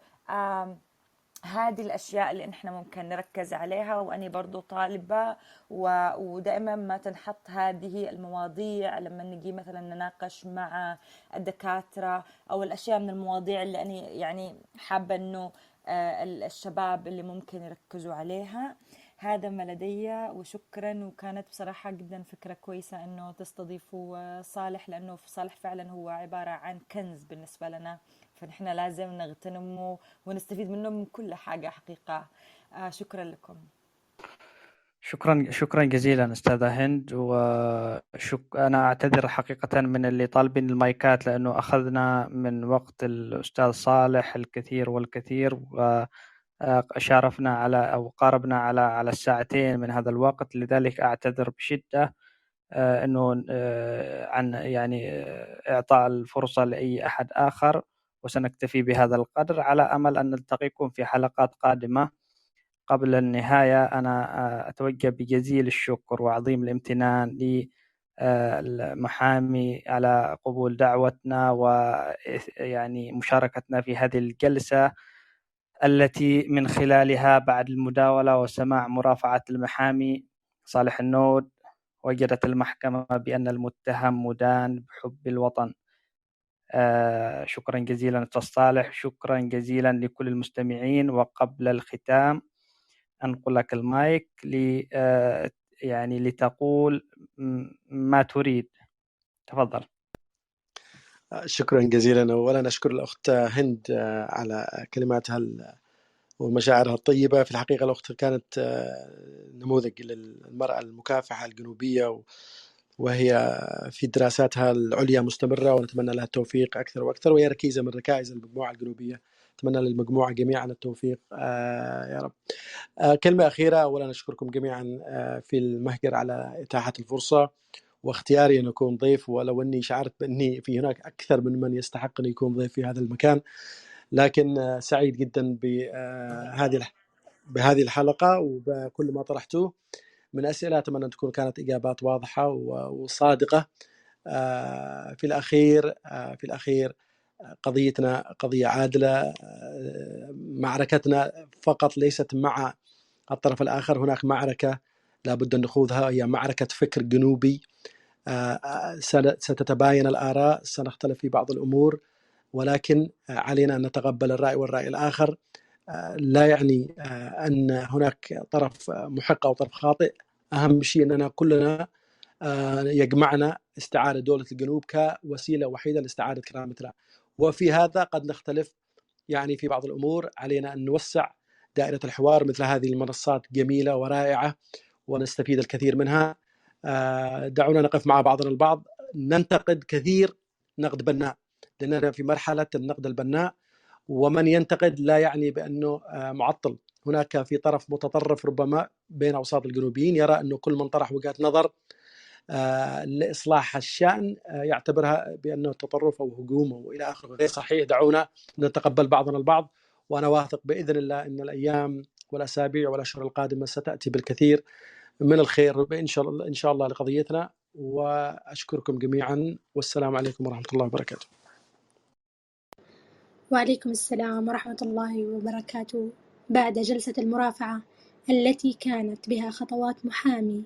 هذه الأشياء اللي إحنا ممكن نركز عليها وأني برضو طالبة ودائما ما تنحط هذه المواضيع لما نجي مثلا نناقش مع الدكاترة أو الأشياء من المواضيع اللي أنا يعني حابة أنه آه، الشباب اللي ممكن يركزوا عليها. هذا ما لدي وشكرا. وكانت بصراحة جدا فكرة كويسة أنه تستضيفوا صالح لأنه صالح فعلا هو عبارة عن كنز بالنسبة لنا. فنحن لازم نغتنمه ونستفيد منه من كل حاجة حقيقة. آه شكرا لكم. شكرا شكرا جزيلا أستاذة هند وشك أنا أعتذر حقيقة من اللي طالبين المايكات لأنه أخذنا من وقت الأستاذ صالح الكثير والكثير وشارفنا آه، على أو قاربنا على على الساعتين من هذا الوقت. لذلك أعتذر بشدة آه، إنه عن يعني إعطاء الفرصة لأي أحد آخر. وسنكتفي بهذا القدر على أمل أن نلتقيكم في حلقات قادمة. قبل النهاية أنا آه، أتوجه بجزيل الشكر وعظيم الامتنان للمحامي آه، على قبول دعوتنا ويعني مشاركتنا في هذه الجلسة التي من خلالها بعد المداولة وسماع مرافعة المحامي صالح النود وجدت المحكمة بأن المتهم مدان بحب الوطن. آه، شكرا جزيلا أستاذ صالح شكرا جزيلا لكل المستمعين وقبل الختام. أنقل لك المايك ل آه، يعني لتقول ما تريد. تفضل. شكرا جزيلا. اولا أشكر الأخت هند آه، على كلماتها ومشاعرها الطيبة. في الحقيقة الأخت كانت نموذج للمرأة المكافحة الجنوبية وهي في دراساتها العليا مستمرة ونتمنى لها التوفيق أكثر وأكثر وهي ركيزة من ركائز المجموعة الجنوبية. أتمنى للمجموعة جميعا التوفيق. آه يا رب. آه كلمة أخيرة أولا أشكركم جميعا آه في المهجر على إتاحة الفرصة واختياري أن أكون ضيف ولو أني شعرت بأني في هناك أكثر من من يستحق أن يكون ضيف في هذا المكان. لكن آه سعيد جدا بهذه آه، بهذه الحلقة وبكل ما طرحتوه. من أسئلة أتمنى أن تكون كانت إجابات واضحة وصادقة. آه، في الأخير آه، في الأخير قضيتنا قضية عادلة. آه، معركتنا فقط ليست مع الطرف الآخر. هناك معركة لابد أن نخوضها. هي معركة فكر جنوبي. ستتباين الآراء. سنختلف في بعض الأمور. ولكن علينا أن نتقبل الرأي والرأي الآخر. لا يعني أن هناك طرف محق أو طرف خاطئ. أهم شيء اننا كلنا آه، يجمعنا استعادة دولة الجنوب كوسيلة وحيدة لاستعادة كرامتنا وفي هذا قد نختلف يعني في بعض الأمور. علينا أن نوسع دائرة الحوار مثل هذه المنصات جميلة ورائعة ونستفيد الكثير منها. آه، دعونا نقف مع بعضنا البعض. ننتقد كثير نقد بناء لأننا في مرحلة النقد البناء. ومن ينتقد لا يعني بأنه آه، معطل. هناك في طرف متطرف ربما بين أوساط الجنوبيين يرى أنه كل من طرح وجهة نظر آه، لإصلاح الشأن آه، يعتبرها بانه تطرف أو هجوم أو إلى آخره غير صحيح. دعونا نتقبل بعضنا البعض وأنا واثق بإذن الله أن الأيام والأسابيع والأشهر القادمة ستأتي بالكثير من الخير. إن شاء الله إن شاء الله لقضيتنا وأشكركم جميعا. والسلام عليكم ورحمة الله وبركاته. وعليكم السلام ورحمة الله وبركاته. بعد جلسة المرافعة التي كانت بها خطوات محامي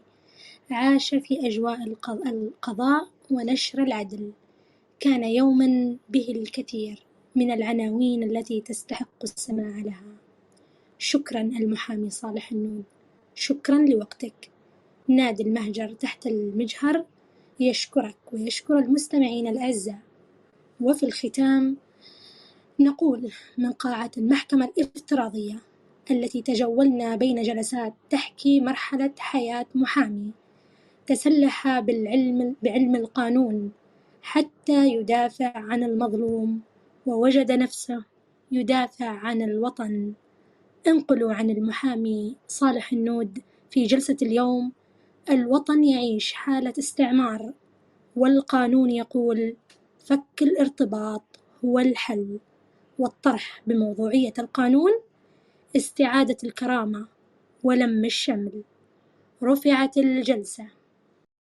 عاش في أجواء القضاء ونشر العدل. كان يوما به الكثير من العناوين التي تستحق السماع لها. شكرا المحامي صالح النون. شكرا لوقتك. نادي المهجر تحت المجهر يشكرك ويشكر المستمعين الأعزاء. وفي الختام نقول من قاعة المحكمة الإفتراضية التي تجولنا بين جلسات تحكي مرحلة حياة محامي تسلح بالعلم بعلم القانون حتى يدافع عن المظلوم ووجد نفسه يدافع عن الوطن. انقلوا عن المحامي صالح النود في جلسة اليوم الوطن يعيش حالة استعمار والقانون يقول فك الارتباط هو الحل والطرح بموضوعية القانون استعادة الكرامة ولم الشمل. رفعت الجلسة.